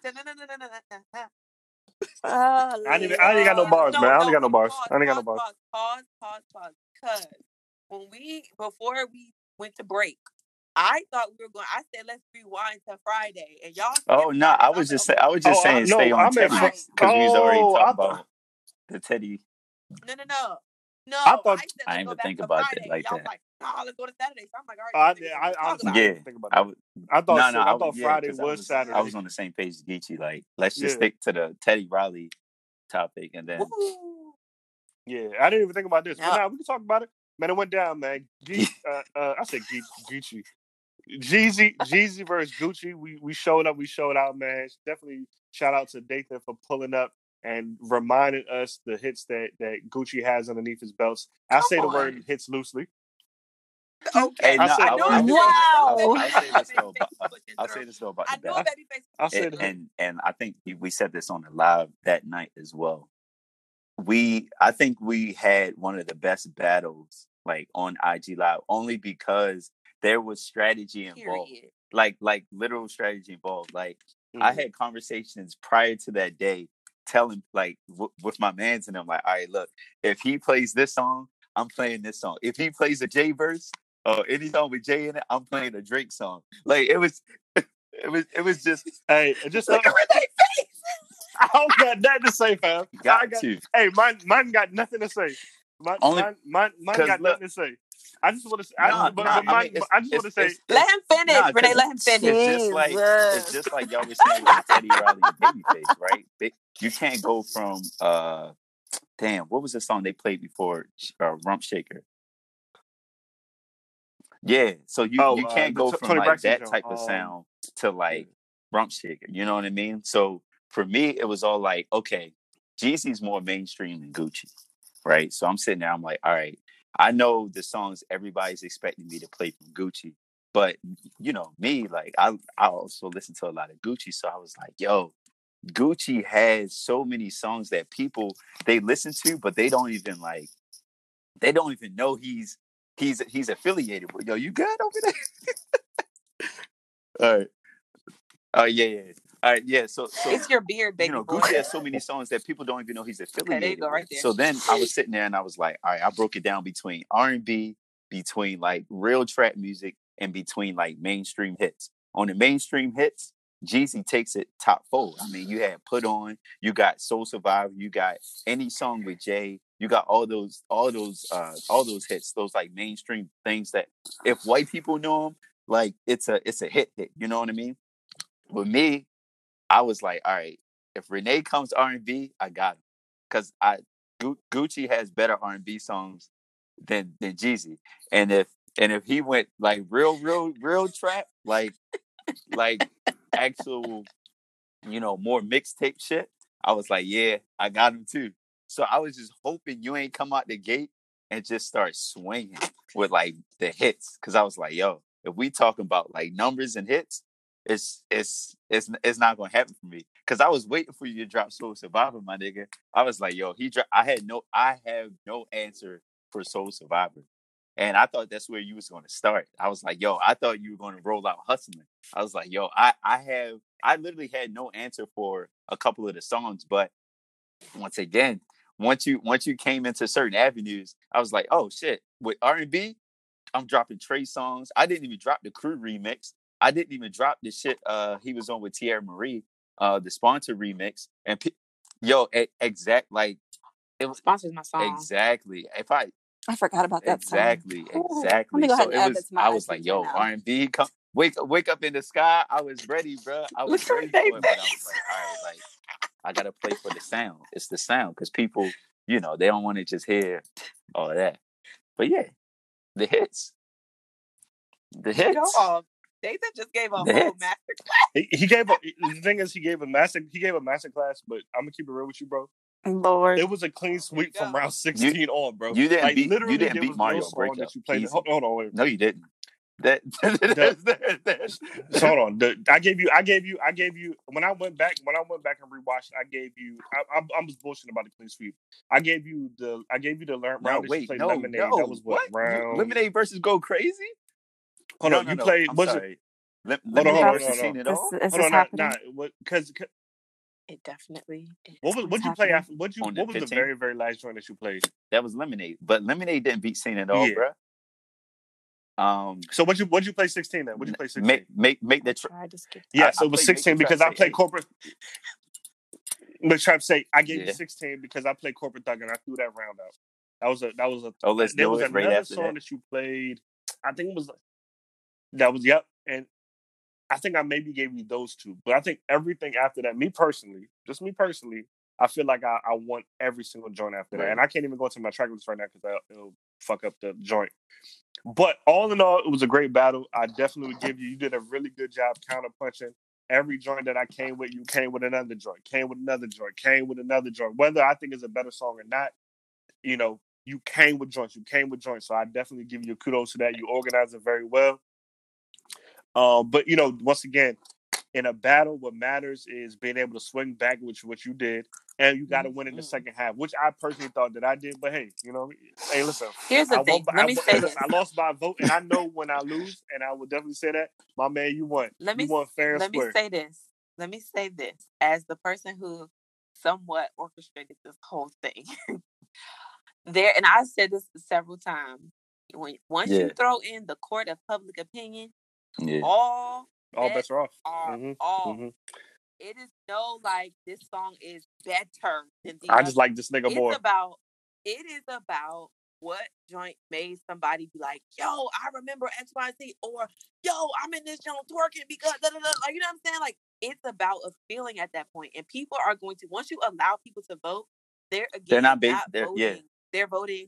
Oh, I ain't even- I ain't got no Lord. bars, man. I only got no bars. Pause, I only got no bars. Pause, pause, pause, pause. Cause when we before we went to break, I thought we were going. I said let's rewind to Friday, and y'all. Oh no, Friday. I was just okay, say, I was just Oh, I- saying no, stay on I meant Teddy Fri- because we was already Oh, talking thought- about the Teddy. No, no, no. No, I thought- I said I let's ain't even think to about it Friday. like Y'all that. was like, nah, let's go to Saturday. So I'm like, all I, right, did- y'all I niggas talk honestly about it. Yeah, think about I that. would. I thought No, shit, no, I I thought was, yeah, Friday 'cause I was was, Saturday. I was on the same page as Geechee. Like, let's just Yeah. stick to the Teddy Riley topic, and then Woo. Yeah, I didn't even think about this. But Yeah. now we can talk about it. Man, it went down, man. Ge- uh, uh, I said Ge- Gucci. Jeezy, Jeezy versus Gucci. We we showed up, we showed out, man. Definitely shout out to Dathan for pulling up and reminding us the hits that that Gucci has underneath his belts. I say the Come word hits loosely. Okay. Hey, I no, said- I, know I, it will was- say Wow. this. I'll, I I'll know say this though. About, was pushing I'll say this though about I the know battle, Babyface. I was said pushing and and I think we said this on the live that night as well. We, I think we had one of the best battles like on IG Live only because there was strategy involved, Period. like like literal strategy involved. Like I Mhm. had conversations prior to that day, telling like w- with my mans and I'm like, all right, look, if he plays this song, I'm playing this song. If he plays a J verse or any song with Jay in it, I'm playing a Drake song. Like it was, it was, it was just Hey, just Look at Renee face. I don't got nothing to say, fam. I got got, to. hey, mine, mine got nothing to say. Mine, Only- mine, mine, mine got look- nothing to say. I just want to. I Nah, just, but, nah, but mine, I mean, I just want to say. it's- Let him finish. Nah, Renee, 'cause let him finish. It's just like it's just like y'all were saying with Teddy Riley and Babyface, right? You can't go from uh, damn, what was the song they played before uh, Rump Shaker? Yeah, so you Oh, you uh, can't the go T- from Toni like Braxton that joint. type of Um, sound to like Rump Shaker. You know what I mean? So for me, it was all like, okay, Jeezy's more mainstream than Gucci, right? So I'm sitting there, I'm like, all right, I know the songs everybody's expecting me to play from Gucci, but you know me, like I I also listen to a lot of Gucci, so I was like, yo, Gucci has so many songs that people they listen to, but they don't even like, they don't even know he's he's he's affiliated with. Yo, you good over there? All right. Oh yeah, yeah. All right, yeah. So so It's your beard, baby you know, boy. Gucci has so many songs that people don't even know he's affiliated. go, right with. there. So then I was sitting there and I was like, all right, I broke it down between R and B, between like real trap music, and between like mainstream hits. On the mainstream hits, Jeezy takes it top four. I mean, you had Put On, you got Soul Survivor, you got any song with Jay, you got all those, all those, uh, all those hits, those like mainstream things that if white people know them, like it's a, it's a hit hit. You know what I mean? With me, I was like, all right, if Renee comes R and B, I got him because I Gu- Gucci has better R and B songs than than Jeezy, and if and if he went like real, real, real trap, like like actual, you know, more mixtape shit, I was like, yeah, I got him too. So I was just hoping you ain't come out the gate and just start swinging with like the hits because I was like, yo, if we talking about like numbers and hits, it's it's it's it's not gonna happen for me because I was waiting for you to drop Soul Survivor, my nigga. I was like, yo, he dropped. I had no I have no answer for Soul Survivor. And I thought that's where you was gonna start. I was like, yo, I thought you were gonna roll out hustling. I was like, yo, I I have I literally had no answer for a couple of the songs, but once again, once you once you came into certain avenues, I was like, oh shit, with R and B, I'm dropping Trey Songz. I didn't even drop the crew remix. I didn't even drop the shit uh he was on with Teairra Mari, uh the sponsor remix. And pe- yo, e- exact like it was Sponsors my song. exactly. If I I forgot about that song. exactly, Ooh, let exactly. ahead So it was. that to my I was like, yo. R and B, come wake wake up in the sky. I was ready, bro. I was ready for it, but I was like, all right, like I gotta play for the sound. It's the sound because people, you know, they don't want to just hear all that. But yeah, the hits, the Go hits. off. Nathan just gave a The whole hits. master He, he gave a the thing is he gave a master he gave a master class, but I'm gonna keep it real with you, bro. Lord. It was a clean oh sweep from round 16 on, bro. You didn't like, beat. literally, You didn't beat Mario no on breakup. that you played. Hold, hold on, wait. No, you didn't. That there's, there's, there's, So hold on. The, I gave you. I gave you. I gave you. When I went back, when I went back and rewatched, I gave you. I, I'm, I'm just bullshitting about the clean sweep. I gave you the. I gave you the learn No, round that you wait, no, lemonade. no. That was what, You- round. Lemonade versus Go Crazy. Hold no, on. no, you no, played. I'm was it? sorry. Lem- Hold on, hold on, hold on. It All. is Hold on. Not, happening? not? Because It definitely is. what was? What you play after? What you? On the What was the very very last joint that you played? That was Lemonade, but Lemonade didn't beat Seen It All, Yeah. bruh. Um, So what you? What you play 16 then? What did you play 16? make make make the I tr- tried. Yeah, I- so I it was played Make the 16 because I played Hey. corporate. But trying to say I gave you 16 because I played corporate thug and I threw that round out. That was a that was a Oh, let's there do was it right another after song that. that. you played. I think it was that was yep, and I think I maybe gave you those two, but I think everything after that, me personally, just me personally, I feel like I, I want every single joint after that, and I can't even go to my track list right now because it'll fuck up the joint. But all in all, it was a great battle. I definitely would give you. You did a really good job counterpunching. Every joint that I came with, you came with another joint, came with another joint, came with another joint. Whether I think it's a better song or not, you know, you came with joints. You came with joints. So I definitely give you kudos to that. You organized it very well. Um, but you know, once again, in a battle, what matters is being able to swing back, which what you did, and you got to win in the Mhm. second half, which I personally thought that I did. But hey, you know, hey, listen, Here's the I, thing. by- Let I, me won- say listen, this. I lost by vote, and I know when I lose, and I will definitely say that, my man, you won. Let me you won fair and let me say this. Let me say this as the person who somewhat orchestrated this whole thing. there, and I've said this several times. When once Yeah. you throw in the court of public opinion, Yeah. all All bets bets are off. are Mhm, off. mhm. It is no like this song is better than the I just like this nigga it's more. about it is about what joint made somebody be like, yo, I remember XYZ or yo, I'm in this joint twerking because da, da, da. like you know what I'm saying? Like it's about a feeling at that point. And people are going to once you allow people to vote, they're again They're not they're- voting. yeah. They're voting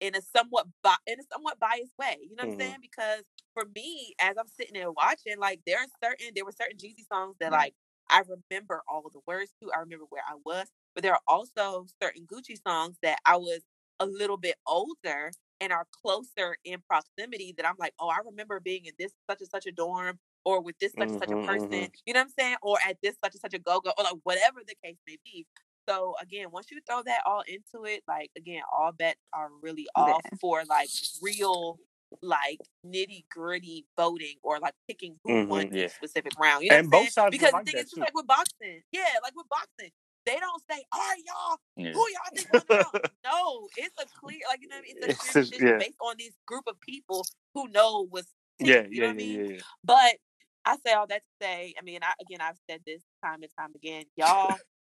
in a somewhat bi- in a somewhat biased way. You know what Mhm. I'm saying? Because for me, as I'm sitting there watching, like there are certain there were certain Jeezy songs that Right. like I remember all of the words to. I remember where I was, but there are also certain Gucci songs that I was a little bit older and are closer in proximity that I'm like, oh, I remember being in this such and such a dorm or with this such and such a Mhm, person. mhm. You know what I'm saying? Or at this such and such a go go or like whatever the case may be. So again, once you throw that all into it, like again, all bets are really off Yeah. for like real like nitty gritty voting or like picking who won Mhm. Yeah. specific round. You know And both sides Because like the thing is just like with boxing. Yeah, like with boxing. They don't say, all right, y'all, Yeah. who y'all think won? No, it's a clear like you know what I mean? It's a It's clear just- yeah. based on this group of people who know what's Yeah, you know what I mean? But I say all that to say, I mean, I, again, I've said this time and time again, y'all,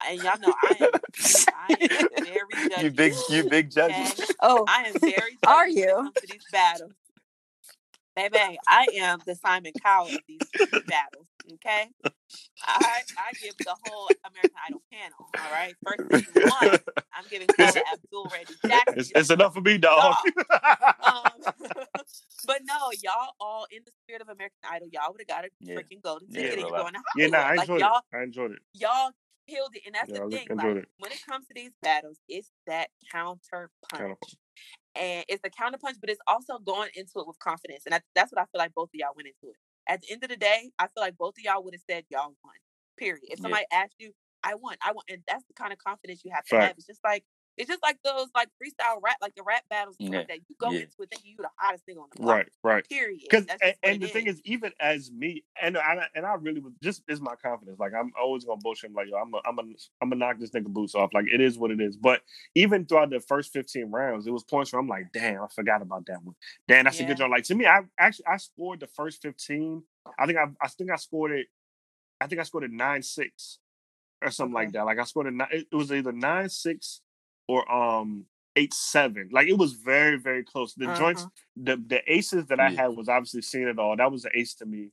and y'all know I am, I am very judgy. You big you big judge. Okay? Oh, I am very judgy Are you? comes to these battles. Baby, I am the Simon Cowell of these battles. Okay, I I give the whole American Idol panel. All right, first season one, I'm giving Paula Abdul Randy Jackson. It's, you it's enough for me, dog. um, but no, y'all all in the spirit of American Idol, y'all would have got a Yeah. freaking golden Yeah, ticket and real you're going to Hollywood. yeah, nah, I like enjoyed y'all, it. I enjoyed it. y'all killed it, and that's Yeah, the thing. Like it. when it comes to these battles, it's that counter punch, Counter- and it's the counter punch, but it's also going into it with confidence, and I, that's what I feel like both of y'all went into it. At the end of the day, I feel like both of y'all would have said y'all won. Period. If Yeah. somebody asked you, "I won," I won, and that's the kind of confidence you have to have. It's just like it's just like those like freestyle rap, like the rap battles and stuff like that. You go Yeah. into it thinking you the hottest thing on the block. Right, right. Period. Because and, and the it thing is, even as me, and I and I really was just is my confidence. Like I'm always gonna bullshit. him, Like yo, I'm a, I'm a, I'm gonna knock this nigga boots off. Like it is what it is. But even throughout the first 15 rounds, it was points where I'm like, damn, I forgot about that one. Damn, that's a good job. Like to me, I actually I scored the first 15. I think I I think I scored it. I think I scored it nine six or something like that. Like I scored a nine. It, it was either nine six or um eight seven. Like it was very very close. The joints Uh-huh. the the aces that I Yeah. had was obviously seeing it all. That was an ace to me,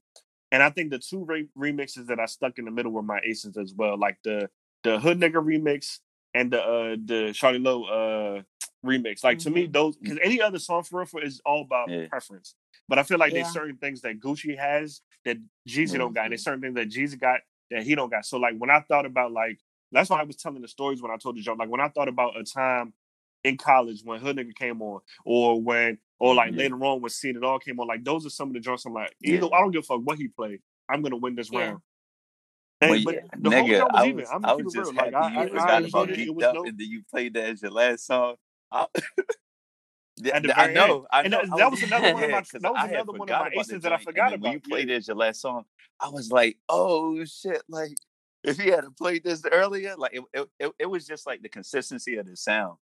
and I think the two re- remixes that I stuck in the middle were my aces as well. Like the the Hood Nigga remix and the uh the Charlie Lowe uh remix. Like to me, Mhm. those because any other song for real is all about Yeah. preference. But I feel like Yeah. there's certain things that Gucci has that Jeezy don't got, and there's Mhm. certain things that Jeezy got that he don't got. So like when I thought about like that's why I was telling the stories when I told the joke. Like when I thought about a time in college when Hood Nigga came on, or when, or like Mhm. later on when Seeing It All came on. Like those are some of the jokes I'm like, Yeah. either I don't give a fuck what he played. I'm gonna win this Yeah. round. And, but yeah, the nigga, was I even. was, I'm I was real. just Like happy I, you I, was I forgot about it. Geeked Up no and then you played that as your last song. I, I know. I And know. that, that was another one of yeah, my that was I another one of forgot my about aces that I and forgot then when you about. played Yeah. it as your last song, I was like, "Oh shit!" Like if he had played this earlier, like it, it, it, it was just like the consistency of the sound.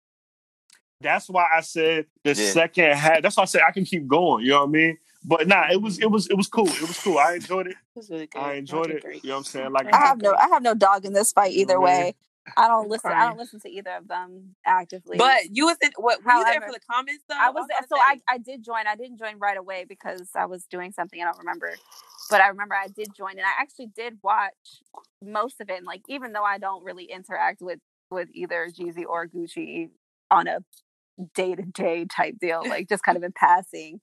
That's why I said the Yeah. second half. That's why I said I can keep going. You know what I mean? But nah, it was mm-hmm. it was it was cool. It was cool. I enjoyed it. It was really good. I enjoyed it. great. You know what I'm saying? Like I have no. I have no dog in this fight you know either what I mean? way. I don't I'm listen. I don't listen to either of them actively. But you was in what were you there for the comments though? I was was there, about to so I. I did join. I didn't join right away because I was doing something. I don't remember, but I remember I did join, and I actually did watch most of it. And like, even though I don't really interact with with either Jeezy or Gucci on a day to day type deal, like just kind of in passing,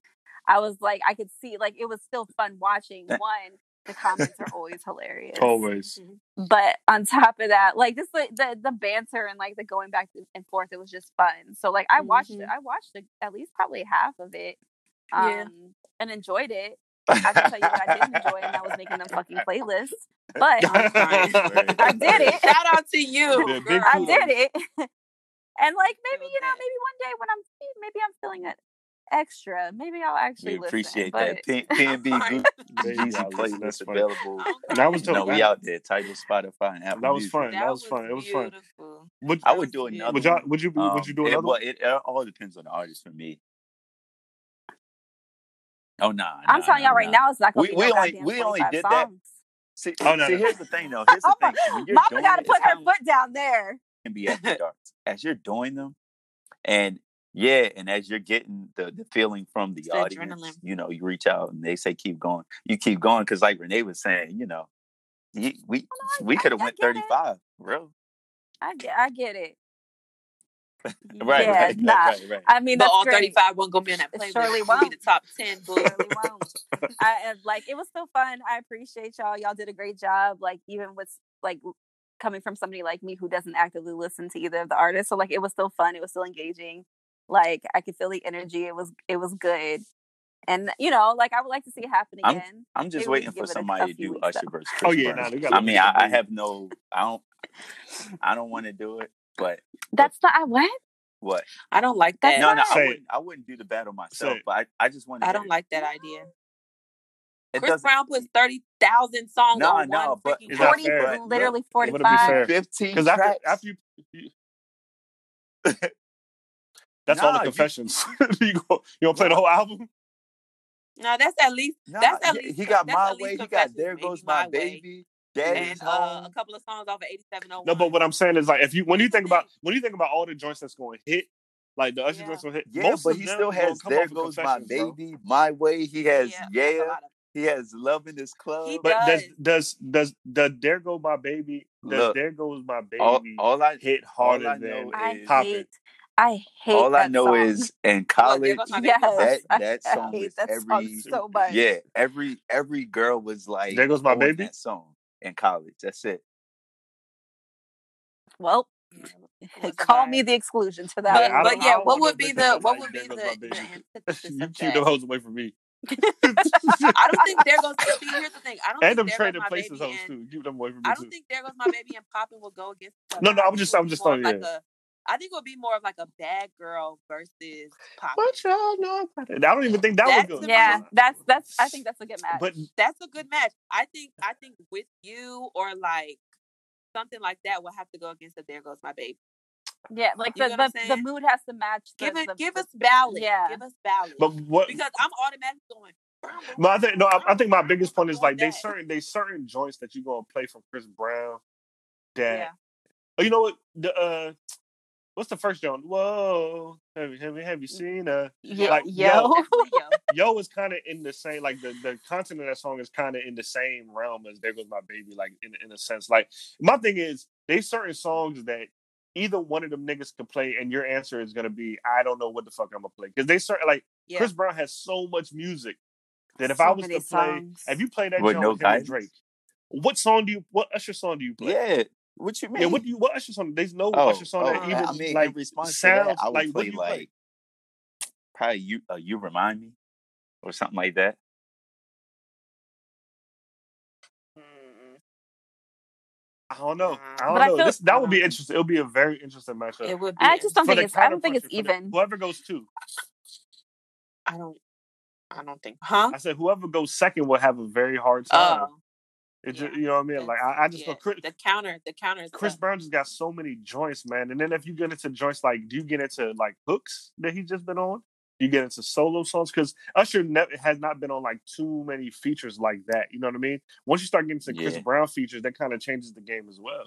I was like, I could see like it was still fun watching. One, the comments are always hilarious. Always. Mhm. But on top of that, like just the, the the banter and like the going back and forth, it was just fun. So like I watched it, Mhm. I watched it, at least probably half of it, um, Yeah. and enjoyed it. I can tell you what I didn't enjoy, and I was making them fucking playlists. But I'm crying. I did it. Shout out to you, Yeah. I did it. and like maybe you know, maybe one day when I'm maybe I'm feeling it extra, maybe I'll actually we listen. appreciate But that. P- PMB I'm crying. Gucci There you Jeezy that's playlist funny. available. I'm That was You crying. know, dope. we out there. Title, Spotify, and Apple that was fun. That That was was fun. It was fun. Would I would do another would y'all would you would Um, you do it, another well, it, it all depends on the artist for me. Oh nah, I'm telling nah, y'all right nah. now, it's not gonna We be we no only goddamn we only 25 did that. songs. See, Oh no see, no. here's the thing though. Here's the Mama, thing. When you're Mama got to put her foot down there. And be after dark. As you're doing them, and yeah, and as you're getting the, the feeling from the It's the audience, adrenaline. you know, you reach out and they say keep going. You keep going because, like Renee was saying, you know, you, we I, we could have went get it. 35, bro. I get, I get it. Right, Yeah, right, right, nah. right, right. I mean, But all great. 35 won't gonna be on that It playlist. surely It'll be the top 10 book. Surely won't. I and, like it was so fun. I appreciate y'all. Y'all did a great job. Like even with like coming from somebody like me who doesn't actively listen to either of the artists, so like it was still fun. It was still engaging. Like I could feel the energy. It was it was good. And you know, like I would like to see it happen I'm again. I'm just Maybe waiting for give it a, a somebody to do weeks Usher though. versus Oh yeah, Brown. nah, I mean, I, I have no, I don't, I don't want to do it, but but That's not I what? what? I don't like that. No, no, I wouldn't. I wouldn't do the battle myself, but I, I just want to I don't it. like that idea. It Chris doesn't. Brown puts 30,000 songs No, on one no, but freaking Is but that Forty fair? literally if forty Would it be five. fair? 15 Because after after you, you that's all the Nah, you confessions. you go you gonna play the whole album? No, that's at least Nah, that's at least he got my way. He got there goes my my baby. Yeah. Daddy's and uh, a couple of songs off of 8701. No, but what I'm saying is like if you when you think about when you think about all the joints that's going to hit, like the Usher Yeah. joints will hit, Yeah, most but of he them still has there goes my confessions, bro. baby, my way. He has Yeah, yeah. a lot of He has love in his he club. But does does. does does does there go my baby? Does Look, there goes my baby all I hit all harder I than I is Pop It? hate I hate all I know song. is in college goes my baby. Yes, that I, that I song hate was that song so much. yeah every every girl was like There goes my baby. that song in college. That's it. Well, was call fire. me the exclusion to that. But, Yeah, one. but yeah, what would be the what would be the, Goes My the Baby. you keep them that? hoes away from me. I don't think there goes. See, here's the thing. I don't and them think there trading places hoes too. Keep them away from me I don't think there goes my baby and Poppin will go against. No, no, I I'm just- I'm just more of telling like you. A. I think it would be more of like a bad girl versus Poppin. What y'all know about it? I don't even think that That's would go. the yeah, that's that's. I think that's a good match. But That's a good match. I think. I think with you or like something like that will have to go against the There Goes My Baby. yeah, like You the get what I'm the, the mood has to match. The, Give it. the, give the- us ballad. yeah. Give us ballad. but what? because I'm automatically going. No, I think no. I, I think my biggest point is want like they that. certain they certain joints that you're gonna play from Chris Brown. That Yeah. oh, you know what the uh, what's the first joint? Whoa, have you have you, have you seen uh? Yeah, like, yo. yo. Yo. Yo is kind of in the same like the the content of that song is kind of in the same realm as There Goes My Baby, like in in a sense. Like my thing is they certain songs that either one of them niggas could play, and your answer is gonna be I don't know what the fuck I'm gonna play because they certain like Yeah. Chris Brown has so much music that if So I was many to play, songs. if you play that With joint no with him and? Drake, what song do you? What Usher song do you play? Yeah. What you mean? Yeah, what do you? What Usher song? There's no oh, Usher song oh, that even I mean, like response sounds that, I would like what play do you play? like probably you. Uh, you remind me, or something like that. I don't know. I don't I know. feel- This that would be interesting. It would be a very interesting matchup. It would be. I just don't think the it's. I don't think it's counterpuncher, for the- even. Whoever goes two, I don't. I don't think. Huh? I said whoever goes second will have a very hard time. Oh, It ju- yeah. you know what I mean? Like I, I just yeah. Chris, the counter. The counter is Chris tough. Brown just got so many joints, man. And then if you get into joints like, do you get into like hooks that he's just been on? Do you get into solo songs? Because Usher ne- has not been on like too many features like that. You know what I mean? Once you start getting to Chris Yeah. Brown features, that kind of changes the game as well.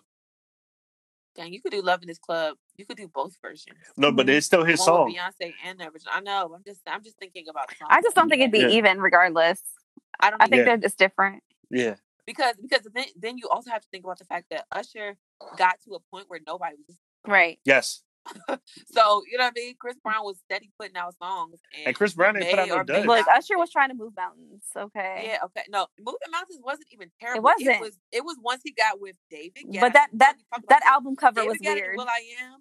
Dang, you could do "Love in This Club." You could do both versions. No, but it's still his One song. with Beyonce and the original. I know. I'm just. I'm just thinking about. Songs I just don't think it'd be Yeah. even, regardless. I don't. I think Yeah. they're just different. Yeah, because because then then you also have to think about the fact that Usher got to a point where nobody was. Right. yes. So you know what I mean. Chris Brown was steady putting out songs, and, And Chris Brown didn't put out no duds. Look, Usher was trying to move mountains. Okay. Yeah, okay. No, Moving Mountains wasn't even terrible. It wasn't. It was. It was once he got with David. But that that We talked about that album cover David was Guetta, weird. Will I Am.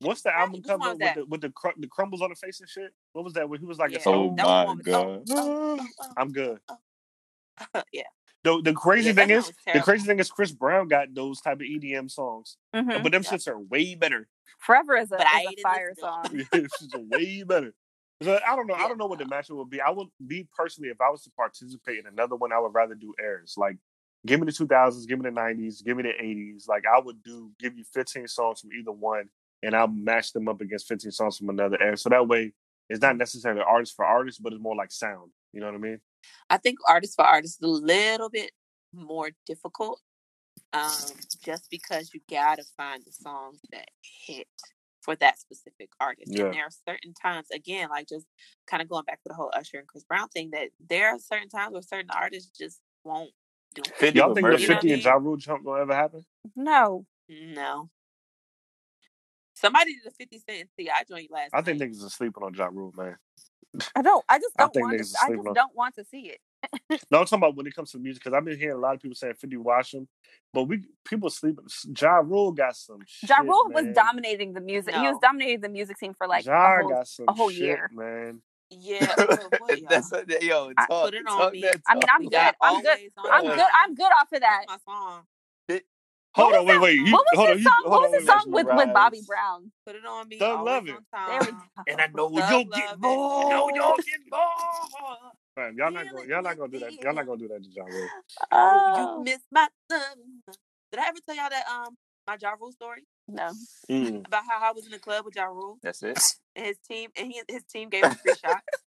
What's the album cover with the with the, cr- the crumbles on the face and shit? What was that? When he was like Yeah, a Oh song. that oh, my oh, oh, god! oh, oh, I'm good. oh. yeah. The the crazy Yeah, thing is, song the crazy thing is, Chris Brown got those type of EDM songs, Mhm. but them Yeah. shits are way better. Forever is a, But is a fire listen to 'em. song. it's just way better. So I don't know. I don't know what the matchup would be. I would be personally, if I was to participate in another one, I would rather do airs. Like, give me the 2000s, give me the 90s, give me the 80s. Like, I would do give you 15 songs from either one, and I'll match them up against 15 songs from another air. So that way, it's not necessarily artist for artist, but it's more like sound. You know what I mean? I think artist for artist is a little bit more difficult. Um, just because you gotta find the songs that hit for that specific artist. Yeah. And there are certain times, again, like just kind of going back to the whole Usher and Chris Brown thing, that there are certain times where certain artists just won't do it. 50 Y'all think the Murder. You know 50 I and Ja Rule jump gonna ever happen? No. No. Somebody did a 50 Cent and T.I. joint last I think night. niggas are sleeping on Ja Rule, man. I don't. I just don't think want. To, I just on- don't want to see it. No, I'm talking about when it comes to music because I've been hearing a lot of people saying 50 watch him, but we people sleeping. Ja Rule got some. Ja shit, Rule was dominating the music. He was dominating the music scene for like Ja a whole. got some a whole shit, year. man. Yeah, well, what, y'all? That's what, yo, I- Put it on talk me. that I mean, I'm good. got I'm good. I'm good. I'm good off of that. That's my song. Hold What on, was wait, wait. You, what was hold his you, song? hold What on, was his wait, song with with Bobby Brown? Put it on me. Thug always Lovin'. on There we time. go. And I know Thug you'll get Lovin'. more. No, you'll get more. Man, y'all not Feeling going. Y'all not with gonna do that. Y'all not gonna do that to Ja Rule. Oh, you miss my love. Did I ever tell y'all that um my Ja Rule story no. Mm. about how I was in the club with Ja Rule That's it. and his team and he his team gave him free shots?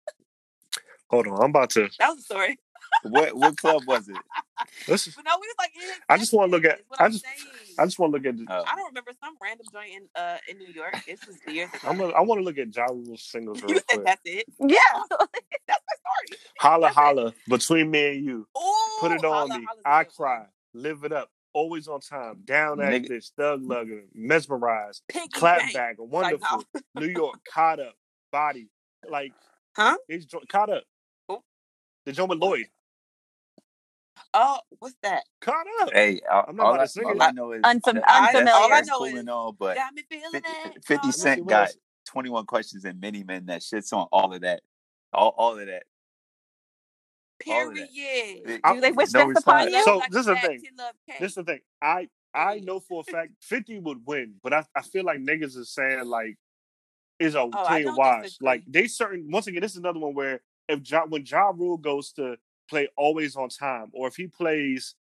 Hold on, I'm about to. That was the story. What what club was it? Listen, But no, we was like in I just wanna look at- section, is what I just- I just want to look at. Oh. I don't remember some random joint in uh in New York. This was years ago. I'm. Gonna, I want to look at Ja Rule's singles you real said quick. that's it. Yeah. That's my story. Holla, That's it. holla, between me and you. Ooh, Put it on holla, me. holla's a I one. cry. Live it up. Always on time. Down at Nigga- bitch. Thug lugger. Mesmerized. Pinky Clap bang. back. Like, Wonderful. no. New York. Caught up. Body. Like. Huh? These jo- caught up. Who? The joint with Lloyd. Oh, what's that? Caught up. Hey, all, I'm not all about I, to sing all it. I know is Unfam- I- that's- unfamiliar. All I know cool is and all, but Got me feeling 50, it. 50 Caught up. Cent what got else? 21 questions and Many Men that shits on all of that. All, all of that. all of that. Period. Do they wish no death upon you? So, Like this is the thing. Kid Love Cake. This is the thing. I I know for a fact 50 would win, but I, I feel like niggas are saying like is a Oh, I wash. Like they certain once again, this is another one where if ja, when Ja Rule goes to play always on time, or if he plays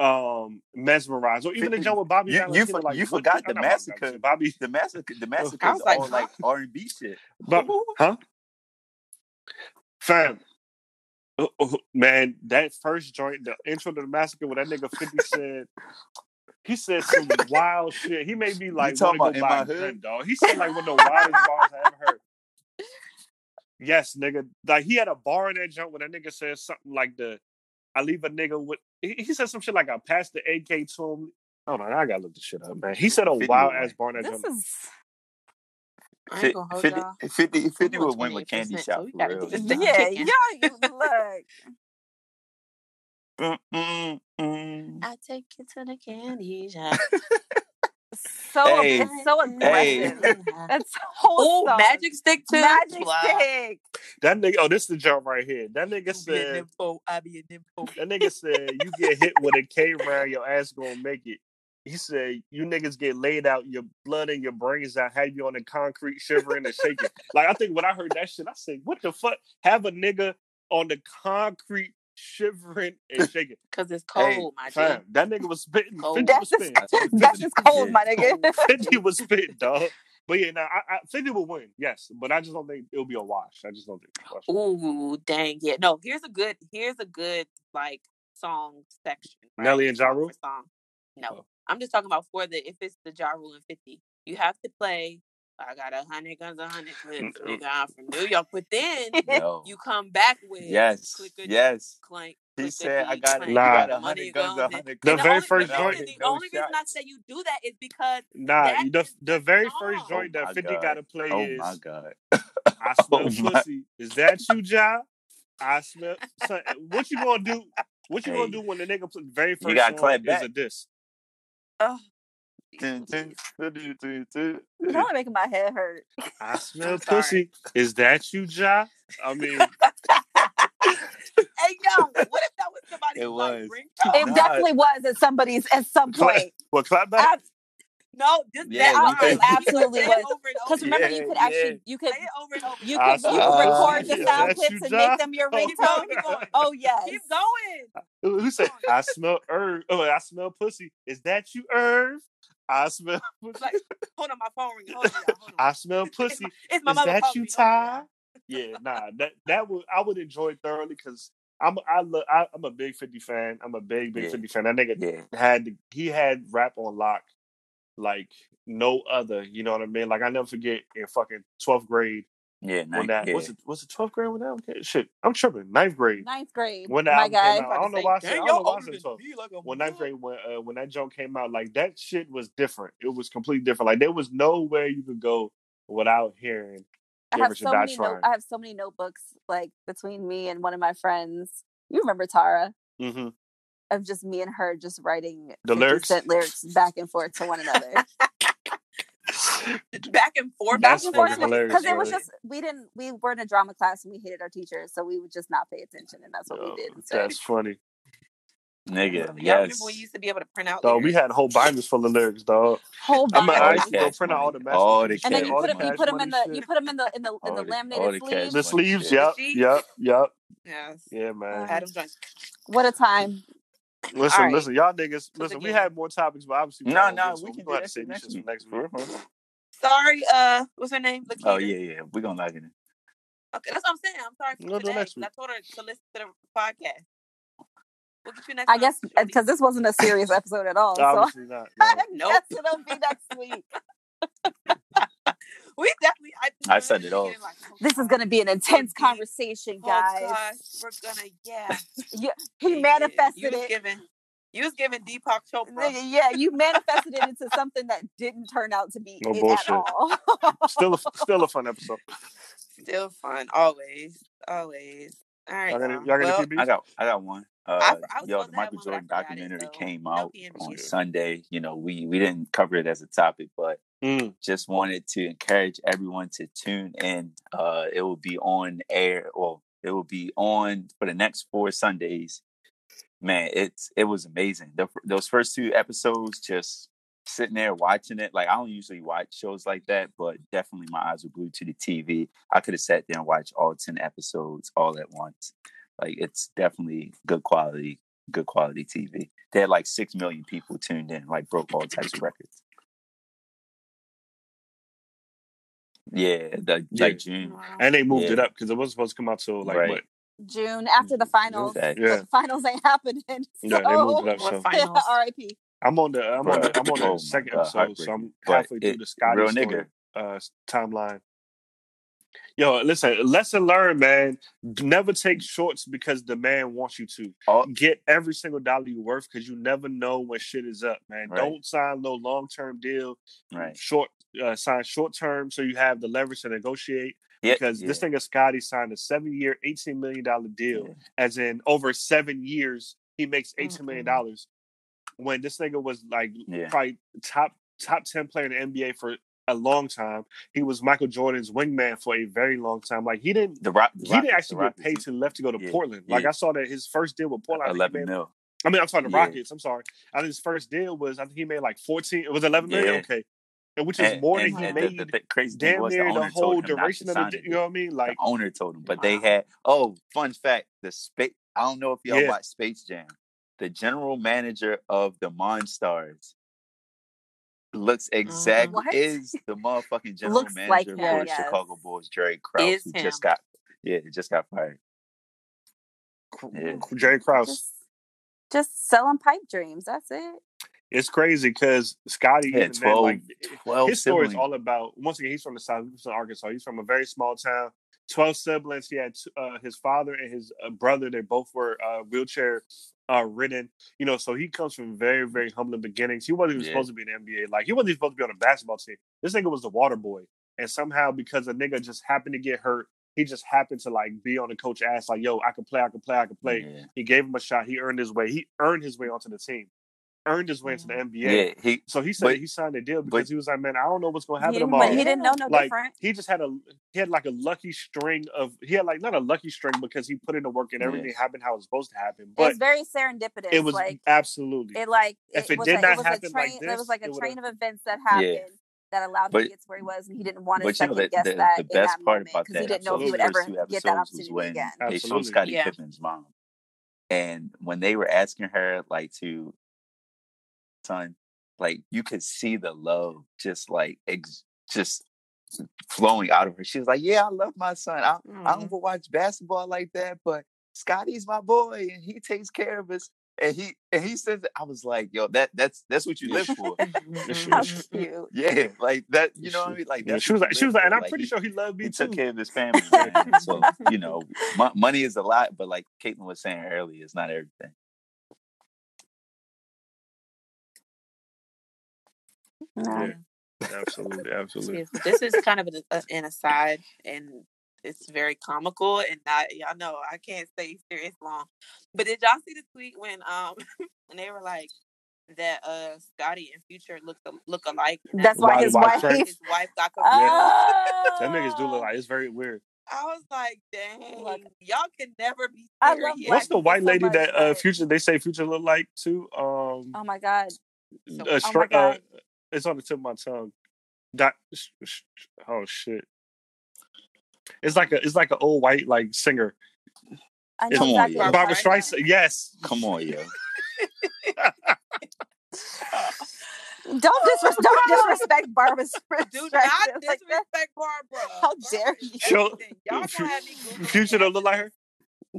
um mesmerize, or even the 50 joint with Bobby you- you for- like you forgot the massacre. Bobby, The massacre, the massacre I was like, all like? R and B shit. but huh? Fam. Uh, uh, Man, that first joint, the intro to the massacre, when that nigga 50 said, he said some wild shit. He made me like want to go about buy a my gun, hood? dog. He said like one of the wildest bars I ever heard. Yes, nigga. Like he had a bar in that joint when that nigga said something like the I leave a nigga with he, he said some shit like I passed the AK to him. Hold on, I gotta look this shit up, man. He said a wild ass bar in that This joint. is I ain't gonna hold 50, 50, 50 would win with Candy Shop we for real. yeah, thing. yeah. kicking. You look. Mm, mm, mm. I take you to the candy shop. So Hey, it's so hey. That's whole Oh, magic stick too. Magic Wow. stick. That nigga, oh, this is the jump right here. That nigga You be a said, nympho, I be a nympho. that nigga said, you get hit with a K round, your ass gonna make it. He said, you niggas get laid out, your blood and your brains out, have you on the concrete shivering and shaking. like, I think when I heard that shit, I said, what the fuck? Have a nigga on the concrete shivering and shaking. Cause it's Hey, cold, my Fam, G. that nigga was spitting. Cold. 50 was That's spitting. That's That's just cold, Yeah. my nigga. 50 was spitting, dog. But yeah, now I, I 50 will win, yes. But I just don't think it'll be a wash. I just don't think it'll be a wash. Ooh, dang yeah. No, here's a good here's a good like song section. right? Nelly and Ja Song Rule? Song. No. Oh. I'm just talking about for the if it's the Ja Rule and 50. You have to play I got a hundred guns, a hundred clips, Mm, nigga, I'm from New York. But then Yo. you come back with Yes. clickety, Yes. clank. He said, I got it. clank. You Nah. got a money hundred guns, a goes in. hundred The And very only, first but joint- listen, the no only reason I shots. say you do that is because Nah, That the is the the very song. first joint Oh that my 50 gotta play Oh is my god. I smell Oh my- pussy. Is that you, Ja? I smell son, what you gonna do? What you Hey. gonna do when the nigga play, very first you gotta song clap is back. a diss? oh, It's only making my head hurt. I smell I'm sorry. pussy. Is that you, Ja? I mean, hey yo, what if that was somebody's It like was. ringtone? It Nah. definitely was at somebody's at some Clap- point. well, clap back. Ab- No, just Yeah, that you line. could- You could absolutely say was. over and Because remember, Yeah, you could yeah. actually you could over over. you I could you could Uh, record pussy. the sound clips and Ja? make them your Oh. Keep going, ringtone. keep. Oh yes. Keep going. Who who said I smell Irv? Oh, I smell pussy. Is that you, Irv? I smell pussy. Like, hold on, my phone ringing. Hold on. Hold on. I smell It's pussy. my, it's my Is mother that you. Ty? Yeah, nah, that that would I would enjoy it thoroughly because I'm I look I, I'm a big Fifty fan. I'm a big big Yeah. Fifty fan. That nigga Yeah. had he had rap on lock like no other. You know what I mean? Like I never forget in fucking twelfth grade Yeah, when that yeah. was it was it twelfth grade when that album came? Shit, I'm tripping. Ninth grade Ninth grade. when that my album guy. came out. I don't know why I said I don't know why I said than like When ninth grade when uh, when that joke came out, like that shit was different. It was completely different. Like there was nowhere you could go without hearing I have so many note, Trying. I have so many notebooks like between me and one of my friends. You remember Tara? hmm Of just me and her just writing The lyrics? Lyrics back and forth to one another. Back and forth. That's back and forth hilarious, because it was just we didn't we were in a drama class and we hated our teachers, so we would just not pay attention, and that's what Yo, we did instead. that's funny. Nigga, Y'all remember yes. when you used to be able to print out Dog, we had whole binders full of lyrics, dog. Whole I, mean, binders. I All the used to go print out all money. the All Master the P and then you put the them, you put them in the, shit. you put them in the in the in the the- laminated the sleeves. The sleeves, Yeah. yep, sheets? yep, yep. Yes. Yeah, man. Had. What a time! Listen, right. listen, y'all niggas. Listen, we again- had more topics, but obviously No, no, gonna get we can We're do gonna that to save shit these next week. next week. Real, for real. Sorry, uh, what's her name? Lakita. Oh yeah, yeah. We're gonna lock it in. Okay, that's what I'm saying. I'm sorry for We'll do today. next 'cause I told her to listen to the podcast. We'll get you next I time, guess because this wasn't a serious episode at all, so Obviously not. I No. guess it'll be next week. we definitely. I, I set it off. This is going to be an intense deep. conversation, Oh guys. gosh, we're gonna yeah. You, he manifested you it. Giving, you was giving Deepak Chopra. Yeah, you manifested it into something that didn't turn out to be No it bullshit. at all. Still, a, still a fun episode. Still fun, always, always. All right, Y'all got, y'all. y'all got Well, any I got I got one. I, Uh, I was yo, the Michael one, but I Jordan forgot it. documentary came out PMBs. on Sunday. You know, we we didn't cover it as a topic, but Mm. just wanted to encourage everyone to tune in. Uh, it will be on air, or it will be on for the next four Sundays. Man, it's it was amazing. The, those first two episodes, just sitting there watching it. Like I don't usually watch shows like that, but definitely my eyes were glued to the TV. I could have sat there and watched all ten episodes all at once. Like it's definitely good quality, good quality TV. They had like six million people tuned in, like broke all types of records. Yeah, the, Yeah. like June. And they moved it up because it wasn't supposed to come out till like Right. what? June after the finals. Exactly. Yeah. the finals ain't happening. Yeah, they moved it up. What So finals? R.I.P. I'm on the I'm on the I'm on the Oh second God, episode, so. I'm But halfway through the Scottie real story uh, timeline. Yo, listen, lesson learned, man. Never take shorts because the man wants you to. All, Get every single dollar you're worth because you never know when shit is up, man. Right. Don't sign no long term deal. right. Short uh, sign short term so you have the leverage to negotiate. Yeah, Because this yeah, nigga Scottie signed a seven year, eighteen million dollar deal yeah. as in over seven years, he makes eighteen million Mm-mm. dollars. When this nigga was like Yeah. probably top top ten player in the NBA for a long time, he was Michael Jordan's wingman for a very long time. Like he didn't The Rock. The he didn't actually get paid to left to go to Yeah, Portland. Like yeah. I saw that his first deal with Portland, I Eleven made- mil. I mean, I'm sorry, the Yeah. Rockets. I'm sorry. I think his first deal was I think he made like 14. It was 11 million. Okay, and which is And, more and, than he and made the, the crazy thing damn was the near the owner whole told him not duration of the. it. You know what I mean? Like the owner told him, but they had. Oh, fun fact: the space. I don't know if y'all Yeah. watch Space Jam. The general manager of the Monstars looks mm, exact is the motherfucking general Looks like manager him, for the yes. Chicago Bulls, Jerry Krause, Is who just got yeah, just got fired. Yeah. Jerry Krause. Just, just selling pipe dreams. That's it. It's crazy because Scottie, Yeah, even then, 12, like 12 his story is all about. Once again, he's from the south, he's from Arkansas. He's from a very small town. Twelve siblings. He had uh, his father and his uh, brother. They both were uh, wheelchair uh, ridden. You know, so he comes from very, very humbling beginnings. He wasn't even Yeah. supposed to be in the NBA. Like he wasn't even supposed to be on a basketball team. This nigga was the water boy, and somehow because a nigga just happened to get hurt, he just happened to like be on the coach ass. Like, yo, I can play, I can play, I can play. Yeah. He gave him a shot. He earned his way. He earned his way onto the team. Earned his way into the NBA. Yeah, he So he said But- he signed a deal because but- he was like, man, I don't know what's going to happen didn't, but tomorrow. he didn't know no like different. he just had a he had like a lucky string of he had like not a lucky string because he put in the work and everything Yeah. happened how it was supposed to happen. It But was very serendipitous. it was like absolutely it, like If it was did a, not it was happen a like train. there was like a train of events that happened that allowed him to get to where he was, and he didn't want to But you know second that guess the, that the in best that part moment about because that he didn't know if he would ever get that opportunity when again. they showed Absolutely. Scottie Yeah. Pippen's mom, and when they were asking her like to son, like you could see the love just like ex- just flowing out of her. She was like, "Yeah, I love my son. I, I don't Mhm. ever watch basketball like that, but Scottie's my boy, and he takes care of us." And he and he says, I was like, "Yo, that that's that's what you live for." How cute. yeah, like that. You know what I mean? Like yeah, she was like she was like, and. I'm pretty he- sure he loved me he too. took care of his family, so you know, mo- money is a lot, but like Caitlin was saying earlier, it's not everything. No. Yeah. Absolutely, absolutely. This is kind of an, a- an aside, and it's very comical. And I, y'all know, I can't stay serious long. But did y'all see the tweet when um when they were like that uh Scottie and Future look look alike? That's why Why his wife wife. trained? his wife got confused. Oh. That niggas do look like it's very weird. I was like, dang, Look. y'all can never be I serious. love What's the white so lady that uh future they say future look like too? Um Oh my god. So- uh, oh Stra- my uh, God. It's on the tip of my tongue. Dot, sh- sh- oh shit! It's like a it's like an old white like singer. I know Come on, exactly. yeah. Barbra Streisand. Yes. Come on, yo. Don't disrespect. Don't disrespect Barbra Streisand. Do not like that. disrespect Barbra. How dare you. Show- Y'all gonna have me Future don't look like her.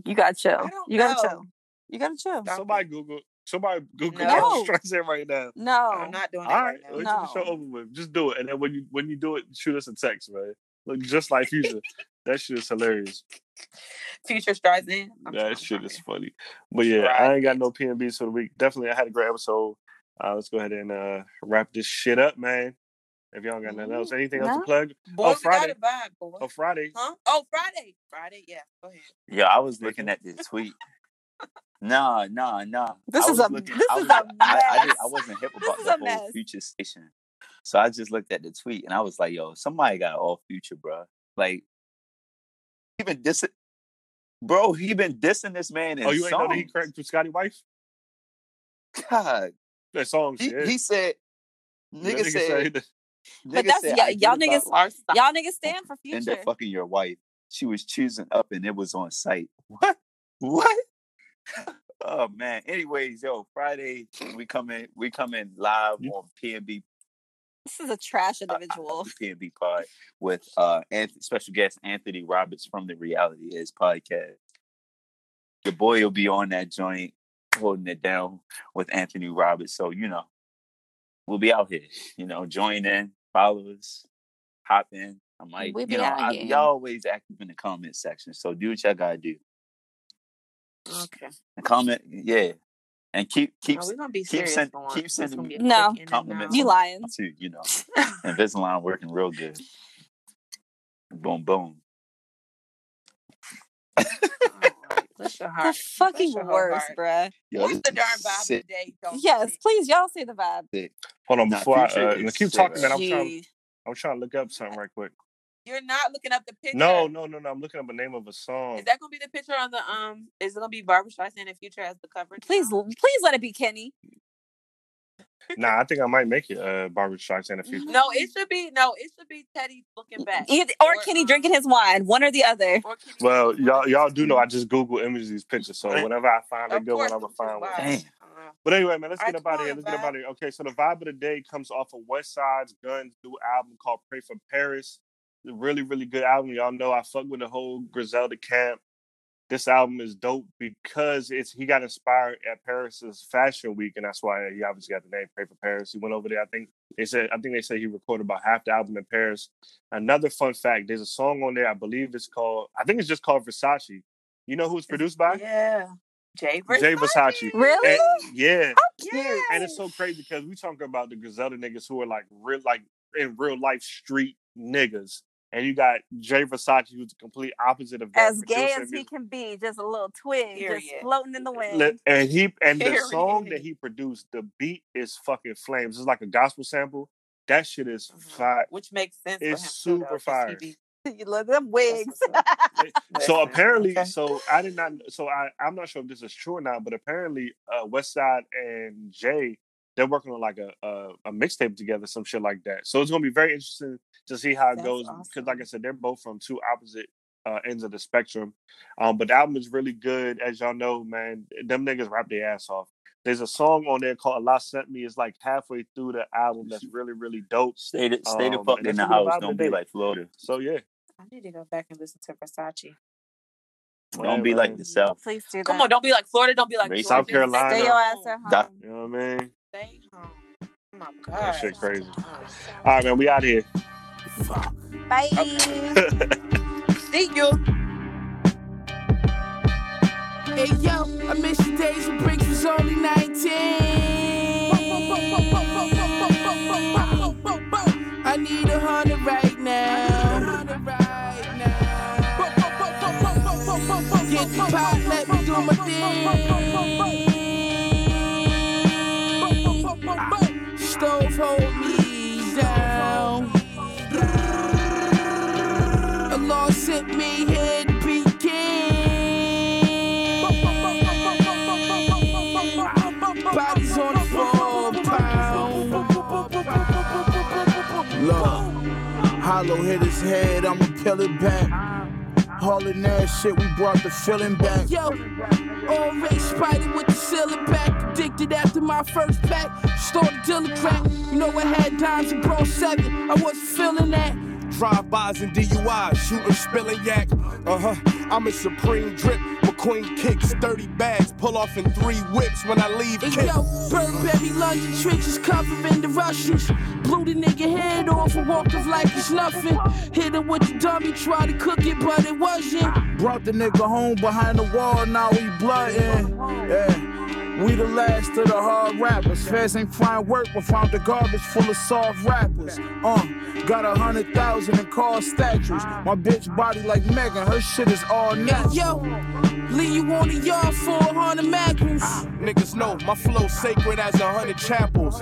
You gotta chill. You gotta know. chill. You gotta chill. Somebody. Google. Somebody Google No. Barbra Streisand right now. No. I'm not doing it All right right, now. let's No. get the show over with. Just do it, and then when you when you do it, shoot us a text, man. Look just like Future. that shit is hilarious. Future Streisand. I'm that sorry, shit is funny. But yeah, I ain't got Right. no PMBs for the week. Definitely, I had a great episode. Uh, let's go ahead and uh, wrap this shit up, man. If y'all got nothing else, anything else No. to plug? Boys, we Friday. got a vibe, boy. Oh, Friday. Huh? Oh, Friday. Friday, yeah. Go ahead. Yeah, I was looking at the tweet. Nah, nah, nah. This I is was a- looking, this I is was, a I, I, did, mess. I wasn't hip This about is the whole mess. future station, so I just looked at the tweet and I was like, "Yo, somebody got all future, bro. Like, he been dissing, bro. He been dissing this man oh, in Oh, you ain't know that he songs. cracked with Scottie wife? God, That song he, he said, nigga, nigga said, that- But nigga that's said, y'all- I y'all niggas- Larsa. Y'all niggas stand for and future. that fucking your wife. She was choosing up and it was on site. What? What? Oh man. Anyways, yo, Friday we come in. we come in live on PMB This is a trash uh, individual. PMB pod with uh Anth- special guest Anthony Roberts from the Reality Is podcast. Your boy will be on that joint holding it down with Anthony Roberts. So, you know, we'll be out here. You know, join in, follow us, hop in. I might, We be you know, I, y'all always active in the comment section. So do what y'all gotta do. Okay. And comment, yeah. And keep keep No, we're gonna be keep serious send- for keep It's sending gonna No. quick in and compliments. You lying. too, you know. Invisalign working real good. Boom boom. All right. Bless your The fucking Bless your worst, bruh. Yo, What's the darn vibe sick. of the day? Don't Yes, please, y'all say the vibe. sick. Hold on, Nah, before I uh, keep sick, talking, man. I'm trying. I'm trying to look up something right quick. You're not looking up the picture. No, no, no, no. I'm looking up the name of a song. Is that gonna be the picture on the um? Is it gonna be Barbra Streisand and Future as the cover? Please, please let it be Kenny. Nah, I think I might make it. Uh, Barbra Streisand in the future. No, it should be no. It should be Teddy looking back. Either, or, Kenny um, drinking his wine, one or the other. or Well, y'all, y'all do know I just Google images these pictures, so whenever I find a Of good one, I'm gonna find one. Damn. Uh, But anyway, man, let's All get right, up out of here. Let's get up vibe. out of here. Okay, so the vibe of the day comes off of Westside Gunn's new album called Pray for Paris. Really, really good album. Y'all know I fuck with the whole Griselda camp. This album is dope because it's he got inspired at Paris's Fashion Week, and that's why he obviously got the name Pray for Paris. He went over there. I think they said I think they said he recorded about half the album in Paris. Another fun fact: there's a song on there. I believe it's called. I think it's just called Versace. You know who it's produced by? yeah, Jay Versace. Jay Versace. Really? And- yeah. Oh, Cute. And it's so crazy because we talking about the Griselda niggas who are like real, like in real life street niggas, and you got Jay Versace who's the complete opposite of that. As gay producing as he can be, just a little twig, just floating in the wind. And he and the song that he produced, the beat is fucking flames. It's like a gospel sample. That shit is Mhm. fire. which makes sense. It's for him too, super though, 'cause fire. be- you love them wigs. So apparently, okay. so I did not. So I, I'm not sure if this is true or not, but apparently, uh, Westside and Jay, they're working on like a a, a mixtape together, some shit like that. So it's gonna be very interesting to see how it That's goes because, like I said, they're both from two opposite uh, ends of the spectrum. Um, but the album is really good, as y'all know, man. Them niggas rap their ass off. There's a song on there called "Allah Sent Me." It's like halfway through the album. That's really, really dope. Stay the, stay the Um, fuck and in the gonna be the house. Don't be like Florida. So yeah, I need to go back and listen to Versace. Don't Yeah, be like man. the South. Please do that. Come on, don't be like Florida. Don't be like Race- South Georgia. Carolina. Stay your ass at home. You know what I mean. Stay home. Oh my god. That shit crazy. All right, man, we out here. Bye. See you. Hey yo, I miss the days when Briggs was only 19. I need a hundred right now. Get the pot, let me do my thing. Stove hold me down. Allah sent me here to begin. Bodies on the four pound. Look, hollow hit his head, I'ma kill it back. Hauling that shit, we brought the feeling back. Yo, all race spider with the ceiling back. Addicted after my first pack. Started dealing crack. You know I had dimes and bro seven. I wasn't feeling that. Drive-bys and DUIs, shooting, spilling yak. Uh-huh. I'm a supreme drip. McQueen kicks, 30 bags, pull off in three whips when I leave Hey yo, Burberry London trenches covering the Russians. Blew the nigga head off and walked off like it's nothing. Hit him with the dummy, tried to cook it, but it wasn't. Brought the nigga home behind the wall, now he bloodin'. Yeah. We the last of the hard rappers. Feds ain't find work, but found the garbage full of soft rappers. Uh, got a hundred thousand in car statues. My bitch body like Megan, her shit is all natural. Yo, leave you on the yard for a hundred magnums. Niggas know my flow sacred as a hundred chapels.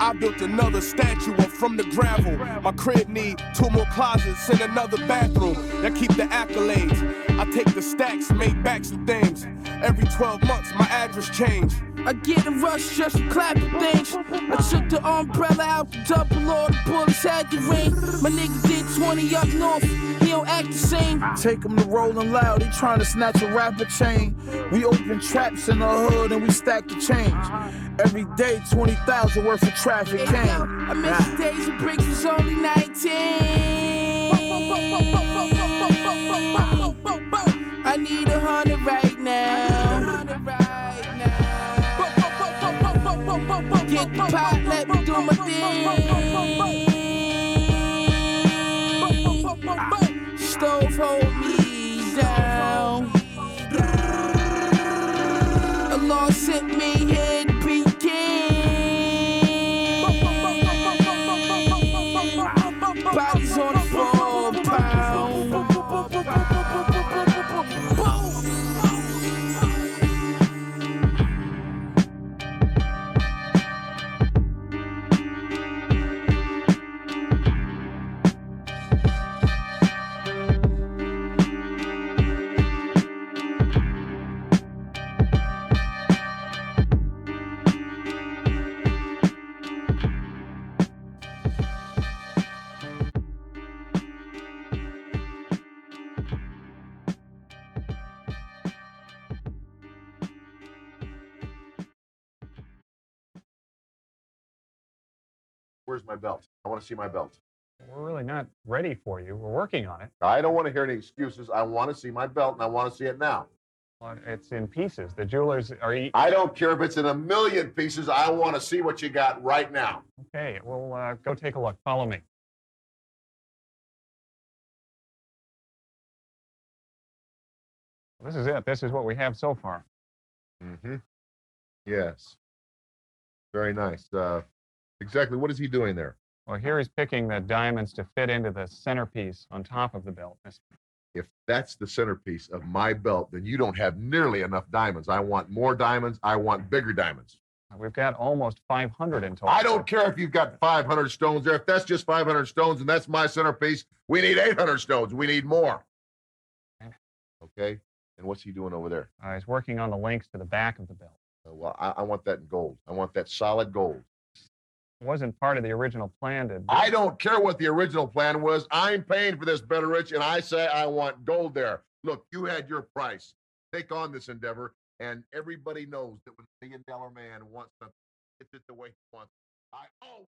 I built another statue up from the gravel. My crib need two more closets and another bathroom. That keep the accolades. I take the stacks, make back some things. Every 12 months, my address change. I get a rush just clapping things. I took the umbrella out the double, all the bullets had the ring. My nigga did 20 up north, he don't act the same. Take him to rolling loud, he trying to snatch a rapper chain. We open traps in the hood and we stack the change. Every day, 20,000 worth of traffic came. I miss the days when bricks was only 19. I need a hundred right now. Get the pot, let me do my thing. Stove hold me down. Allah sent me here my belt? I want to see my belt. We're really not ready for you. We're working on it. I don't want to hear any excuses. I want to see my belt and I want to see it now. Well, It's in pieces. The jewelers are e- I don't care if it's in a million pieces. I want to see what you got right now. okay. We'll uh, go take a look. Follow me. This is it. This is what we have so far. Mm-hmm. Yes. Very nice. Uh, exactly. What is he doing there? Well, here he's picking the diamonds to fit into the centerpiece on top of the belt. If that's the centerpiece of my belt, then you don't have nearly enough diamonds. I want more diamonds. I want bigger diamonds. We've got almost 500 in total. I don't care if you've got 500 stones there. If that's just 500 stones and that's my centerpiece, we need 800 stones. We need more. Okay. And what's he doing over there? Uh, he's working on the links to the back of the belt. Uh, well, I, I want that in gold. I want that solid gold. Wasn't part of the original plan to. I don't care what the original plan was. I'm paying for this, Better Rich, and I say I want gold there. Look, you had your price. Take on this endeavor, and everybody knows that when a million dollar man wants something, it's it the way he wants. it. I oh